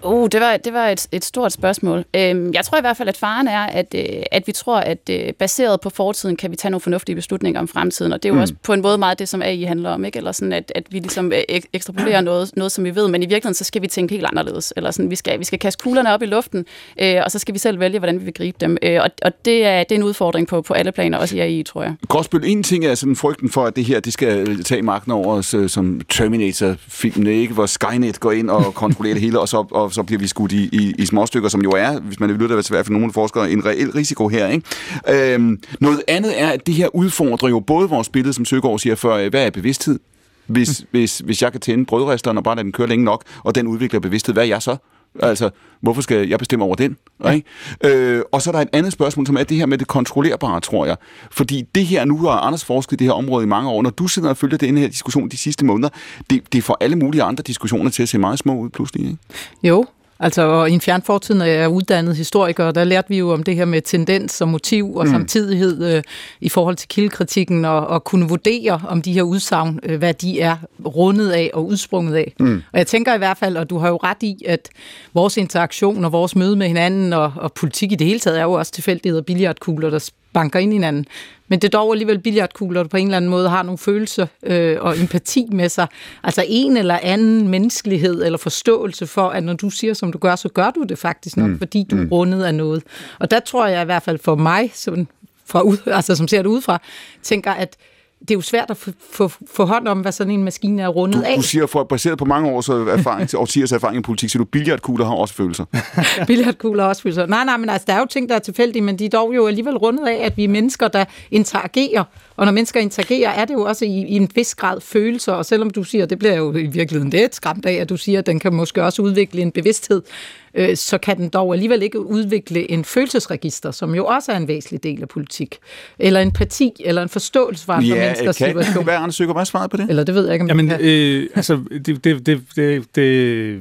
Uh, det var, det var et, et stort spørgsmål. Øhm, jeg tror i hvert fald, at faren er, at, øh, at vi tror, at øh, baseret på fortiden, kan vi tage nogle fornuftige beslutninger om fremtiden. Og det er jo mm. også på en måde meget det, som AI handler om. Ikke? Eller sådan, at, at vi ligesom øh, ek- ekstrapolerer noget, noget, som vi ved. Men i virkeligheden, så skal vi tænke helt anderledes. Eller sådan, vi, skal, vi skal kaste kuglerne op i luften, øh, og så skal vi selv vælge, hvordan vi vil gribe dem. Øh, og og det, er, det er en udfordring på, på alle planer, også i AI, tror jeg. Gråsbøl, en ting er sådan frygten for, at det her det skal tage magten over os, øh, som Terminator-filmen, ikke? hvor Skynet går ind og kontrollerer det hele, og så, og så bliver vi skudt i, i, i småstykker, som jo er, hvis man vil lytte til hvert fald nogle forskere, en reel risiko her. Ikke? Øhm, noget andet er, at det her udfordrer jo både vores billede, som Søgaard siger før, hvad er bevidsthed? Hvis, hvis, hvis jeg kan tænde brødresteren og bare lade den køre længe nok, og den udvikler bevidsthed, hvad er jeg så? Altså, hvorfor skal jeg bestemme over den? Ja. Ikke? Øh, og så er der et andet spørgsmål, som er det her med det kontrollerbare, tror jeg. Fordi det her, nu har Anders forsket i det her område i mange år, når du sidder og følger den her diskussion de sidste måneder, det, det får alle mulige andre diskussioner til at se meget små ud pludselig, ikke? Jo, Altså, og i en fjern fortid, når jeg er uddannet historiker, der lærte vi jo om det her med tendens og motiv og mm. samtidighed øh, i forhold til kildekritikken, og, og kunne vurdere om de her udsagn, øh, hvad de er rundet af og udsprunget af. Mm. Og jeg tænker i hvert fald, og du har jo ret i, at vores interaktion og vores møde med hinanden og, og politik i det hele taget er jo også tilfældigheder og billiardkugler, der banker ind i hinanden. Men det er dog alligevel billiardkugler, der på en eller anden måde har nogle følelser øh, og empati med sig. Altså en eller anden menneskelighed eller forståelse for, at når du siger, som du gør, så gør du det faktisk nok, mm. fordi du er mm. rundet af noget. Og der tror jeg i hvert fald for mig, som, fra ud, altså, som ser det udefra, tænker, at det er jo svært at få, få, få hånd om, hvad sådan en maskine er rundet du, af. Du siger, for baseret på mange års erfaring, til årtiers erfaring i politik, så du billiardkugler har også følelser. billiardkugler har også følelser. Nej, nej, men altså, der er jo ting, der er tilfældige, men de er dog jo alligevel rundet af, at vi er mennesker, der interagerer. Og når mennesker interagerer, er det jo også i, i en vis grad følelser, og selvom du siger, det bliver jo i virkeligheden lidt skræmt af, at du siger, at den kan måske også udvikle en bevidsthed, øh, så kan den dog alligevel ikke udvikle en følelsesregister, som jo også er en væsentlig del af politik. Eller en parti, eller en forståelse for andre ja, menneskers kan, situation. Hvad er Anders Søger, hvad svaret på det? Eller det ved jeg ikke, om Jamen, kan. øh, altså, det, det, det, det, det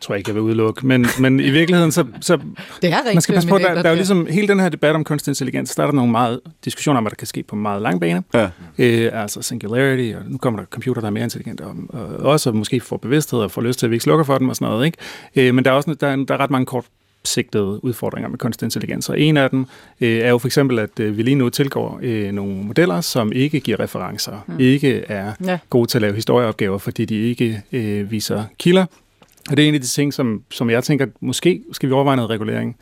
tror jeg ikke, jeg vil udelukke. Men, men i virkeligheden, så... så det er man skal passe på, der, der er jo ligesom hele den her debat om kunstig intelligens, der er der nogle meget diskussioner om, hvad der kan ske på meget lang bane. Ja. Øh, altså singularity, og nu kommer der computer, der er mere intelligente, og, og også måske får bevidsthed og får lyst til, at vi ikke slukker for dem og sådan noget. Ikke? Øh, men der er også der er, der er ret mange kort sigtede udfordringer med kunstig intelligens. Og en af dem øh, er jo for eksempel, at øh, vi lige nu tilgår øh, nogle modeller, som ikke giver referencer, mm. ikke er ja. gode til at lave historieopgaver, fordi de ikke øh, viser kilder. Og det er en af de ting, som, som jeg tænker, måske skal vi overveje noget regulering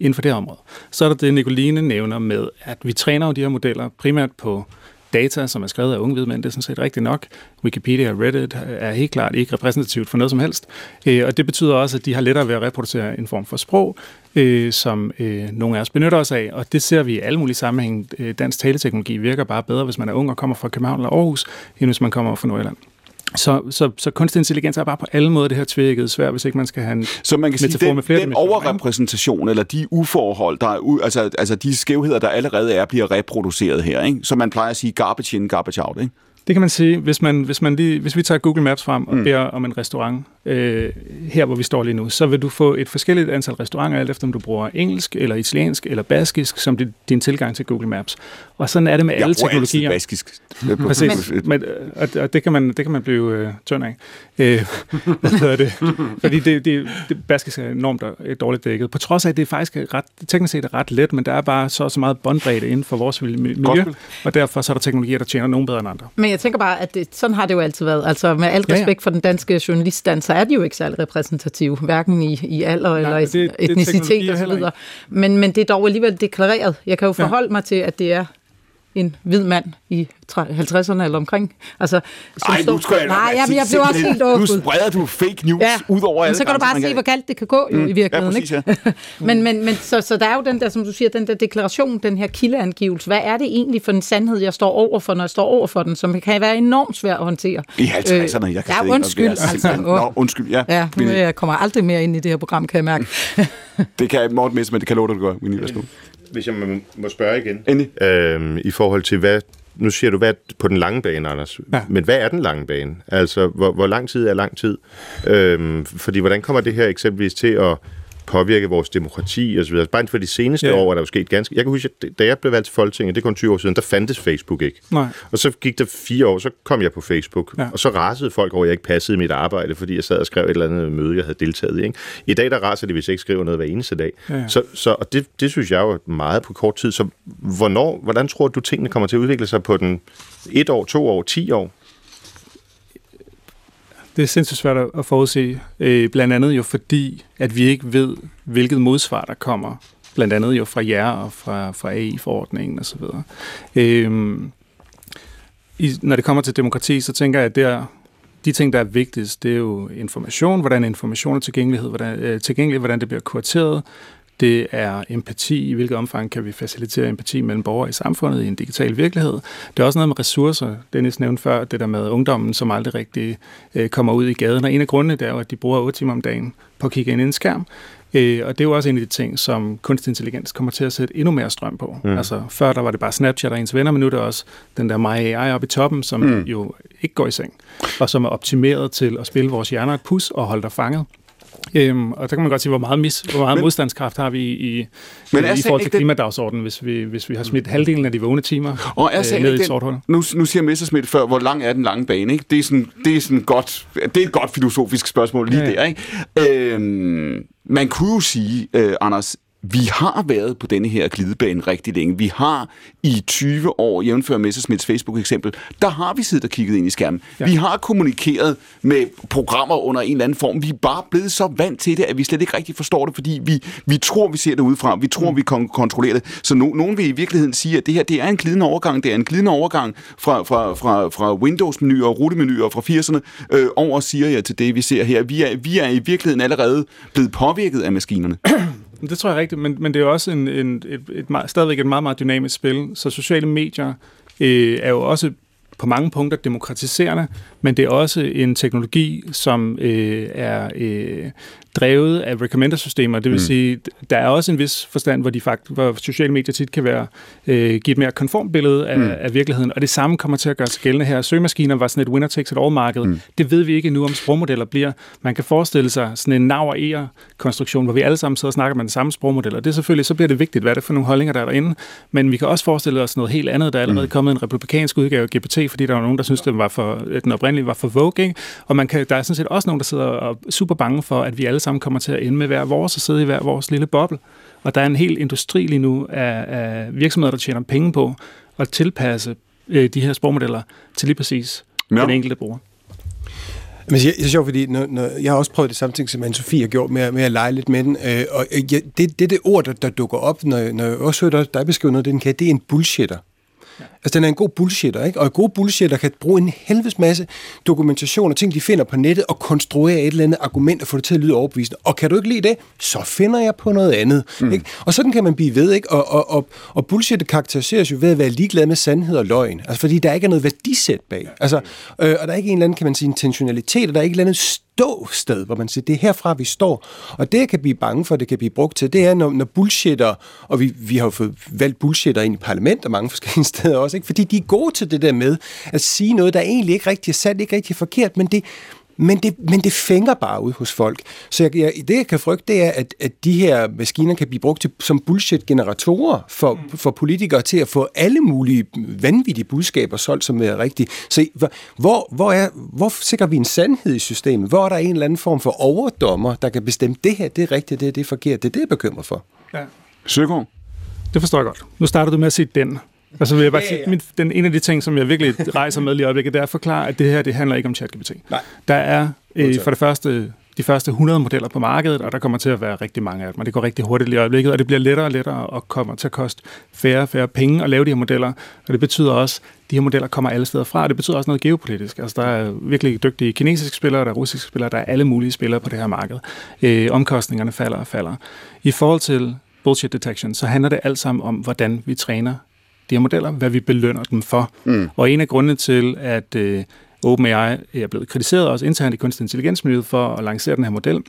inden for det her område. Så er der det, Nicoline nævner med, at vi træner jo de her modeller primært på data, som er skrevet af unge hvidmænd, det er sådan set rigtigt nok. Wikipedia og Reddit er helt klart ikke repræsentativt for noget som helst. Øh, og det betyder også, at de har lettere ved at reproducere en form for sprog, øh, som øh, nogle af os benytter os af. Og det ser vi i alle mulige sammenhæng. Dansk taleteknologi virker bare bedre, hvis man er ung og kommer fra København eller Aarhus, end hvis man kommer fra Nordjylland. Så, så, så kunstig intelligens er bare på alle måder det her tvækket svært, hvis ikke man skal have en Så man kan sige, den, med flere den overrepræsentation, eller de uforhold, der er, altså, altså de skævheder, der allerede er, bliver reproduceret her, ikke? Så man plejer at sige garbage in, garbage out, ikke? Det kan man sige, hvis, man, hvis, man lige, hvis vi tager Google Maps frem og mm. beder om en restaurant øh, her, hvor vi står lige nu, så vil du få et forskelligt antal restauranter, alt efter om du bruger engelsk, eller italiensk, eller baskisk, som din, din tilgang til Google Maps. Og sådan er det med jeg alle teknologier. Jeg baskisk. Præcis, Men, og, og det, kan man, det kan man blive øh, tynd af. Øh, hvad det? Fordi det, det, det baskisk er enormt dårligt dækket. På trods af, at det faktisk er ret, teknisk set er ret let, men der er bare så, så meget båndbredde inden for vores miljø, og derfor så er der teknologier, der tjener nogen bedre end andre. Men jeg tænker bare, at det, sådan har det jo altid været. Altså med al respekt ja, ja. for den danske journaliststand, så er de jo ikke særlig repræsentative, hverken i, i alder Nej, eller det, etnicitet osv. Men, men det er dog alligevel deklareret. Jeg kan jo forholde ja. mig til, at det er en hvid mand i 50'erne eller omkring. Altså, som Ej, nu skal jeg Nej, jeg, jeg blev også helt overgået. Nu spreder du fake news ja. ud over alle Så kan du bare se, hvor galt det kan gå jo, mm. i virkeligheden. Ja, præcis, ikke? Ja. men, men, men så, så der er jo den der, som du siger, den der deklaration, den her kildeangivelse. Hvad er det egentlig for en sandhed, jeg står over for, når jeg står over for den, som kan være enormt svær at håndtere? I 50'erne, jeg kan ja, undskyld. Altså, Nå, undskyld, ja. Ja, nu jeg kommer aldrig mere ind i det her program, kan jeg mærke. det kan Morten Messe, men det kan love dig, du gør. Hvis jeg må spørge igen. Endelig. Øhm, I forhold til, hvad nu siger du, hvad på den lange bane, Anders. Ja. Men hvad er den lange bane? Altså, hvor, hvor lang tid er lang tid? Øhm, fordi hvordan kommer det her eksempelvis til at påvirke vores demokrati osv. Bare for de seneste ja. år er der jo sket ganske... Jeg kan huske, at da jeg blev valgt til Folketinget, det er kun 20 år siden, der fandtes Facebook ikke. Nej. Og så gik der fire år, så kom jeg på Facebook, ja. og så rasede folk over, at jeg ikke passede mit arbejde, fordi jeg sad og skrev et eller andet møde, jeg havde deltaget i. Ikke? I dag der raser det, hvis jeg ikke skriver noget hver eneste dag. Ja. Så, så, og det, det synes jeg jo meget på kort tid. Så hvornår, hvordan tror du, tingene kommer til at udvikle sig på den et år, to år, ti år? Det er sindssygt svært at forudse, øh, blandt andet jo fordi, at vi ikke ved, hvilket modsvar der kommer, blandt andet jo fra jer og fra, fra AI-forordningen osv. Øh, i, når det kommer til demokrati, så tænker jeg, at der, de ting, der er vigtigst, det er jo information, hvordan information er tilgængelighed, hvordan, øh, tilgængelig, hvordan det bliver kurateret, det er empati. I hvilket omfang kan vi facilitere empati mellem borgere i samfundet i en digital virkelighed? Det er også noget med ressourcer. Dennis nævnte før det der med ungdommen, som aldrig rigtig øh, kommer ud i gaden. Og en af grundene det er jo, at de bruger 8 timer om dagen på at kigge ind i en skærm. Øh, og det er jo også en af de ting, som kunstig intelligens kommer til at sætte endnu mere strøm på. Mm. Altså før der var det bare Snapchat og ens venner, men nu er det også den der MyAI oppe i toppen, som mm. jo ikke går i seng, og som er optimeret til at spille vores hjerner et pus og holde dig fanget. Øhm, og der kan man godt sige, hvor meget, mis, hvor meget men, modstandskraft har vi i, i, men i, i forhold til klimadagsordenen, hvis vi, hvis vi har smidt halvdelen af de vågne timer og er øh, ned i et sort hul. Nu, nu siger Messersmith før, hvor lang er den lange bane? Ikke? Det, er sådan, det, er sådan godt, det er et godt filosofisk spørgsmål lige ja. der. Ikke? Øhm, man kunne jo sige, øh, Anders, vi har været på denne her glidebane rigtig længe. Vi har i 20 år, jævnfør Messersmiths Facebook-eksempel, der har vi siddet og kigget ind i skærmen. Ja. Vi har kommunikeret med programmer under en eller anden form. Vi er bare blevet så vant til det, at vi slet ikke rigtig forstår det, fordi vi, vi tror, vi ser det udefra. Vi tror, mm. vi kan kontrollere det. Så no, nogen vil i virkeligheden sige, at det her det er en glidende overgang. Det er en glidende overgang fra, fra, fra, fra Windows-menuer og rutemenuer fra 80'erne øh, over, siger jeg til det, vi ser her. Vi er, vi er i virkeligheden allerede blevet påvirket af maskinerne. Det tror jeg rigtigt, men, men det er jo også en, en, et, et, et, stadigvæk et meget, meget dynamisk spil. Så sociale medier øh, er jo også på mange punkter demokratiserende, men det er også en teknologi, som øh, er øh, drevet af recommender-systemer. Det vil mm. sige, der er også en vis forstand, hvor, de fakt, hvor sociale medier tit kan være øh, give et mere konformt billede af, mm. af virkeligheden, og det samme kommer til at gøre sig gældende her. Søgemaskiner var sådan et winner takes it all marked. Mm. Det ved vi ikke nu om sprogmodeller bliver. Man kan forestille sig sådan en nav og er konstruktion hvor vi alle sammen sidder og snakker med den samme sprogmodel, og det er selvfølgelig, så bliver det vigtigt, hvad er det for nogle holdninger, der er derinde. Men vi kan også forestille os noget helt andet. Der er allerede mm. kommet en republikansk udgave af GPT, fordi der var nogen, der synes, den, var for, den oprindelige var for vogue. Ikke? Og man kan, der er sådan set også nogen, der sidder og er super bange for, at vi alle sammen kommer til at ende med hver vores og sidde i hver vores lille boble. Og der er en hel industri lige nu af, af virksomheder, der tjener penge på at tilpasse øh, de her sprogmodeller til lige præcis ja. den enkelte bruger. Men det er sjovt, fordi når, når, jeg har også prøvet det samme ting, som Anne-Sophie har gjort med, med at lege lidt med den. Øh, og ja, det, det, det ord, der, der dukker op, når, når jeg også hørte dig beskrive noget, den kan, det er en bullshitter. Altså, den er en god bullshitter, ikke? Og en god bullshitter kan bruge en helvedes masse dokumentation og ting, de finder på nettet, og konstruere et eller andet argument og få det til at lyde overbevisende. Og kan du ikke lide det, så finder jeg på noget andet. Mm. Ikke? Og sådan kan man blive ved, ikke? Og, og, og, og bullshit karakteriseres jo ved at være ligeglad med sandhed og løgn. Altså, fordi der ikke er noget værdisæt bag. Altså, øh, og der er ikke en eller anden, kan man sige, intentionalitet, og der er ikke et eller andet ståsted, hvor man siger, det er herfra, vi står. Og det, jeg kan blive bange for, det kan blive brugt til, det er, når, når bullshitter, og vi, vi har jo fået valgt bullshitter ind i parlament og mange forskellige steder også, ikke? fordi de er gode til det der med at sige noget, der egentlig ikke rigtig er sandt, ikke rigtig er forkert, men det, men det, men det fænger bare ud hos folk. Så jeg, jeg, det, jeg kan frygte, det er, at, at de her maskiner kan blive brugt til, som bullshit-generatorer for, mm. for politikere til at få alle mulige vanvittige budskaber solgt, som er rigtige. Så hvor, hvor, er, hvor sikrer vi en sandhed i systemet? Hvor er der en eller anden form for overdommer, der kan bestemme, det her det er rigtigt, det, her, det er forkert? Det er det, jeg bekymrer for. Ja. Søgaard? Det forstår jeg godt. Nu starter du med at sige den. Og så vil jeg bare sige, min, den, en af de ting, som jeg virkelig rejser med lige i øjeblikket, det er at forklare, at det her, det handler ikke om ChatGPT. Nej. Der er øh, for det første de første 100 modeller på markedet, og der kommer til at være rigtig mange af dem, og det går rigtig hurtigt i øjeblikket, og det bliver lettere og lettere og kommer til at koste færre og færre penge at lave de her modeller, og det betyder også, at de her modeller kommer alle steder fra, og det betyder også noget geopolitisk. Altså, der er virkelig dygtige kinesiske spillere, der er russiske spillere, der er alle mulige spillere på det her marked. Øh, omkostningerne falder og falder. I forhold til bullshit detection, så handler det alt sammen om, hvordan vi træner de her modeller, hvad vi belønner dem for. Mm. Og en af grundene til, at øh, OpenAI er blevet kritiseret også internt i kunstig intelligensmiljøet for at lancere den her model,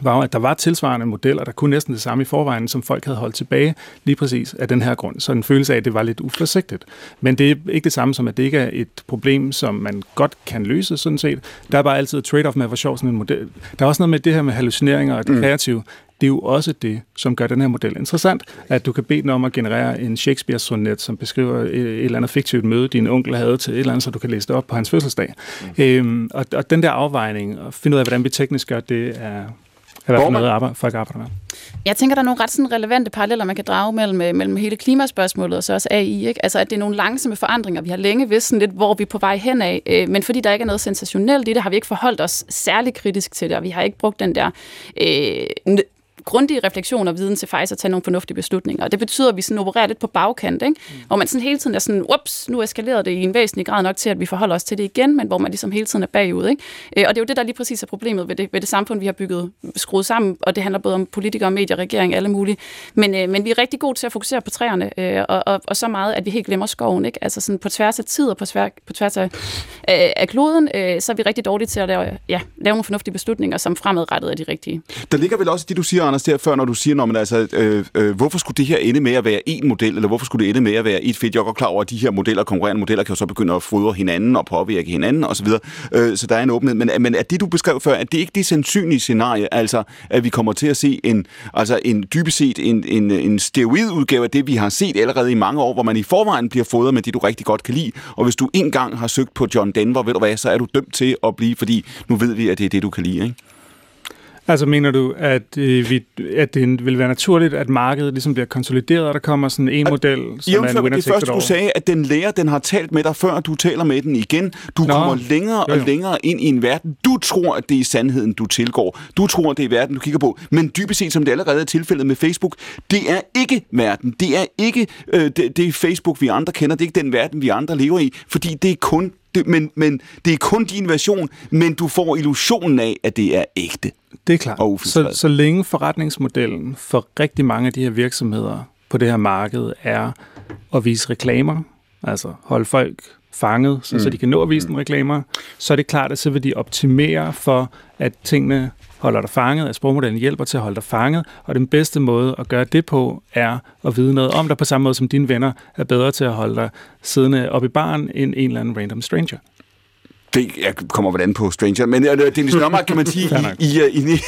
var jo, at der var tilsvarende modeller, der kunne næsten det samme i forvejen, som folk havde holdt tilbage lige præcis af den her grund. Så en følelse af, at det var lidt uforsigtigt. Men det er ikke det samme som, at det ikke er et problem, som man godt kan løse, sådan set. Der er bare altid et trade-off med, hvor sjov sådan en model. Der er også noget med det her med hallucineringer og det mm. kreative det er jo også det, som gør den her model interessant, at du kan bede den om at generere en Shakespeare-sonet, som beskriver et, et eller andet fiktivt møde, din onkel havde til et eller andet, så du kan læse det op på hans fødselsdag. Mm. Øhm, og, og den der afvejning, og finde ud af, hvordan vi teknisk gør det, er, hvert fald noget, arbejde, folk arbejder med. Jeg tænker, der er nogle ret sådan relevante paralleller, man kan drage mellem, øh, mellem hele klimaspørgsmålet og så også AI. Ikke? Altså, at det er nogle langsomme forandringer. Vi har længe vidst sådan lidt, hvor vi er på vej hen af, øh, men fordi der ikke er noget sensationelt i det, har vi ikke forholdt os særlig kritisk til det, og vi har ikke brugt den der øh, grundige refleksion og viden til faktisk at tage nogle fornuftige beslutninger. Og det betyder, at vi sådan opererer lidt på bagkant, ikke? Mm. hvor man sådan hele tiden er sådan, ups, nu eskalerer det i en væsentlig grad nok til, at vi forholder os til det igen, men hvor man ligesom hele tiden er bagud. Ikke? Øh, og det er jo det, der lige præcis er problemet ved det, ved det samfund, vi har bygget skruet sammen, og det handler både om politikere, medier, regering, alle mulige. Men, øh, men vi er rigtig gode til at fokusere på træerne, øh, og, og, og så meget, at vi helt glemmer skoven. Ikke? Altså sådan på tværs af tid og på, tvær, på tværs af, øh, af kloden, øh, så er vi rigtig dårlige til at lave, ja, lave nogle fornuftige beslutninger, som fremadrettet er de rigtige. Der ligger vel også det, du siger, Anders, der før, når du siger, når man altså, øh, øh, hvorfor skulle det her ende med at være én model, eller hvorfor skulle det ende med at være et fedt? Jeg er godt klar over, at de her modeller, konkurrerende modeller, kan jo så begynde at fodre hinanden og påvirke hinanden osv., øh, så der er en åbenhed. Men, men er det, du beskrev før, at det ikke det sandsynlige scenarie, altså at vi kommer til at se en, altså en dybest set en, en, en steroidudgave af det, vi har set allerede i mange år, hvor man i forvejen bliver fodret med det, du rigtig godt kan lide. Og hvis du engang har søgt på John Denver, ved du hvad, så er du dømt til at blive, fordi nu ved vi, at det er det, du kan lide, ikke? Altså mener du, at, øh, vi, at det vil være naturligt, at markedet ligesom bliver konsolideret, og der kommer sådan en at, model, som er en winner det første, du sagde, at den lærer, den har talt med dig, før du taler med den igen. Du Nå, kommer længere jo, jo. og længere ind i en verden. Du tror, at det er sandheden, du tilgår. Du tror, at det er verden, du kigger på. Men dybest set, som det allerede er tilfældet med Facebook, det er ikke verden. Det er ikke øh, det, det er Facebook, vi andre kender. Det er ikke den verden, vi andre lever i. Fordi det er kun det, men, men det er kun din version, men du får illusionen af, at det er ægte. Det er klart. Så, så længe forretningsmodellen for rigtig mange af de her virksomheder på det her marked er at vise reklamer, altså holde folk fanget, så, mm. så de kan nå at vise mm. dem reklamer, så er det klart, at så vil de optimere for, at tingene holder dig fanget, at sprogmodellen hjælper til at holde dig fanget, og den bedste måde at gøre det på, er at vide noget om dig, på samme måde som dine venner er bedre til at holde dig siddende op i baren, end en eller anden random stranger. Det jeg kommer vel an på Stranger, men uh, Dennis Nørmark, kan man sige, i, i, i,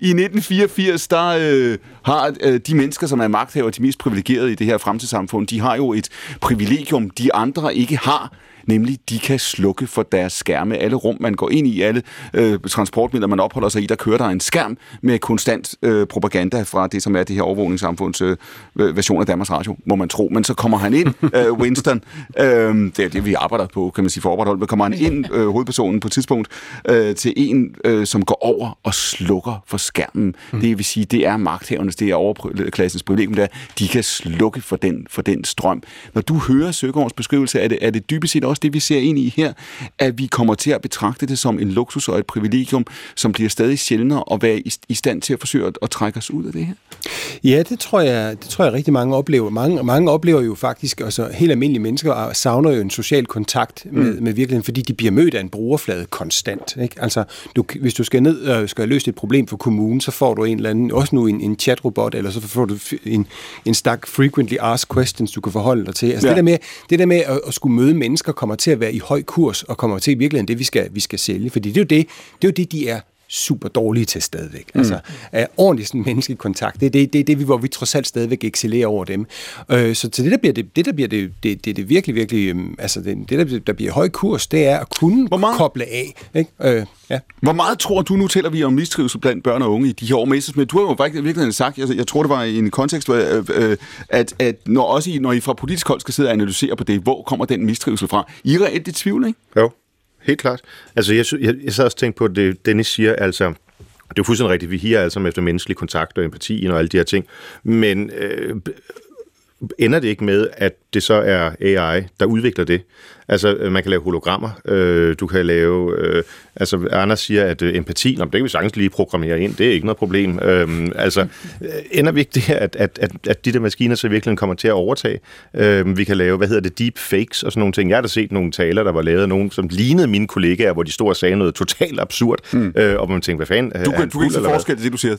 i 1984, der uh, har uh, de mennesker, som er magthaver, de mest privilegerede i det her fremtidssamfund, de har jo et privilegium, de andre ikke har nemlig de kan slukke for deres skærme. Alle rum, man går ind i, alle øh, transportmidler, man opholder sig i, der kører der en skærm med konstant øh, propaganda fra det, som er det her overvågningssamfunds øh, version af Danmarks Radio, må man tro. Men så kommer han ind, øh, Winston, øh, det er det, vi arbejder på, kan man sige, for opretholdt, men kommer han ind, øh, hovedpersonen på et tidspunkt, øh, til en, øh, som går over og slukker for skærmen. Mm. Det vil sige, det er magthavernes, det er overklassens privilegium, der de kan slukke for den, for den strøm. Når du hører Søgaards beskrivelse, er det, er det dybest set også det, vi ser ind i her, at vi kommer til at betragte det som en luksus og et privilegium, som bliver stadig sjældnere at være i, i stand til at forsøge at, at trække os ud af det her? Ja, det tror jeg, det tror jeg rigtig mange oplever. Mange, mange oplever jo faktisk, altså helt almindelige mennesker savner jo en social kontakt med, mm. med virkeligheden, fordi de bliver mødt af en brugerflade konstant. Ikke? Altså, du, hvis du skal ned og skal løse et problem for kommunen, så får du en eller anden, også nu en, en chatrobot, eller så får du en, en stak frequently asked questions, du kan forholde dig til. Altså ja. det der med, det der med at, at skulle møde mennesker kommer til at være i høj kurs, og kommer til i virkeligheden det, vi skal, vi skal sælge. Fordi det er jo det, det, er jo det de er super dårlige til stadigvæk. Mm. Altså, er ordentlig sådan menneskelig kontakt, det er det, det, det, hvor vi trods alt stadigvæk excellerer over dem. Øh, så til det, der bliver det, det, der bliver det, det, det, det virkelig, virkelig, øhm, altså det, det der, der bliver høj kurs, det er at kunne Hvor meget? koble af. Ikke? Øh, ja. Hvor meget tror du, nu taler vi om mistrivsel blandt børn og unge i de her år, men du har jo faktisk virkelig sagt, jeg, jeg tror det var i en kontekst, øh, øh, at, at når, også I, når I fra politisk hold skal sidde og analysere på det, hvor kommer den mistrivsel fra? I er reelt i tvivl, ikke? Jo helt klart. Altså, jeg, jeg, jeg sad også tænkt på, det Dennis siger, altså, det er jo fuldstændig rigtigt, vi higer altså efter menneskelig kontakt og empati og alle de her ting, men øh, ender det ikke med, at det så er AI, der udvikler det? Altså, øh, man kan lave hologrammer, øh, du kan lave... Øh, altså, Anders siger, at øh, empati, nå, det kan vi sagtens lige programmere ind, det er ikke noget problem. Øh, altså, øh, ender vi ikke det her, at, at, at, at de der maskiner så virkelig kommer til at overtage? Øh, vi kan lave, hvad hedder det, deep fakes og sådan nogle ting. Jeg har da set nogle taler, der var lavet af nogen, som lignede mine kollegaer, hvor de stod og sagde noget totalt absurd, mm. øh, og man tænkte, hvad fanden, Du kan, du kan ikke se forskel til det, du siger.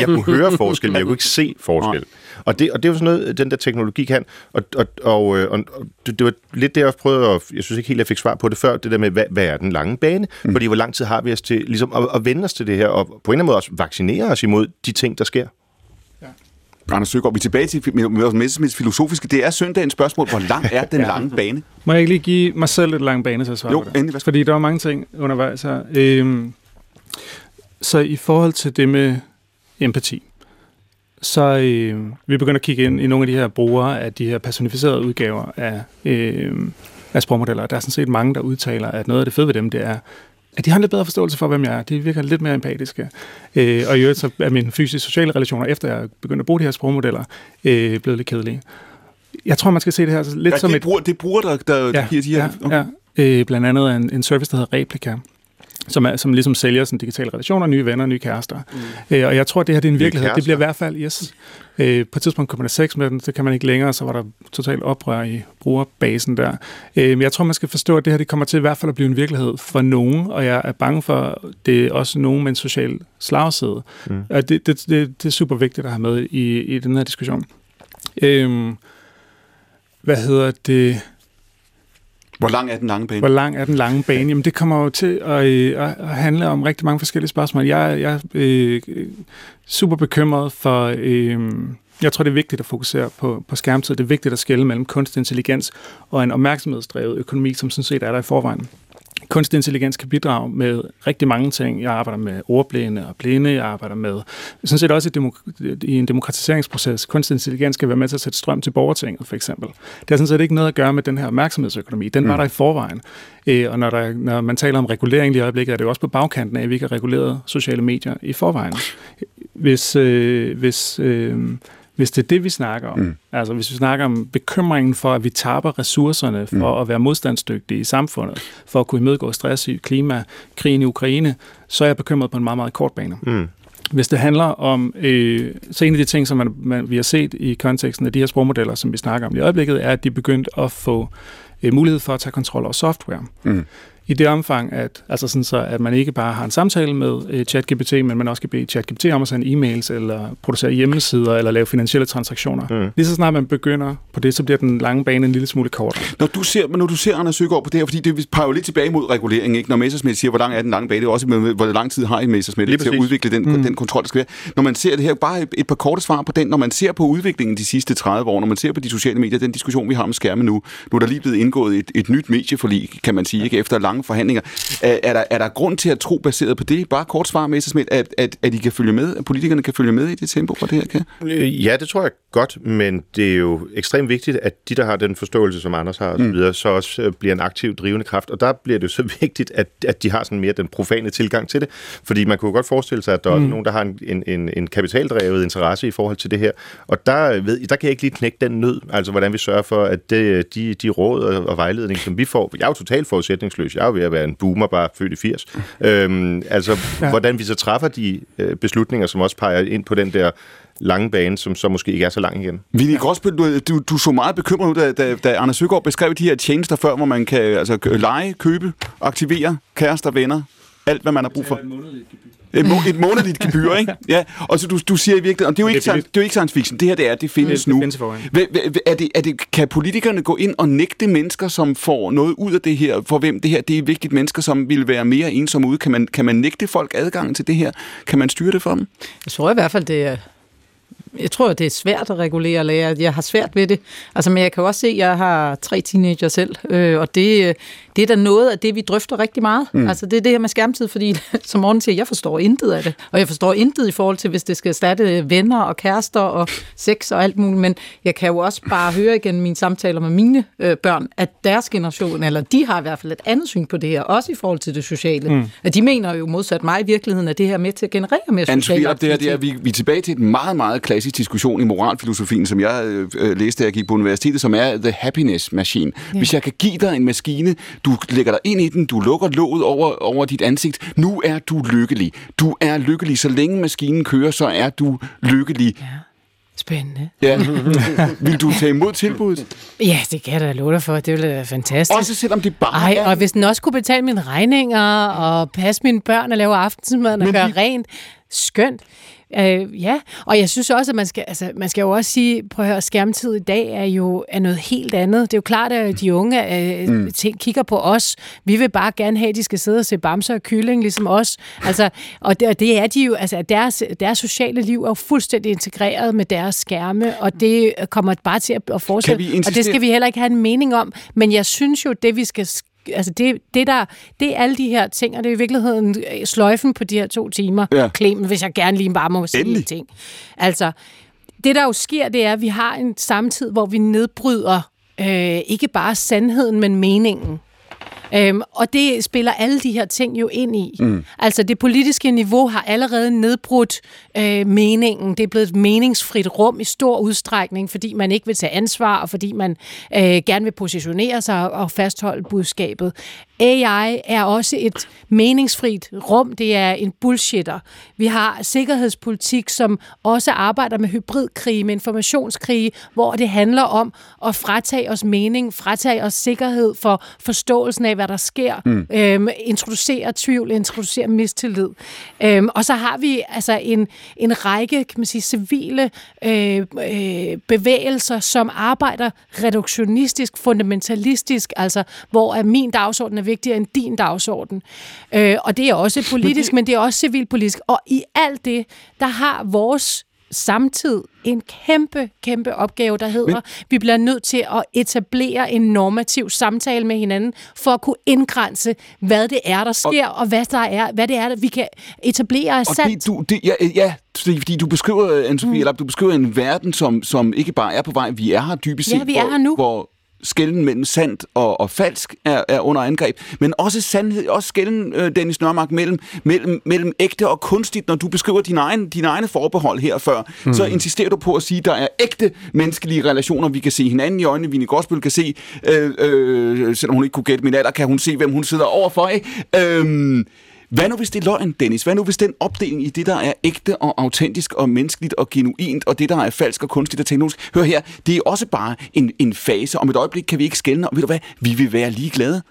jeg kunne høre forskel, men jeg kunne ikke se forskel. Og det, og det er jo sådan noget, den der teknologi kan. Og, og, og, øh, og, og det, det var lidt det, jeg prøvede at... Jeg synes ikke helt, jeg fik svar på det før, det der med, hvad, hvad er den lange bane? Mm. Fordi hvor lang tid har vi os til ligesom, at, at vende os til det her, og på en eller anden måde også vaccinere os imod de ting, der sker? Anders Søgaard, vi er tilbage til Messersmiths filosofiske. Det er søndagens spørgsmål. Hvor lang er den lange bane? Må jeg ikke lige give mig selv et lang bane til at svare Jo, på det? endelig. Fordi der var mange ting undervejs her. Øhm, så i forhold til det med empati, så øh, vi begynder at kigge ind i nogle af de her brugere af de her personificerede udgaver af, øh, af sprogmodeller. Der er sådan set mange, der udtaler, at noget af det fede ved dem, det er, at de har en lidt bedre forståelse for, hvem jeg er. De virker lidt mere empatiske. Øh, og i øvrigt så er mine fysiske sociale relationer, efter jeg begyndte at bruge de her sprogmodeller, øh, blevet lidt kedelige. Jeg tror, man skal se det her lidt Ja, som det, et... er bruger, det er bruger, der, der, der giver de her... Ja, ja. Øh, blandt andet en, en service, der hedder Replika, som, er, som ligesom sælger sådan digitale relationer, nye venner, nye kærester. Mm. Øh, og jeg tror, det her det er en virkelighed. Det bliver i hvert fald, yes. Øh, på et tidspunkt kom man sex med den, det kan man ikke længere, så var der totalt oprør i brugerbasen der. Øh, men jeg tror, man skal forstå, at det her det kommer til i hvert fald at blive en virkelighed for nogen, og jeg er bange for, det er også nogen med en social slagside. Mm. Og det, det, det, det er super vigtigt at have med i, i den her diskussion. Øh, hvad hedder det? Hvor lang er den lange bane? Hvor lang er den lange bane? Jamen, det kommer jo til at, øh, at handle om rigtig mange forskellige spørgsmål. Jeg, jeg er øh, super bekymret for... Øh, jeg tror, det er vigtigt at fokusere på, på skærmtid. Det er vigtigt at skille mellem kunstig intelligens og en opmærksomhedsdrevet økonomi, som sådan set er der i forvejen. Kunstig intelligens kan bidrage med rigtig mange ting. Jeg arbejder med ordblinde og blinde. Jeg arbejder med sådan set også i, demok- i en demokratiseringsproces. Kunstig intelligens skal være med til at sætte strøm til borgertinget, for eksempel. Det har sådan set ikke noget at gøre med den her opmærksomhedsøkonomi. Den var der i forvejen. Øh, og når, der, når man taler om regulering lige i øjeblikket, er det jo også på bagkanten af, at vi ikke har reguleret sociale medier i forvejen. Hvis, øh, hvis, øh, hvis det er det, vi snakker om, mm. altså hvis vi snakker om bekymringen for, at vi taber ressourcerne for mm. at være modstandsdygtige i samfundet, for at kunne imødegå stress i klima, krigen i Ukraine, så er jeg bekymret på en meget, meget kort bane. Mm. Hvis det handler om, øh, så en af de ting, som man, man, vi har set i konteksten af de her sprogmodeller, som vi snakker om i øjeblikket, er, at de er begyndt at få øh, mulighed for at tage kontrol over software. Mm. I det omfang, at, altså sådan så, at man ikke bare har en samtale med øh, ChatGPT, men man også kan bede ChatGPT om at sende e-mails, eller producere hjemmesider, eller lave finansielle transaktioner. Mm. Lige så snart man begynder på det, så bliver den lange bane en lille smule kortere. Når du ser, men når du ser Anders Søgaard på det her, fordi det peger jo lidt tilbage mod regulering, ikke? Når Messersmith siger, hvor lang er den lange bane, det er også med, hvor lang tid har I Messersmith til at præcis. udvikle den, mm. den kontrol, der skal være. Når man ser det her, bare et, par korte svar på den, når man ser på udviklingen de sidste 30 år, når man ser på de sociale medier, den diskussion, vi har om skærme nu, nu er der lige blevet indgået et, et nyt medieforlig, kan man sige, ikke? efter lange forhandlinger. Er, er, der, er der grund til at tro, baseret på det, bare kort svar, Messersmith, at, at, at I kan følge med, at politikerne kan følge med i det tempo, hvor det her kan? Øh, Ja, det tror jeg godt, men det er jo ekstremt vigtigt, at de, der har den forståelse, som Anders har, og så, videre, så også øh, bliver en aktiv drivende kraft. Og der bliver det jo så vigtigt, at, at de har sådan mere den profane tilgang til det. Fordi man kunne godt forestille sig, at der mm. er nogen, der har en, en, en, en kapitaldrevet interesse i forhold til det her. Og der, ved, der kan jeg ikke lige knække den nød, altså hvordan vi sørger for, at det, de, de råd og, og vejledning, som vi får, jeg er jo totalt forudsætningsløs. Jeg er jo ved at være en boomer, bare født i 80. Øhm, altså, ja. hvordan vi så træffer de øh, beslutninger, som også peger ind på den der lange bane, som så måske ikke er så lang igen. Vinnie Gråsbøl, du, du, du så meget bekymret ud, da, da, da Anders Søgaard beskrev de her tjenester før, hvor man kan altså, lege, købe, aktivere kærester, venner, alt hvad man har brug for. Et, må, et månedligt gebyr, ikke? Ja, og så du, du siger i virkeligheden, og det er jo ikke, det er science, det er jo ikke science fiction, det her det er, det findes Det- det nu. findes forvejen. Hva- hva- hva- er det, er det, kan politikerne gå ind og nægte mennesker, som får noget ud af det her, for hvem det her det er vigtigt, mennesker, som vil være mere ensomme ude? Kan man, kan man nægte folk adgang til det her? Kan man styre det for dem? Jeg tror i hvert fald, det er jeg tror, det er svært at regulere lærer. Jeg har svært ved det. Altså, men jeg kan også se, at jeg har tre teenager selv, øh, og det, det er da noget af det, vi drøfter rigtig meget. Mm. Altså, det er det her med skærmtid, fordi som morgen siger, jeg forstår intet af det. Og jeg forstår intet i forhold til, hvis det skal erstatte venner og kærester og sex og alt muligt. Men jeg kan jo også bare høre igen mine samtaler med mine øh, børn, at deres generation, eller de har i hvert fald et andet syn på det her, også i forhold til det sociale. Mm. At de mener jo modsat mig i virkeligheden, at det her er med til at generere mere sociale det her, det er, vi, vi er tilbage til en meget, meget klassisk diskussion i moralfilosofien, som jeg øh, øh læste, da jeg gik på universitetet, som er The Happiness Machine. Ja. Hvis jeg kan give dig en maskine, du lægger dig ind i den, du lukker låget over, over dit ansigt, nu er du lykkelig. Du er lykkelig. Så længe maskinen kører, så er du lykkelig. Ja. Spændende. Ja. Vil du tage imod tilbuddet? Ja, det kan jeg da love dig for. Det ville være fantastisk. Også selvom det bare Ej, er... og hvis den også kunne betale mine regninger og passe mine børn og lave aftensmad og gøre de... rent. Skønt. Øh, ja, og jeg synes også, at man skal, altså, man skal jo også sige, prøv at høre, skærmtid i dag er jo er noget helt andet. Det er jo klart, at de unge øh, mm. ting, kigger på os. Vi vil bare gerne have, at de skal sidde og se bamser og kylling, ligesom os. Altså, og, det, og det er de jo, altså deres, deres sociale liv er jo fuldstændig integreret med deres skærme, og det kommer bare til at fortsætte. Og det skal vi heller ikke have en mening om. Men jeg synes jo, det vi skal altså det, det, der, det er alle de her ting, og det er i virkeligheden øh, sløjfen på de her to timer, ja. Hvis jeg gerne lige bare må sige en ting. Altså, det der jo sker, det er, at vi har en samtid, hvor vi nedbryder øh, ikke bare sandheden, men meningen. Øhm, og det spiller alle de her ting jo ind i. Mm. Altså det politiske niveau har allerede nedbrudt øh, meningen. Det er blevet et meningsfrit rum i stor udstrækning, fordi man ikke vil tage ansvar, og fordi man øh, gerne vil positionere sig og fastholde budskabet. AI er også et meningsfrit rum. Det er en bullshitter. Vi har sikkerhedspolitik, som også arbejder med hybridkrig, med informationskrig, hvor det handler om at fratage os mening, fratage os sikkerhed for forståelsen af, hvad der sker, mm. øhm, introducere tvivl, introducere mistillid. Øhm, og så har vi altså en, en række kan man sige, civile øh, øh, bevægelser, som arbejder reduktionistisk, fundamentalistisk, altså hvor er min dagsorden vigtigere end din dagsorden. Øh, og det er også politisk, men det er også civilpolitisk. Og i alt det, der har vores samtid en kæmpe, kæmpe opgave, der hedder, Men... vi bliver nødt til at etablere en normativ samtale med hinanden, for at kunne indgrænse, hvad det er, der sker, og, og hvad, der er, hvad det er, der vi kan etablere af sandt. Det, du, det, ja, ja, fordi du beskriver, Anne-Sophie, mm. eller du beskriver en verden, som, som ikke bare er på vej, vi er her dybest set. Ja, vi er her nu. Hvor, skælden mellem sandt og, og falsk er, er under angreb, men også sandhed, også skælden, øh, Dennis Nørmark, mellem, mellem, mellem ægte og kunstigt. Når du beskriver din egen, din egne forbehold her før, mm. så insisterer du på at sige, at der er ægte menneskelige relationer. Vi kan se hinanden i øjnene. Vinnie Gråsbøl kan se, øh, øh, selvom hun ikke kunne gætte min alder, kan hun se, hvem hun sidder overfor. Ikke? Øh, hvad nu hvis det er løgn, Dennis? Hvad nu hvis den opdeling i det, der er ægte og autentisk og menneskeligt og genuint, og det, der er falsk og kunstigt og teknologisk? Hør her, det er også bare en, en fase. Om et øjeblik kan vi ikke skælne, og ved du hvad? Vi vil være ligeglade.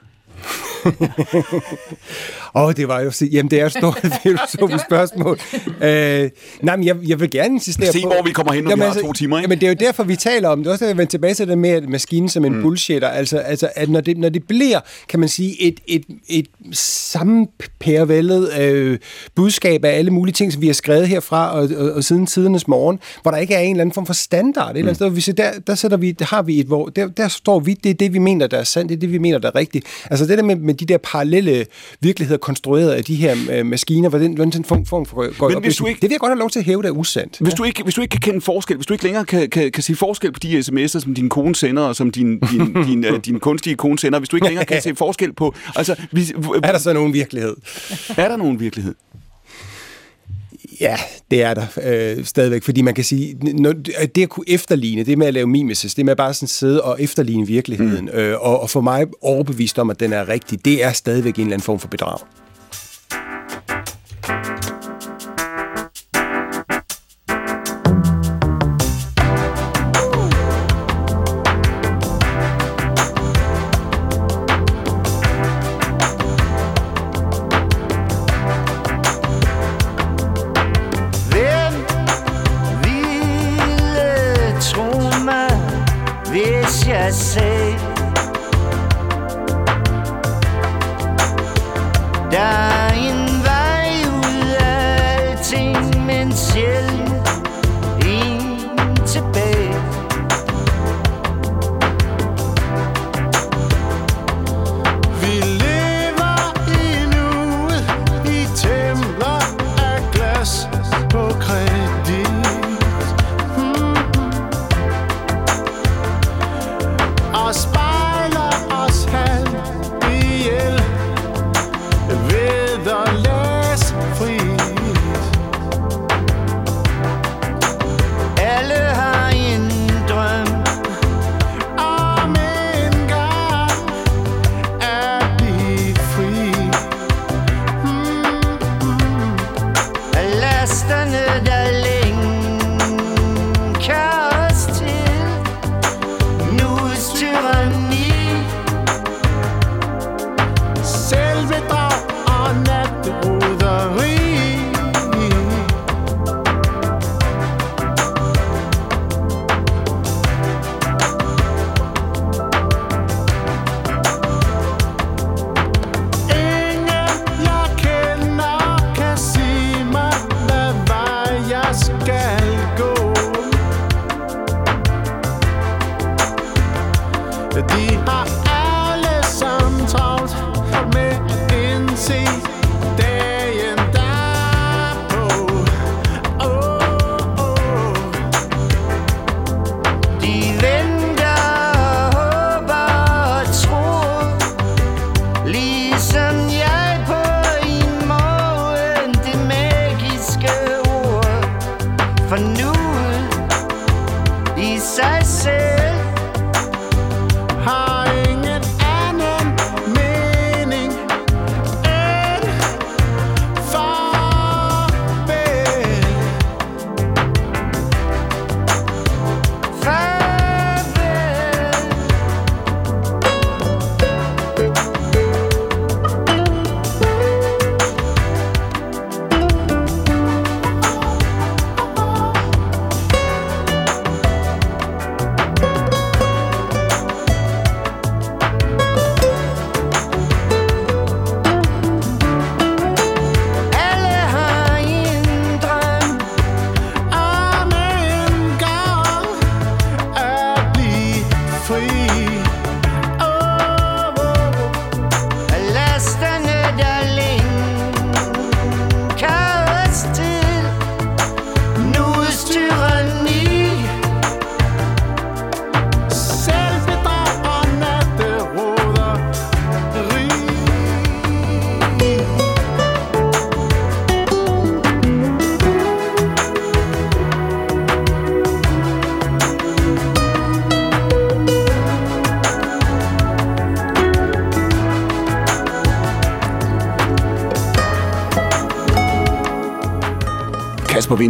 Åh, oh, det var jo... Jamen, det er jo stort, jo stort spørgsmål. Øh, nej, men jeg, jeg vil gerne insistere Se, på... Se, hvor vi kommer hen, når jamen, vi har altså, to timer, ikke? Jamen, det er jo derfor, vi taler om det. Også at vende tilbage til det med at maskinen som en mm. bullshitter. Altså, altså at når det, når det bliver, kan man sige, et, et, et sammenpærvældet øh, budskab af alle mulige ting, som vi har skrevet herfra og, og, og siden tidernes morgen, hvor der ikke er en eller anden form for standard. Mm. Eller sted, vi der, der, sætter vi, der har vi et, hvor der, der står vi, det er det, vi mener, der er sandt, det er det, vi mener, der er rigtigt. Altså det der med, med de der parallelle virkeligheder konstrueret af de her øh, maskiner, hvordan, hvordan den form, form for går Men hvis du ikke, Det vil jeg godt have lov til at hæve, det er usandt. Hvis, ja. du ikke, hvis du ikke kan kende forskel, hvis du ikke længere kan, kan, kan se forskel på de sms'er, som din kone sender, og som din, din, din, uh, din kunstige kone sender, hvis du ikke længere kan se forskel på... Altså, vi, er der så nogen virkelighed? Er der nogen virkelighed? Ja, det er der øh, stadigvæk, fordi man kan sige, når, det at kunne efterligne, det med at lave mimesis, det med at bare sådan sidde og efterligne virkeligheden, mm. øh, og, og for mig overbevist om, at den er rigtig, det er stadigvæk en eller anden form for bedrag.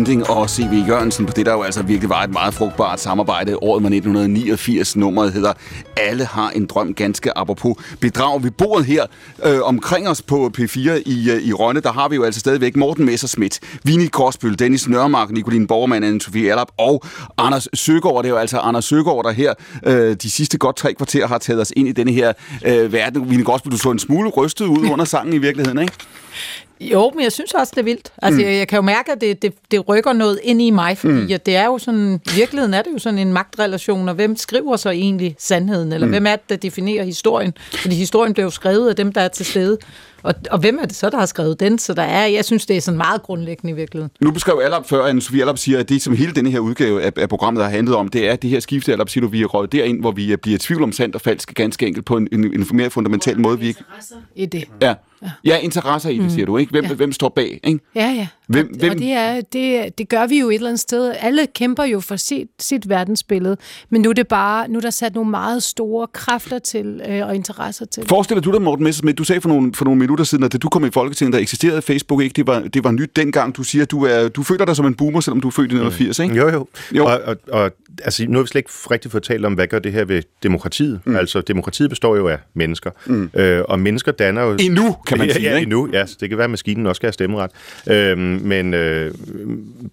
Kasper og C.V. Jørgensen på det, der jo altså virkelig var et meget frugtbart samarbejde. Året var 1989. Nummeret hedder Alle har en drøm, ganske apropos bedrag. Vi bor her øh, omkring os på P4 i, øh, i Rønne, der har vi jo altså stadigvæk Morten Messerschmidt, Vini Korsbøl, Dennis Nørmark, Nicoline Borgermann, Anne-Sophie Erlap og Anders Søgaard. Det er jo altså Anders Søgaard, der her øh, de sidste godt tre kvarter har taget os ind i denne her øh, verden. Vini Korsbøl, du så en smule rystet ud under sangen i virkeligheden, ikke? Jo, men jeg synes også, det er vildt. Altså, mm. jeg, jeg kan jo mærke, at det, det, det rykker noget ind i mig, fordi mm. at det er jo sådan, i virkeligheden er det jo sådan en magtrelation, og hvem skriver så egentlig sandheden, eller mm. hvem er det, der definerer historien? Fordi historien blev jo skrevet af dem, der er til stede. Og, og hvem er det så, der har skrevet den? Så der er, jeg synes, det er sådan meget grundlæggende i virkeligheden. Nu beskrev Allap før, at Sofie Allap siger, at det, som hele denne her udgave af, af programmet har handlet om, det er det her skifte, Allap siger vi er røget derind, hvor vi bliver i tvivl om sandt og falsk ganske enkelt på en, en, en mere fundamental måde. Vi ikke... I det. Ja. Ja, interesser i det, siger du, ikke? Hvem, ja. hvem står bag, ikke? Ja, ja. Hvem, og, hvem... og det, er, det, det gør vi jo et eller andet sted. Alle kæmper jo for sit, sit verdensbillede, men nu er det bare, nu er der sat nogle meget store kræfter til øh, og interesser til. Forestiller du dig, Morten Messersmith, du sagde for nogle, for nogle minutter siden, at da du kom i Folketinget, der eksisterede Facebook ikke, det var, det var nyt dengang. Du siger, at du, er, du føler dig som en boomer, selvom du er født i 1980, ikke? Jo, jo. Jo. Og, og, og altså, nu har vi slet ikke rigtig fået talt om, hvad gør det her ved demokratiet. Mm. Altså, demokratiet består jo af mennesker. Mm. Øh, og mennesker danner jo... Endnu, kan man sige, ja, ja, ikke? endnu, ja. Så det kan være, at maskinen også skal have stemmeret. Øhm, men øh,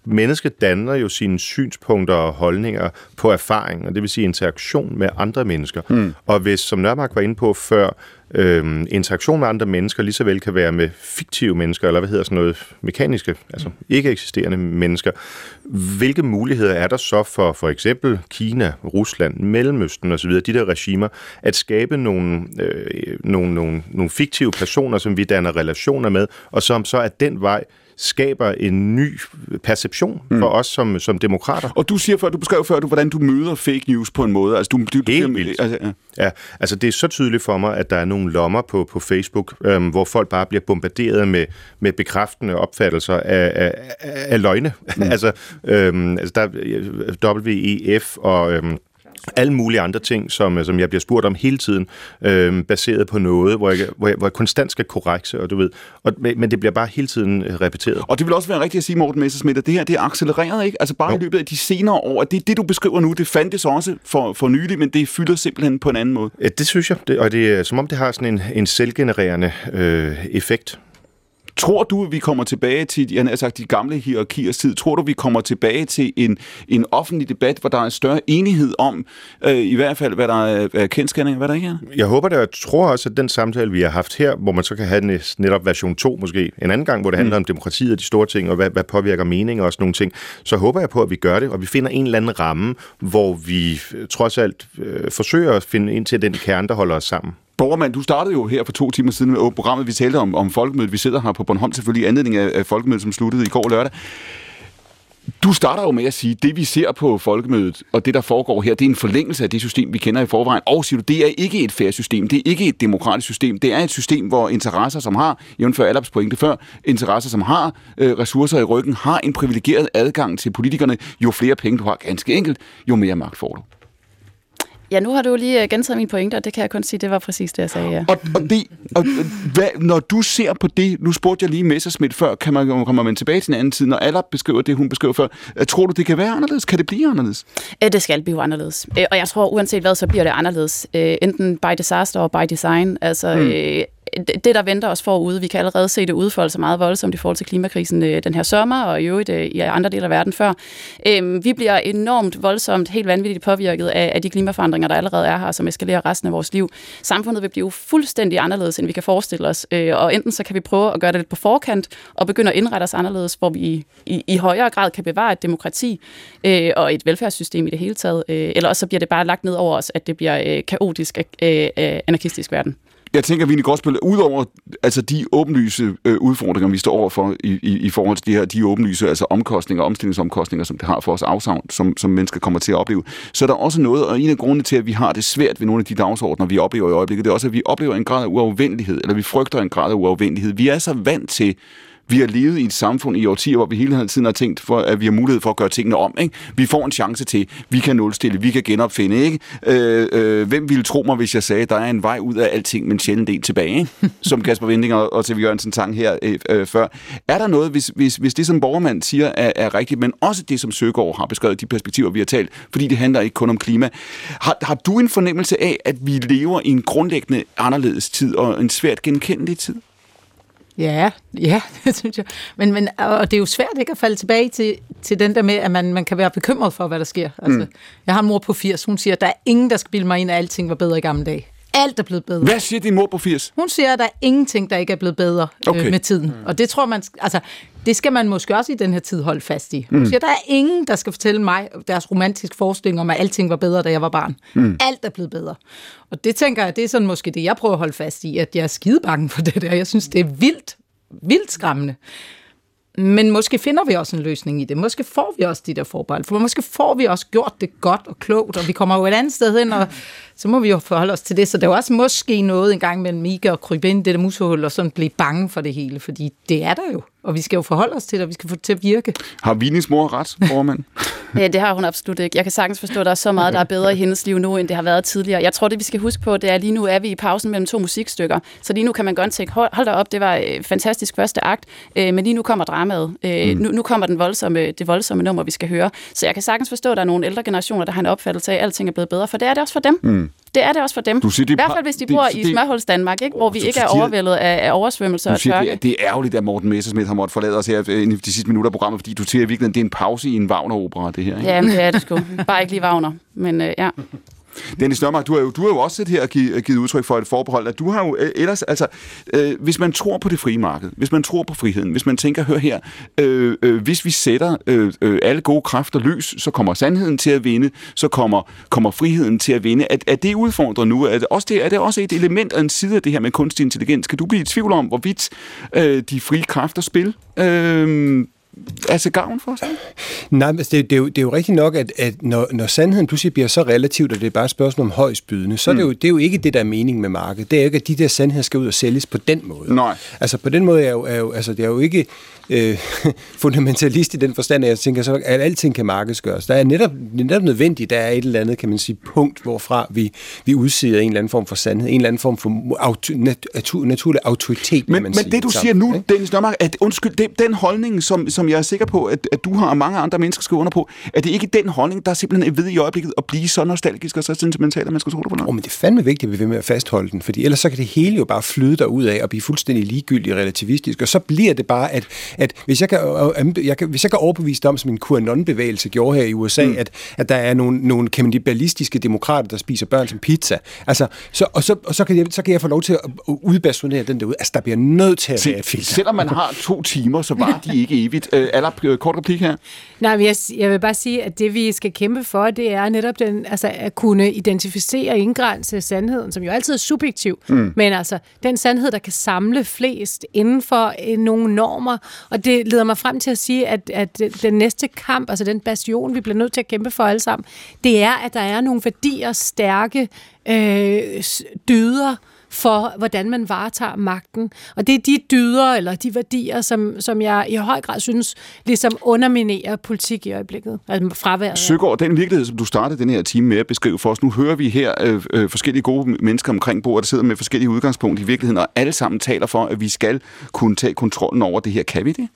mennesket danner jo sine synspunkter og holdninger på erfaring, og det vil sige interaktion med andre mennesker. Mm. Og hvis, som Nørmark var inde på før, øhm, interaktion med andre mennesker lige så vel kan være med fiktive mennesker, eller hvad hedder sådan noget, mekaniske, altså ikke eksisterende mennesker. Hvilke muligheder er der så for for eksempel Kina, Rusland, Mellemøsten osv., de der regimer, at skabe nogle, øh, nogle, nogle, nogle fiktive personer, som vi danner relationer med, og som så af den vej skaber en ny perception for os som, som demokrater. Og du siger før, du beskrev før, du, hvordan du møder fake news på en måde. Altså, du, du, du, Helt vildt. Altså, ja. Ja, altså det er så tydeligt for mig, at der er nogle lommer på, på Facebook, øhm, hvor folk bare bliver bombarderet med, med bekræftende opfattelser af, af, af, af løgne. Mm. altså, øhm, altså der er WEF og... Øhm, alle mulige andre ting, som, øh, som jeg bliver spurgt om hele tiden, øh, baseret på noget, hvor jeg, hvor, jeg, hvor jeg konstant skal korrekse, og du ved. Og, men det bliver bare hele tiden øh, repeteret. Og det vil også være rigtigt at sige, Morten Messersmith, at det her det er accelereret, ikke? Altså bare jo. i løbet af de senere år, at det, det du beskriver nu, det fandtes også for, for nylig, men det fylder simpelthen på en anden måde. Det synes jeg, det, og det er som om det har sådan en, en selvgenererende øh, effekt. Tror du, at vi kommer tilbage til jeg har sagt, de gamle hierarkiers tid? Tror du, vi kommer tilbage til en, en offentlig debat, hvor der er større enighed om, øh, i hvert fald, hvad der er, er kendskærninger, hvad der ikke er? Jeg håber det, og jeg tror også, at den samtale, vi har haft her, hvor man så kan have netop version 2 måske, en anden gang, hvor det handler om demokratiet og de store ting, og hvad, hvad påvirker mening og sådan nogle ting, så håber jeg på, at vi gør det, og vi finder en eller anden ramme, hvor vi øh, trods alt øh, forsøger at finde ind til den kerne, der holder os sammen. Borgermand, du startede jo her for to timer siden med programmet, vi talte om, om folkemødet. Vi sidder her på Bornholm selvfølgelig i anledning af, af folkemødet, som sluttede i går lørdag. Du starter jo med at sige, at det vi ser på folkemødet, og det der foregår her, det er en forlængelse af det system, vi kender i forvejen. Og siger du, det er ikke et fair system, det er ikke et demokratisk system, det er et system, hvor interesser, som har, jævnfør Allaps pointe før, interesser, som har øh, ressourcer i ryggen, har en privilegeret adgang til politikerne. Jo flere penge du har, ganske enkelt, jo mere magt får du. Ja, nu har du lige øh, gentaget mine pointer, og det kan jeg kun sige, det var præcis det, jeg sagde, ja. Og, og, det, og hvad, når du ser på det, nu spurgte jeg lige Messersmith før, kan man, kommer man tilbage til en anden tid, når Allard beskriver det, hun beskriver før, øh, tror du, det kan være anderledes? Kan det blive anderledes? Øh, Det skal blive anderledes. Og jeg tror, uanset hvad, så bliver det anderledes. Enten by disaster og by design. Altså, mm det, der venter os forude, vi kan allerede se det udfolde sig meget voldsomt i forhold til klimakrisen øh, den her sommer, og i øvrigt øh, i andre dele af verden før. Øh, Vi bliver enormt voldsomt, helt vanvittigt påvirket af, af de klimaforandringer, der allerede er her, som eskalerer resten af vores liv. Samfundet vil blive fuldstændig anderledes, end vi kan forestille os. Øh, Og enten så kan vi prøve at gøre det lidt på forkant, og begynde at indrette os anderledes, hvor vi i, i, i højere grad kan bevare et demokrati øh, og et velfærdssystem i det hele taget. Øh, eller også så bliver det bare lagt ned over os, at det bliver øh, kaotisk, øh, øh, anarkistisk verden. Jeg tænker, Vinnie Gråsbøl, udover altså, de åbenlyse øh, udfordringer, vi står overfor i, i, i forhold til de her de åbenlyse altså omkostninger, omstillingsomkostninger, som det har for os afsavn, som, som mennesker kommer til at opleve, så er der også noget, og en af grundene til, at vi har det svært ved nogle af de dagsordner, vi oplever i øjeblikket, det er også, at vi oplever en grad af uafvendelighed, eller vi frygter en grad af uafvendelighed. Vi er så vant til vi har levet i et samfund i årtier, hvor vi hele tiden har tænkt, for, at vi har mulighed for at gøre tingene om. Ikke? Vi får en chance til, vi kan nulstille, vi kan genopfinde. Ikke? Øh, øh, hvem ville tro mig, hvis jeg sagde, at der er en vej ud af alting, men sjældent en tilbage? Ikke? Som Kasper Vinding og, og TV Jørgensen sang her øh, øh, før. Er der noget, hvis, hvis, hvis det, som borgermand siger, er, er rigtigt, men også det, som Søgaard har beskrevet, de perspektiver, vi har talt, fordi det handler ikke kun om klima. Har, har du en fornemmelse af, at vi lever i en grundlæggende anderledes tid, og en svært genkendelig tid? Ja, ja, det synes jeg. Men, men, og det er jo svært ikke at falde tilbage til, til den der med, at man, man kan være bekymret for, hvad der sker. Altså, mm. Jeg har en mor på 80, hun siger, at der er ingen, der skal bilde mig ind, at alting var bedre i gamle dage. Alt er blevet bedre. Hvad siger din mor på 80? Hun siger, at der er ingenting, der ikke er blevet bedre Okay. okay. øh, med tiden. Mm. Og det tror man, altså, det skal man måske også i den her tid holde fast i. Hun mm. siger, der er ingen, der skal fortælle mig deres romantiske forestilling om, at alting var bedre, da jeg var barn. Mm. Alt er blevet bedre. Og det tænker jeg, det er sådan måske det, jeg prøver at holde fast i, at jeg er skidebange for det der. Jeg synes, det er vildt, vildt skræmmende. Men måske finder vi også en løsning i det. Måske får vi også de der forbehold. For måske får vi også gjort det godt og klogt, og vi kommer jo et andet sted hen, og så må vi jo forholde os til det. Så der er også måske noget en gang mellem Mika og krybe ind i det der musehul, og sådan blive bange for det hele, fordi det er der jo. Og vi skal jo forholde os til det, og vi skal få det til at virke. Har Vinis mor ret, borgermand? Ja, det har hun absolut ikke. Jeg kan sagtens forstå, at der er så meget, der er bedre i hendes liv nu, end det har været tidligere. Jeg tror, det vi skal huske på, det er, at lige nu er vi i pausen mellem to musikstykker. Så lige nu kan man godt tænke, hold, hold da op, det var øh, fantastisk første akt, øh, men lige nu kommer dramaet. Øh, nu, nu kommer den voldsomme, det voldsomme nummer, vi skal høre. Så jeg kan sagtens forstå, at der er nogle ældre generationer, der har en opfattelse af, at alting er blevet bedre, for det er det også for dem. Mm. Det er det også for dem. Du siger, det I hvert fald, hvis de bor det- i smørhuls Danmark, ikke? hvor vi Du ikke er siger- overvældet af, af oversvømmelser Du og tørke. det, er, det er ærgerligt, at Morten Messersmith har måttet forlade os her øh, i de sidste minutter af programmet, fordi du siger i virkeligheden, det er en pause i en Wagner-opera, det her. Ikke? Ja, men det er det sgu. Bare ikke lige Wagner. Men øh, ja. Dennis Nørmark, du har jo, du har jo også siddet her og givet, givet udtryk for et forbehold, at du har jo øh, ellers, altså, øh, hvis man tror på det frie marked, hvis man tror på friheden, hvis man tænker, hør her, øh, øh, hvis vi sætter øh, øh, alle gode kræfter løs, så kommer sandheden til at vinde, så kommer, kommer friheden til at vinde. Er, er det udfordret nu? Er det, også det, er det også et element af en side af det her med kunstig intelligens? Kan du blive i tvivl om, hvorvidt øh, de frie kræfter spil? Øh, er til gavn for os? Nej, men altså, det, det, er jo, det er jo rigtigt nok, at, at når, når sandheden pludselig bliver så relativt, og det er bare et spørgsmål om højstbydende, så mm. er det, jo, det er jo ikke det, der er meningen med markedet. Det er jo ikke, at de der sandheder skal ud og sælges på den måde. Nej. Altså på den måde er jo, er jo, altså, det er jo ikke øh, fundamentalist i den forstand, at jeg tænker så, at alting kan markedsgøres. Der er netop, netop nødvendigt, der er et eller andet, kan man sige, punkt, hvorfra vi, vi udsider en eller anden form for sandhed, en eller anden form for auto, natu, naturlig autoritet, Men, kan man men sige. det, du siger nu, ikke? Dennis Nørmark, at undskyld, det, den holdning, som, som jeg er sikker på, at, at du har og mange andre mennesker skriver under på, er det ikke den holdning, der simpelthen er ved i øjeblikket at blive så nostalgisk og så sentimental, at man skal tro det på noget? Oh, men det er fandme vigtigt, at vi ved med at fastholde den, fordi ellers så kan det hele jo bare flyde derud af og blive fuldstændig ligegyldigt relativistisk, og så bliver det bare, at, at hvis, jeg kan, jeg kan, hvis jeg kan overbevise dig om, som en QAnon-bevægelse gjorde her i USA, mm. at, at der er nogle, nogle kannibalistiske demokrater, der spiser børn som pizza, altså, så, og, så, og så, kan jeg, så kan jeg få lov til at udbasonere den derude. Altså, der bliver nødt til at være et Se, filter. selvom man har to timer, så var de ikke evigt. Øh, Aller, øh, kort replik her. Nej, men jeg, jeg vil bare sige, at det vi skal kæmpe for, det er netop den, altså, at kunne identificere og indgrænse sandheden, som jo altid er subjektiv, mm. men altså den sandhed, der kan samle flest inden for øh, nogle normer. Og det leder mig frem til at sige, at, at den næste kamp, altså den bastion, vi bliver nødt til at kæmpe for alle sammen, det er, at der er nogle værdier, stærke øh, dyder, for, hvordan man varetager magten. Og det er de dyder, eller de værdier, som, som jeg i høj grad synes, ligesom underminerer politik i øjeblikket. Altså fraværet. af. Søgaard, den virkelighed, som du startede den her time med at beskrive for os, nu hører vi her øh, øh, forskellige gode mennesker omkring bordet, der sidder med forskellige udgangspunkter i virkeligheden, og alle sammen taler for, at vi skal kunne tage kontrollen over det her. Kan vi det?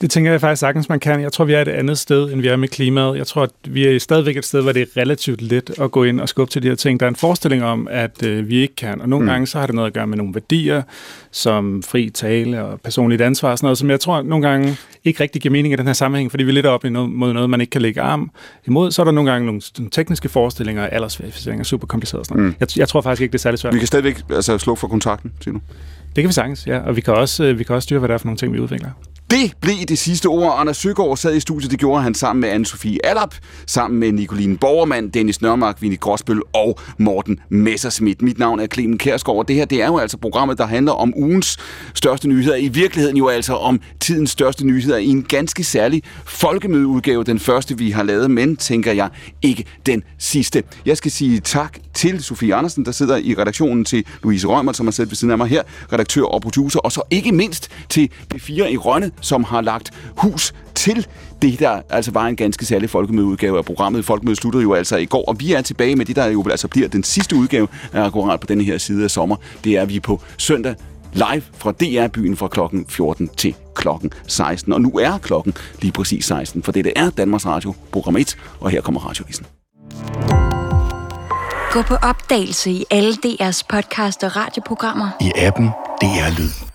Det tænker jeg faktisk sagtens, man kan. Jeg tror, vi er et andet sted, end vi er med klimaet. Jeg tror, at vi er stadigvæk et sted, hvor det er relativt let at gå ind og skubbe til de her ting. Der er en forestilling om, at øh, vi ikke kan. Og nogle mm. gange så har det noget at gøre med nogle værdier, som fri tale og personligt ansvar og sådan noget, som jeg tror nogle gange ikke rigtig giver mening i den her sammenhæng, fordi vi er lidt op mod noget, man ikke kan lægge arm imod. Så er der nogle gange nogle, nogle tekniske forestillinger, aldersverificering er super kompliceret og sådan noget. Mm. Jeg, jeg tror faktisk ikke, det er særlig svært. Vi kan stadigvæk altså, slukke for kontakten, siger du. Det kan vi sagtens, ja. Og vi kan også, øh, vi kan også styre, hvad det er for nogle ting, vi udvikler. Det blev det sidste ord. Anders Søgaard sad i studiet. Det gjorde han sammen med Anne-Sophie Allap, sammen med Nicoline Borgermand, Dennis Nørmark, Vinnie Gråsbøl og Morten Messerschmidt. Mit navn er Clemen Kærsgaard, og det her det er jo altså programmet, der handler om ugens største nyheder. I virkeligheden jo altså om tidens største nyheder i en ganske særlig folkemødeudgave. Den første, vi har lavet, men tænker jeg ikke den sidste. Jeg skal sige tak til Sofie Andersen, der sidder i redaktionen, til Louise Rømer, som har siddet ved siden af mig her, redaktør og producer, og så ikke mindst til P4 i Rønne, som har lagt hus til det, der altså var en ganske særlig folkemødeudgave af programmet. Folkemødet sluttede jo altså i går, og vi er tilbage med det, der jo altså bliver den sidste udgave af akkurat på denne her side af sommer. Det er vi på søndag live fra DR-byen fra klokken 14 til klokken 16. Og nu er klokken lige præcis 16, for det er Danmarks Radio, program 1, og her kommer radiovisen. Gå på opdagelse i alle DR's podcast og radioprogrammer. I appen DR Lyd.